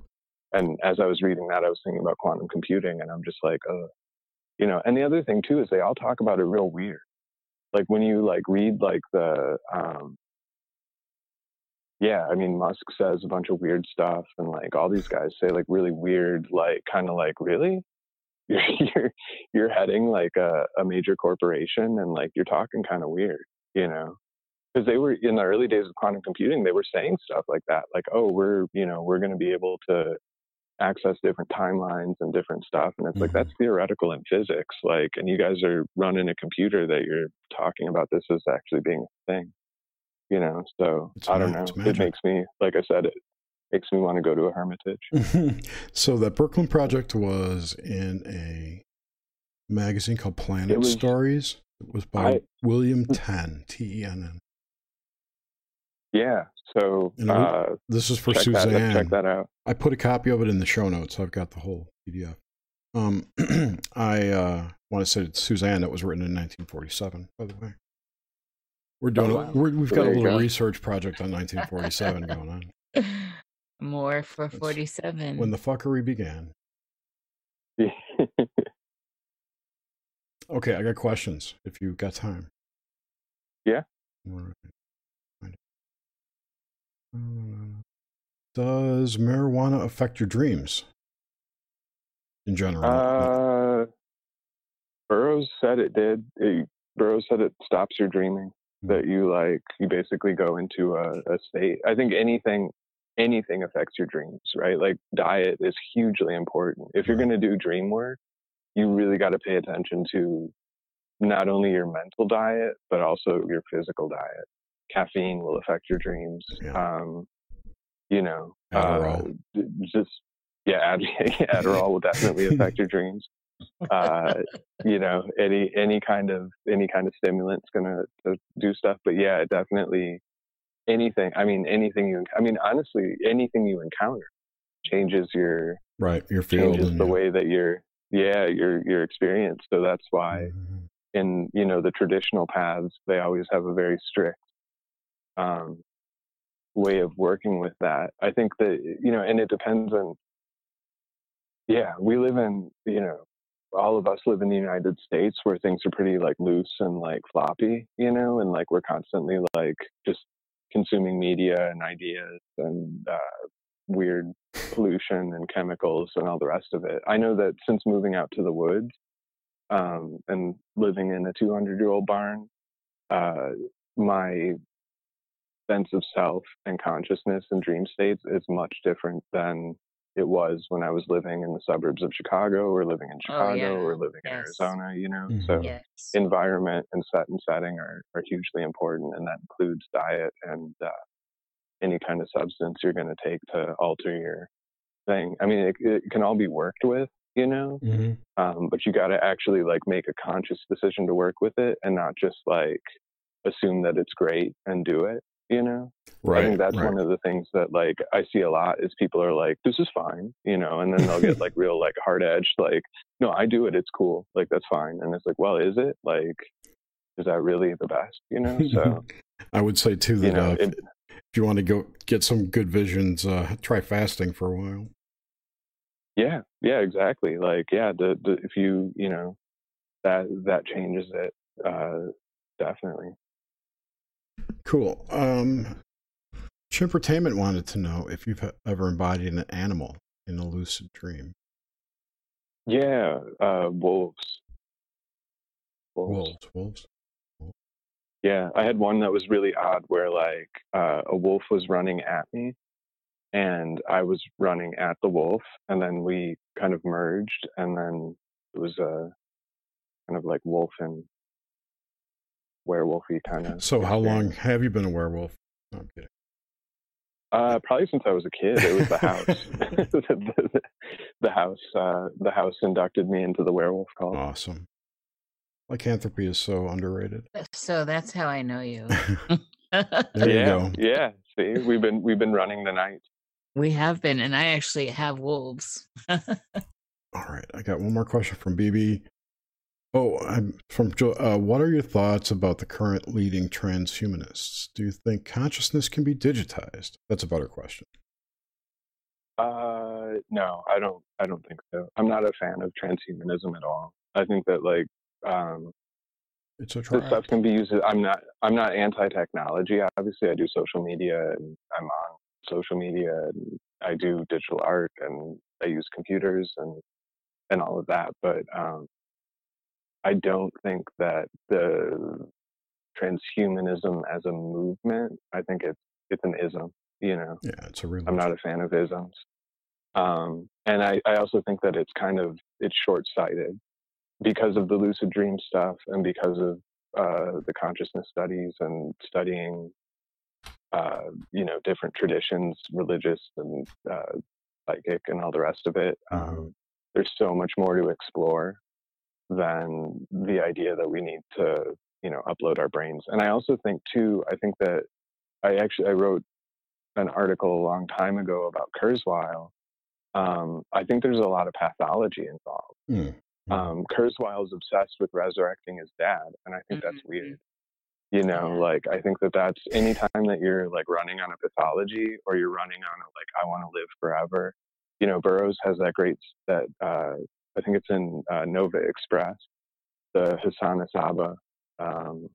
and as I was reading that, I was thinking about quantum computing, and I'm just like, uh, you know. And the other thing too is they all talk about it real weird. Like when you like read like the, um, yeah, I mean Musk says a bunch of weird stuff, and like all these guys say like really weird, like kind of like really, you're you're you're heading like a, a major corporation, and like you're talking kind of weird, you know because they were in the early days of quantum computing they were saying stuff like that like oh we're you know we're going to be able to access different timelines and different stuff. And it's mm-hmm. like, that's theoretical in physics. Like, and you guys are running a computer that you're talking about this as actually being a thing, you know? So it's I don't know. It makes me, like I said, it makes me want to go to a hermitage. so that Brooklyn project was in a magazine called Planet was, Stories. It was by I, William Tenn, T E N N. Yeah. So uh, this is for check Suzanne. That, check that out. I put a copy of it in the show notes. I've got the whole PDF. Um, I uh, want to say Suzanne. That was written in 1947. By the way, we're doing. Oh, wow. we have got a little go. research project on 1947 going on. More for 47. When the fuckery began. okay, I got questions. If you got time. Yeah. Does marijuana affect your dreams in general? Uh, Burroughs said it did. It, Burroughs said it stops your dreaming. Mm-hmm. That you like, you basically go into a, a state. I think anything, anything affects your dreams, right? Like diet is hugely important. If you're going to do dream work, you really got to pay attention to not only your mental diet but also your physical diet caffeine will affect your dreams. Yeah. Um, you know, uh, just yeah, Ad- Adderall will definitely affect your dreams. Uh, you know, any any kind of any kind of stimulant's gonna do stuff. But yeah, definitely anything. I mean, anything you. I mean, honestly, anything you encounter changes your right your field changes the way that you're yeah your your experience. So that's why. Mm-hmm. In you know the traditional paths, they always have a very strict um, way of working with that. I think that, you know, and it depends on, yeah, we live in, you know, all of us live in the United States where things are pretty like loose and like floppy, you know, and like we're constantly like just consuming media and ideas and uh, weird pollution and chemicals and all the rest of it. I know that since moving out to the woods um, and living in a 200 year old barn, uh, my sense of self and consciousness and dream states is much different than it was when I was living in the suburbs of Chicago or living in oh, Chicago oh, yeah. or living yes. in Arizona, you know. Mm-hmm. So yes. environment and set and setting are, are hugely important and that includes diet and uh, any kind of substance you're going to take to alter your thing. I mean, it, it can all be worked with, you know, mm-hmm. um, but you got to actually like make a conscious decision to work with it and not just like assume that it's great and do it you know right, i think that's right. one of the things that like i see a lot is people are like this is fine you know and then they'll get like real like hard edged like no i do it it's cool like that's fine and it's like well is it like is that really the best you know so i would say too that you know, uh, it, if you want to go get some good visions uh try fasting for a while Yeah, yeah, exactly. Like, yeah, the, the if you you know that that changes it uh, definitely. Cool. Um, Chimpertainment wanted to know if you've ever embodied an animal in a lucid dream. Yeah, uh, wolves. Wolves. Wolves. Yeah, I had one that was really odd where like uh, a wolf was running at me and I was running at the wolf and then we kind of merged and then it was a kind of like wolf and werewolfy kind of. So how long have you been a werewolf? No, I'm kidding. Uh, probably since I was a kid. It was the house. the, the, the, house. Uh, the house inducted me into the werewolf cult. Awesome. Lycanthropy is so underrated. So that's how I know you. there yeah, you go. Yeah. See, we've been we've been running the night. We have been, and I actually have wolves. All right, I got one more question from BB. Oh, I'm from Joe. Uh, what are your thoughts about the current leading transhumanists? Do you think consciousness can be digitized? That's a better question. Uh, no, I don't. I don't think so. I'm not a fan of transhumanism at all. I think that like um, it's a this stuff can be used. I'm not. I'm not anti-technology. Obviously, I do social media and I'm on social media and I do digital art and I use computers and and all of that. But um, I don't think that the transhumanism as a movement, I think it's it's an ism, you know. Yeah, it's a real I'm not a fan of isms. Um, and I, I also think that it's kind of it's short sighted because of the lucid dream stuff and because of uh, the consciousness studies and studying uh, you know different traditions, religious and uh, psychic and all the rest of it. Mm-hmm. Um, there's so much more to explore than the idea that we need to you know upload our brains. And i also think too i think that i actually i wrote an article a long time ago about kurzweil. Um, i think there's a lot of pathology involved. Mm-hmm. um, kurzweil is obsessed with resurrecting his dad and i think mm-hmm. that's weird. You know like i think that that's anytime that you're like running on a pathology or you're running on a like i want to live forever you know burroughs has that great that uh, I think it's in uh, Nova Express, the Hassan i Sabbah um,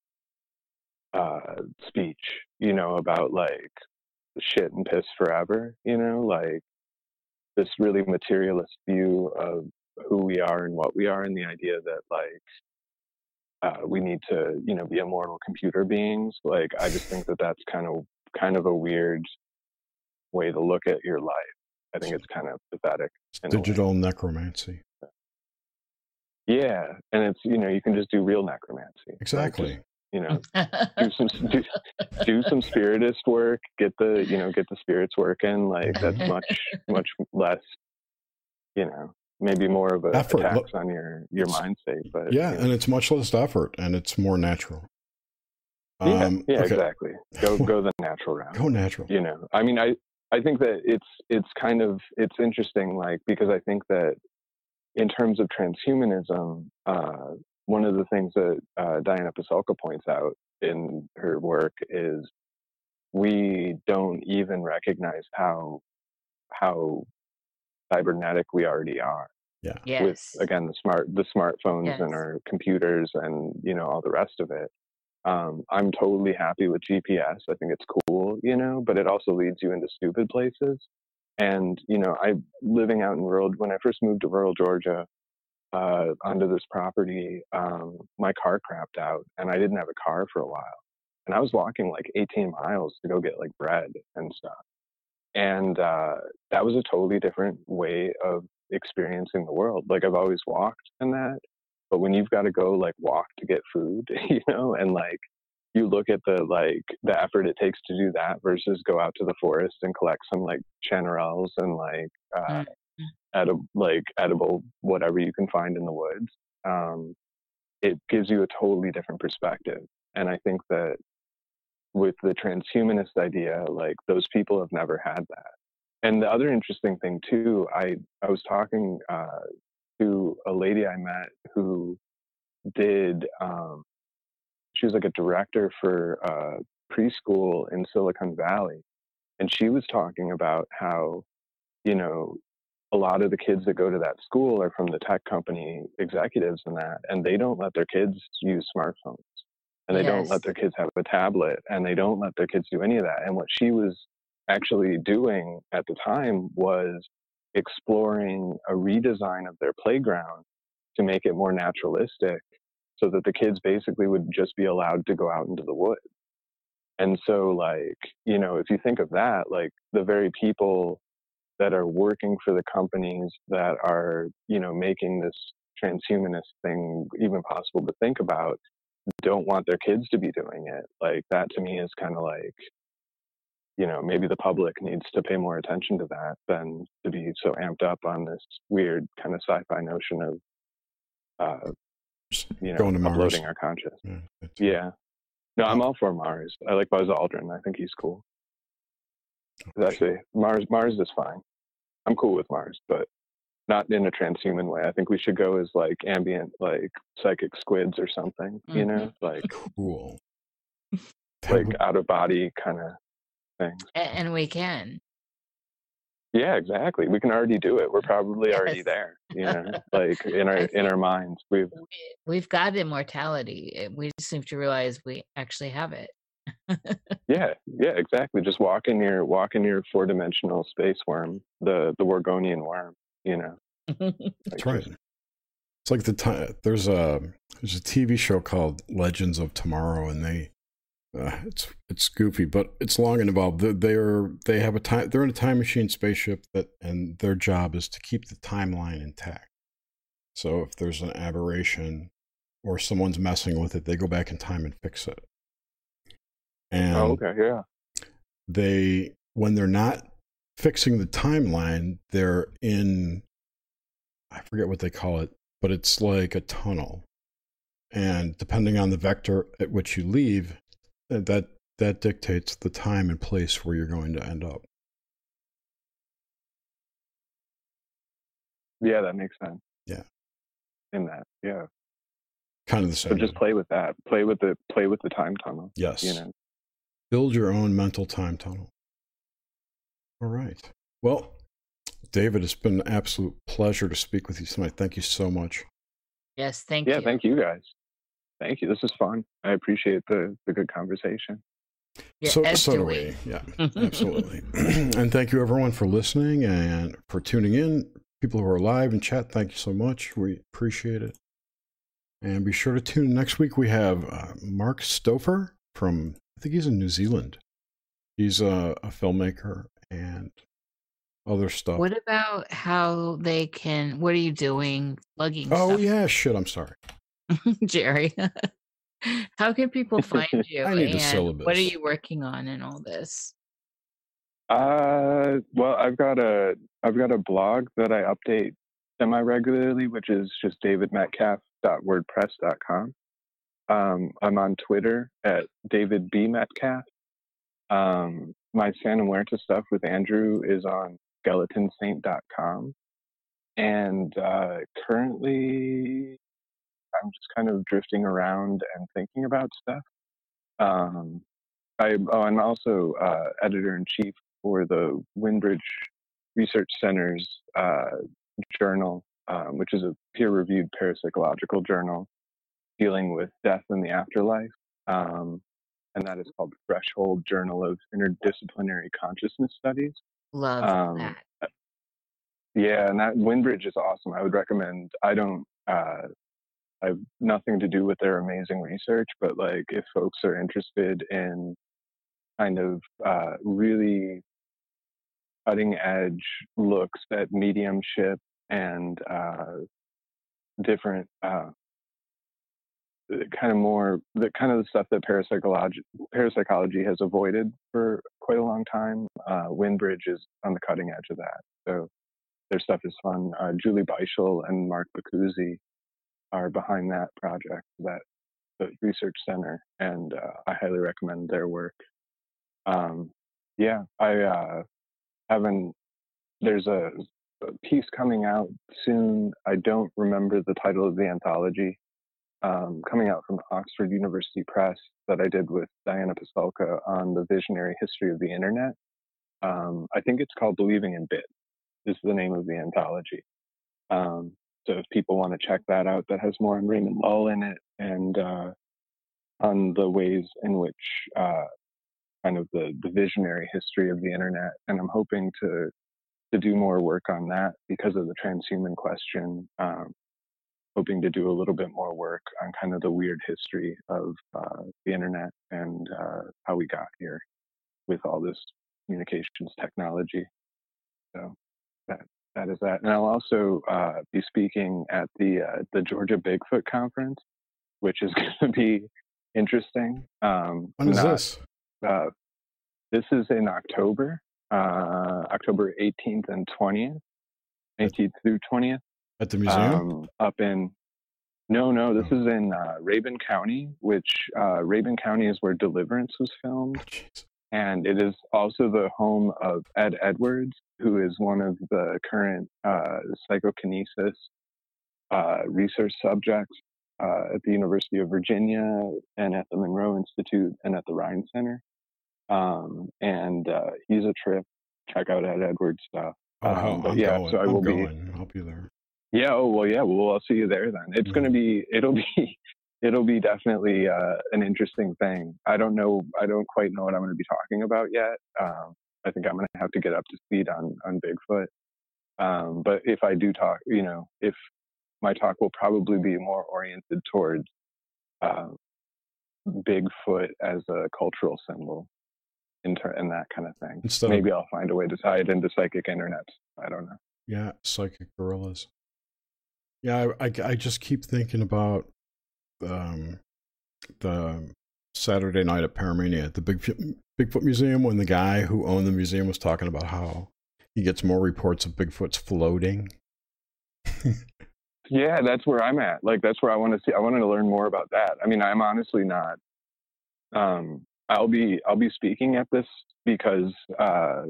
uh, speech, you know, about like shit and piss forever, you know, like this really materialist view of who we are and what we are, and the idea that like uh, we need to, you know, be immortal computer beings. Like, I just think that that's kind of kind of a weird way to look at your life. I think it's kind of pathetic. Digital necromancy. Yeah, and it's you know you can just do real necromancy. Exactly. Just, you know, do some do, do, some spiritist work. Get the you know get the spirits working. Like that's much much less. You know, maybe more of a effort. tax on your your mind state. But yeah, you know. and it's much less effort, and it's more natural. Yeah, um, yeah, okay. exactly. Go go the natural route. Go natural. You know, I mean, I I think that it's it's kind of it's interesting, like because I think that in terms of transhumanism, uh, one of the things that uh, Diana Pasulka points out in her work is we don't even recognize how how cybernetic we already are. Yeah. Yes. With again the smart the smartphones yes. and our computers and you know all the rest of it. Um, I'm totally happy with GPS. I think it's cool, you know, but it also leads you into stupid places. And you know, I living out in rural when I first moved to rural Georgia uh, onto this property, um, my car crapped out, and I didn't have a car for a while. And I was walking like 18 miles to go get like bread and stuff. And uh, that was a totally different way of experiencing the world. Like I've always walked and that, but when you've got to go like walk to get food, you know, and like you look at the like the effort it takes to do that versus go out to the forest and collect some like chanterelles and like uh, mm-hmm. edible like edible whatever you can find in the woods. Um, it gives you a totally different perspective, and I think that with the transhumanist idea, like those people have never had that. And the other interesting thing too, I I was talking uh, to a lady I met who did um, she was like a director for uh, preschool in Silicon Valley, and she was talking about how, you know, a lot of the kids that go to that school are from the tech company executives and that, and they don't let their kids use smartphones and they yes. don't let their kids have a tablet and they don't let their kids do any of that. And what she was actually doing at the time was exploring a redesign of their playground to make it more naturalistic so that the kids basically would just be allowed to go out into the woods. And so, like, you know, if you think of that, like the very people that are working for the companies that are, you know, making this transhumanist thing even possible to think about don't want their kids to be doing it. Like, that to me is kind of like, you know, maybe the public needs to pay more attention to that than to be so amped up on this weird kind of sci-fi notion of, uh, you know, Going to uploading Mars. our conscious. Yeah, yeah. No, I'm all for Mars. I like Buzz Aldrin. I think he's cool. Actually, Mars Mars is fine. I'm cool with Mars, but not in a transhuman way. I think we should go as like ambient, like psychic squids or something. Mm-hmm. You know, like cool, like out of body kind of things. And we can. Yeah, exactly. We can already do it. We're probably yes. already there. You know, like in our in our minds, we've we've got immortality. Eh, we just seem to realize we actually have it. yeah, yeah, exactly. Just walk in your walk in your four dimensional space worm, the the Worgonian worm. You know, that's right. It's like the time. There's a there's a TV show called Legends of Tomorrow, and they uh, it's it's goofy, but it's long and involved. They're they have a time. They're in a time machine spaceship that, and their job is to keep the timeline intact. So if there's an aberration or someone's messing with it, they go back in time and fix it. And oh, okay, yeah. They when they're not fixing the timeline, they're in I forget what they call it, but it's like a tunnel. And depending on the vector at which you leave, Uh, that that dictates the time and place where you're going to end up. Yeah, that makes sense. Yeah. In that, yeah. Kind of the same. So just play with that. Play with the play with the time tunnel. Yes. You know. Build your own mental time tunnel. All right. Well, David, it's been an absolute pleasure to speak with you tonight. Thank you so much. Yes, thank yeah, you. Yeah, thank you guys. Thank you. This is fun. I appreciate the, the good conversation. Yeah, so, so do we. we. Yeah, absolutely. and thank you, everyone, for listening and for tuning in. People who are live in chat, thank you so much. We appreciate it. And be sure to tune in. Next week, we have uh, Mark Stouffer from, I think he's in New Zealand. He's a, a filmmaker and other stuff. What about how they can, what are you doing? Plugging Oh, stuff? yeah, shit. I'm sorry. Jerry. How can people find you? I need the syllabus. What are you working on in all this? Uh, well, I've got a I've got a blog that I update semi regularly, which is just davidmetcalf.wordpress.com. Um, I'm on Twitter at David B Metcalf. Um, my Santa Muerte stuff with Andrew is on skeletonsaint.com. And uh, currently, I'm just kind of drifting around and thinking about stuff. Um, I, oh, I'm also uh, editor in chief for the Windbridge Research Center's uh, journal, um, which is a peer reviewed parapsychological journal dealing with death and the afterlife. Um, and that is called Threshold Journal of Interdisciplinary Consciousness Studies. Love um, that. Yeah, and that Windbridge is awesome. I would recommend. I don't uh, I have nothing to do with their amazing research, but like if folks are interested in kind of uh, really cutting edge looks at mediumship and uh, different uh, kind of more the kind of the stuff that parapsychology parapsychology has avoided for quite a long time. Uh, Windbridge is on the cutting edge of that, so their stuff is fun. Uh, Julie Beischel and Mark Boccuzzi are behind that project, that the research center, and uh, I highly recommend their work. Um, yeah, I uh, haven't. There's a, a, piece coming out soon. I don't remember the title of the anthology. Um, coming out from Oxford University Press that I did with Diana Pasulka on the visionary history of the internet. Um, I think it's called Believing in Bits. is the name of the anthology. Um, so if people want to check that out, that has more on Raymond Lull in it and uh, on the ways in which uh, kind of the, the visionary history of the internet. And I'm hoping to to do more work on that because of the transhuman question. Um, hoping to do a little bit more work on kind of the weird history of uh, the internet and uh, how we got here with all this communications technology. So that that is that. And I'll also uh, be speaking at the uh, the Georgia Bigfoot Conference, which is going to be interesting. Um, when is not, this? Uh, this is in October, uh, October 18th and 20th, 18th through 20th. At the museum? Um, up in, no, no, this oh. is in uh, Rabun County, which uh, Rabun County is where Deliverance was filmed. Oh, and it is also the home of Ed Edwards, who is one of the current uh, psychokinesis uh, research subjects uh, at the University of Virginia and at the Monroe Institute and at the Rhine Center. Um, and uh, he's a trip. Check out Ed Edwards stuff. Oh, um, I'm yeah, going. so I will I'm be. I'll be there. Yeah. Oh well. Yeah. Well, I'll see you there then. It's mm-hmm. going to be. It'll be. It'll be definitely uh, an interesting thing. I don't know. I don't quite know what I'm going to be talking about yet. Um, I think I'm going to have to get up to speed on on Bigfoot. Um, but if I do talk, you know, if my talk will probably be more oriented towards uh, Bigfoot as a cultural symbol and, and that kind of thing. Instead Maybe of, I'll find a way to tie it into psychic internet. I don't know. Yeah, psychic gorillas. Yeah, I, I, I just keep thinking about um, the Saturday night at Paramania at the Big, Bigfoot Museum when the guy who owned the museum was talking about how he gets more reports of Bigfoot's floating. yeah, that's where I'm at. Like that's where I want to see. I wanted to learn more about that. I mean, I'm honestly not um, I'll be I'll be speaking at this because uh,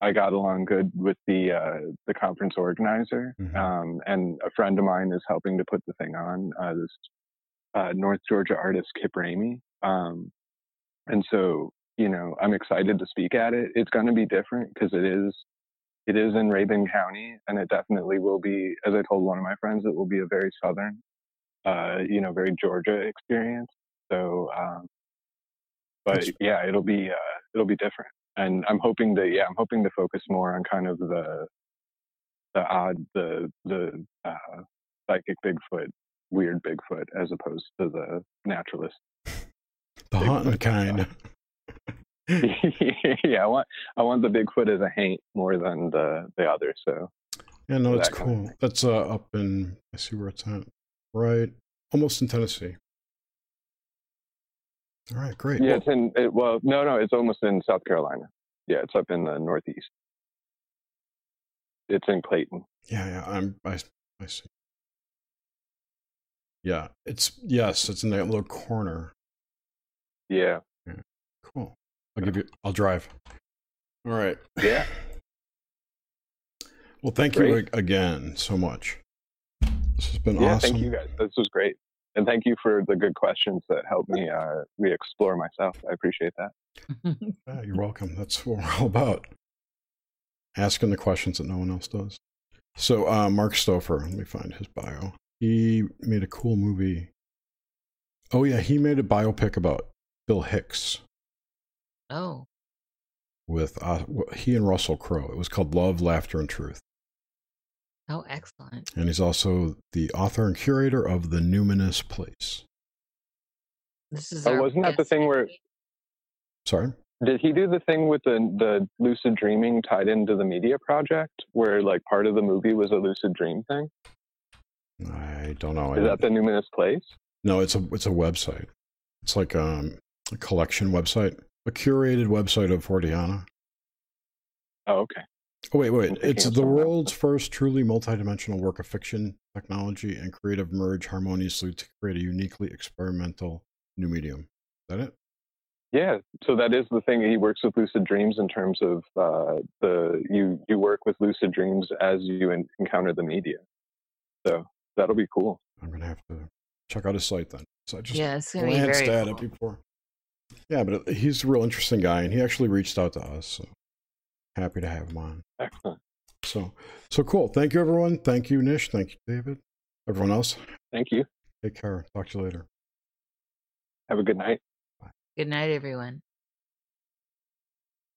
I got along good with the uh, the conference organizer, mm-hmm. um, and a friend of mine is helping to put the thing on. Uh, this uh, North Georgia artist Kip Ramey, um, and so you know I'm excited to speak at it. It's going to be different because it is it is in Rabun County, and it definitely will be. As I told one of my friends, it will be a very southern, uh, you know, very Georgia experience. So um, but yeah, it'll be uh, it'll be different. And I'm hoping to yeah, I'm hoping to focus more on kind of the the odd the the uh, psychic Bigfoot, weird Bigfoot, as opposed to the naturalist. The haunting kind. yeah, I want I want the Bigfoot as a haint more than the the other. So yeah, no, that's that cool. Kind of that's uh, up in I see where it's at. Right, almost in Tennessee. All right, great. Yeah, well, it's in, it, well, no, no, it's almost in South Carolina. Yeah, it's up in the Northeast. It's in Clayton. Yeah, yeah, I'm, I, I see. Yeah, it's, yes, it's in that little corner. Yeah. yeah. Cool. I'll give you, I'll drive. All right. Yeah. Well, thank great. you again so much. This has been yeah, awesome. Thank you guys. This was great and thank you for the good questions that helped me uh, re-explore myself. I appreciate that. yeah, you're welcome. That's what we're all about. Asking the questions that no one else does. So, uh, Mark Stouffer, let me find his bio. He made a cool movie. Oh, yeah, he made a biopic about Bill Hicks. Oh. With uh, he and Russell Crowe. It was called Love, Laughter, and Truth. Oh, excellent. And he's also the author and curator of The Numinous Place. This is oh, wasn't that the thing where Sorry? Did he do the thing with the the lucid dreaming tied into the media project where like part of the movie was a lucid dream thing? I don't know. Is that the Numinous Place? No, it's a it's a website. It's like um, a collection website, a curated website of Forteana. Oh, okay. Oh, wait, wait. It's the world's first truly multidimensional work of fiction, technology, and creative merge harmoniously to create a uniquely experimental new medium. Is that it? Yeah, so that is the thing. He works with lucid dreams in terms of uh, the you you work with lucid dreams as you in, encounter the media. So that'll be cool. I'm gonna have to check out his site then. So I just yeah, it's gonna glanced be very at cool. it before. Yeah, but uh, he's a real interesting guy, and he actually reached out to us. So happy to have him on. Excellent. So, so cool. Thank you, everyone. Thank you, Nish. Thank you, David. Everyone else. Thank you. Take care. Talk to you later. Have a good night. Good night, everyone.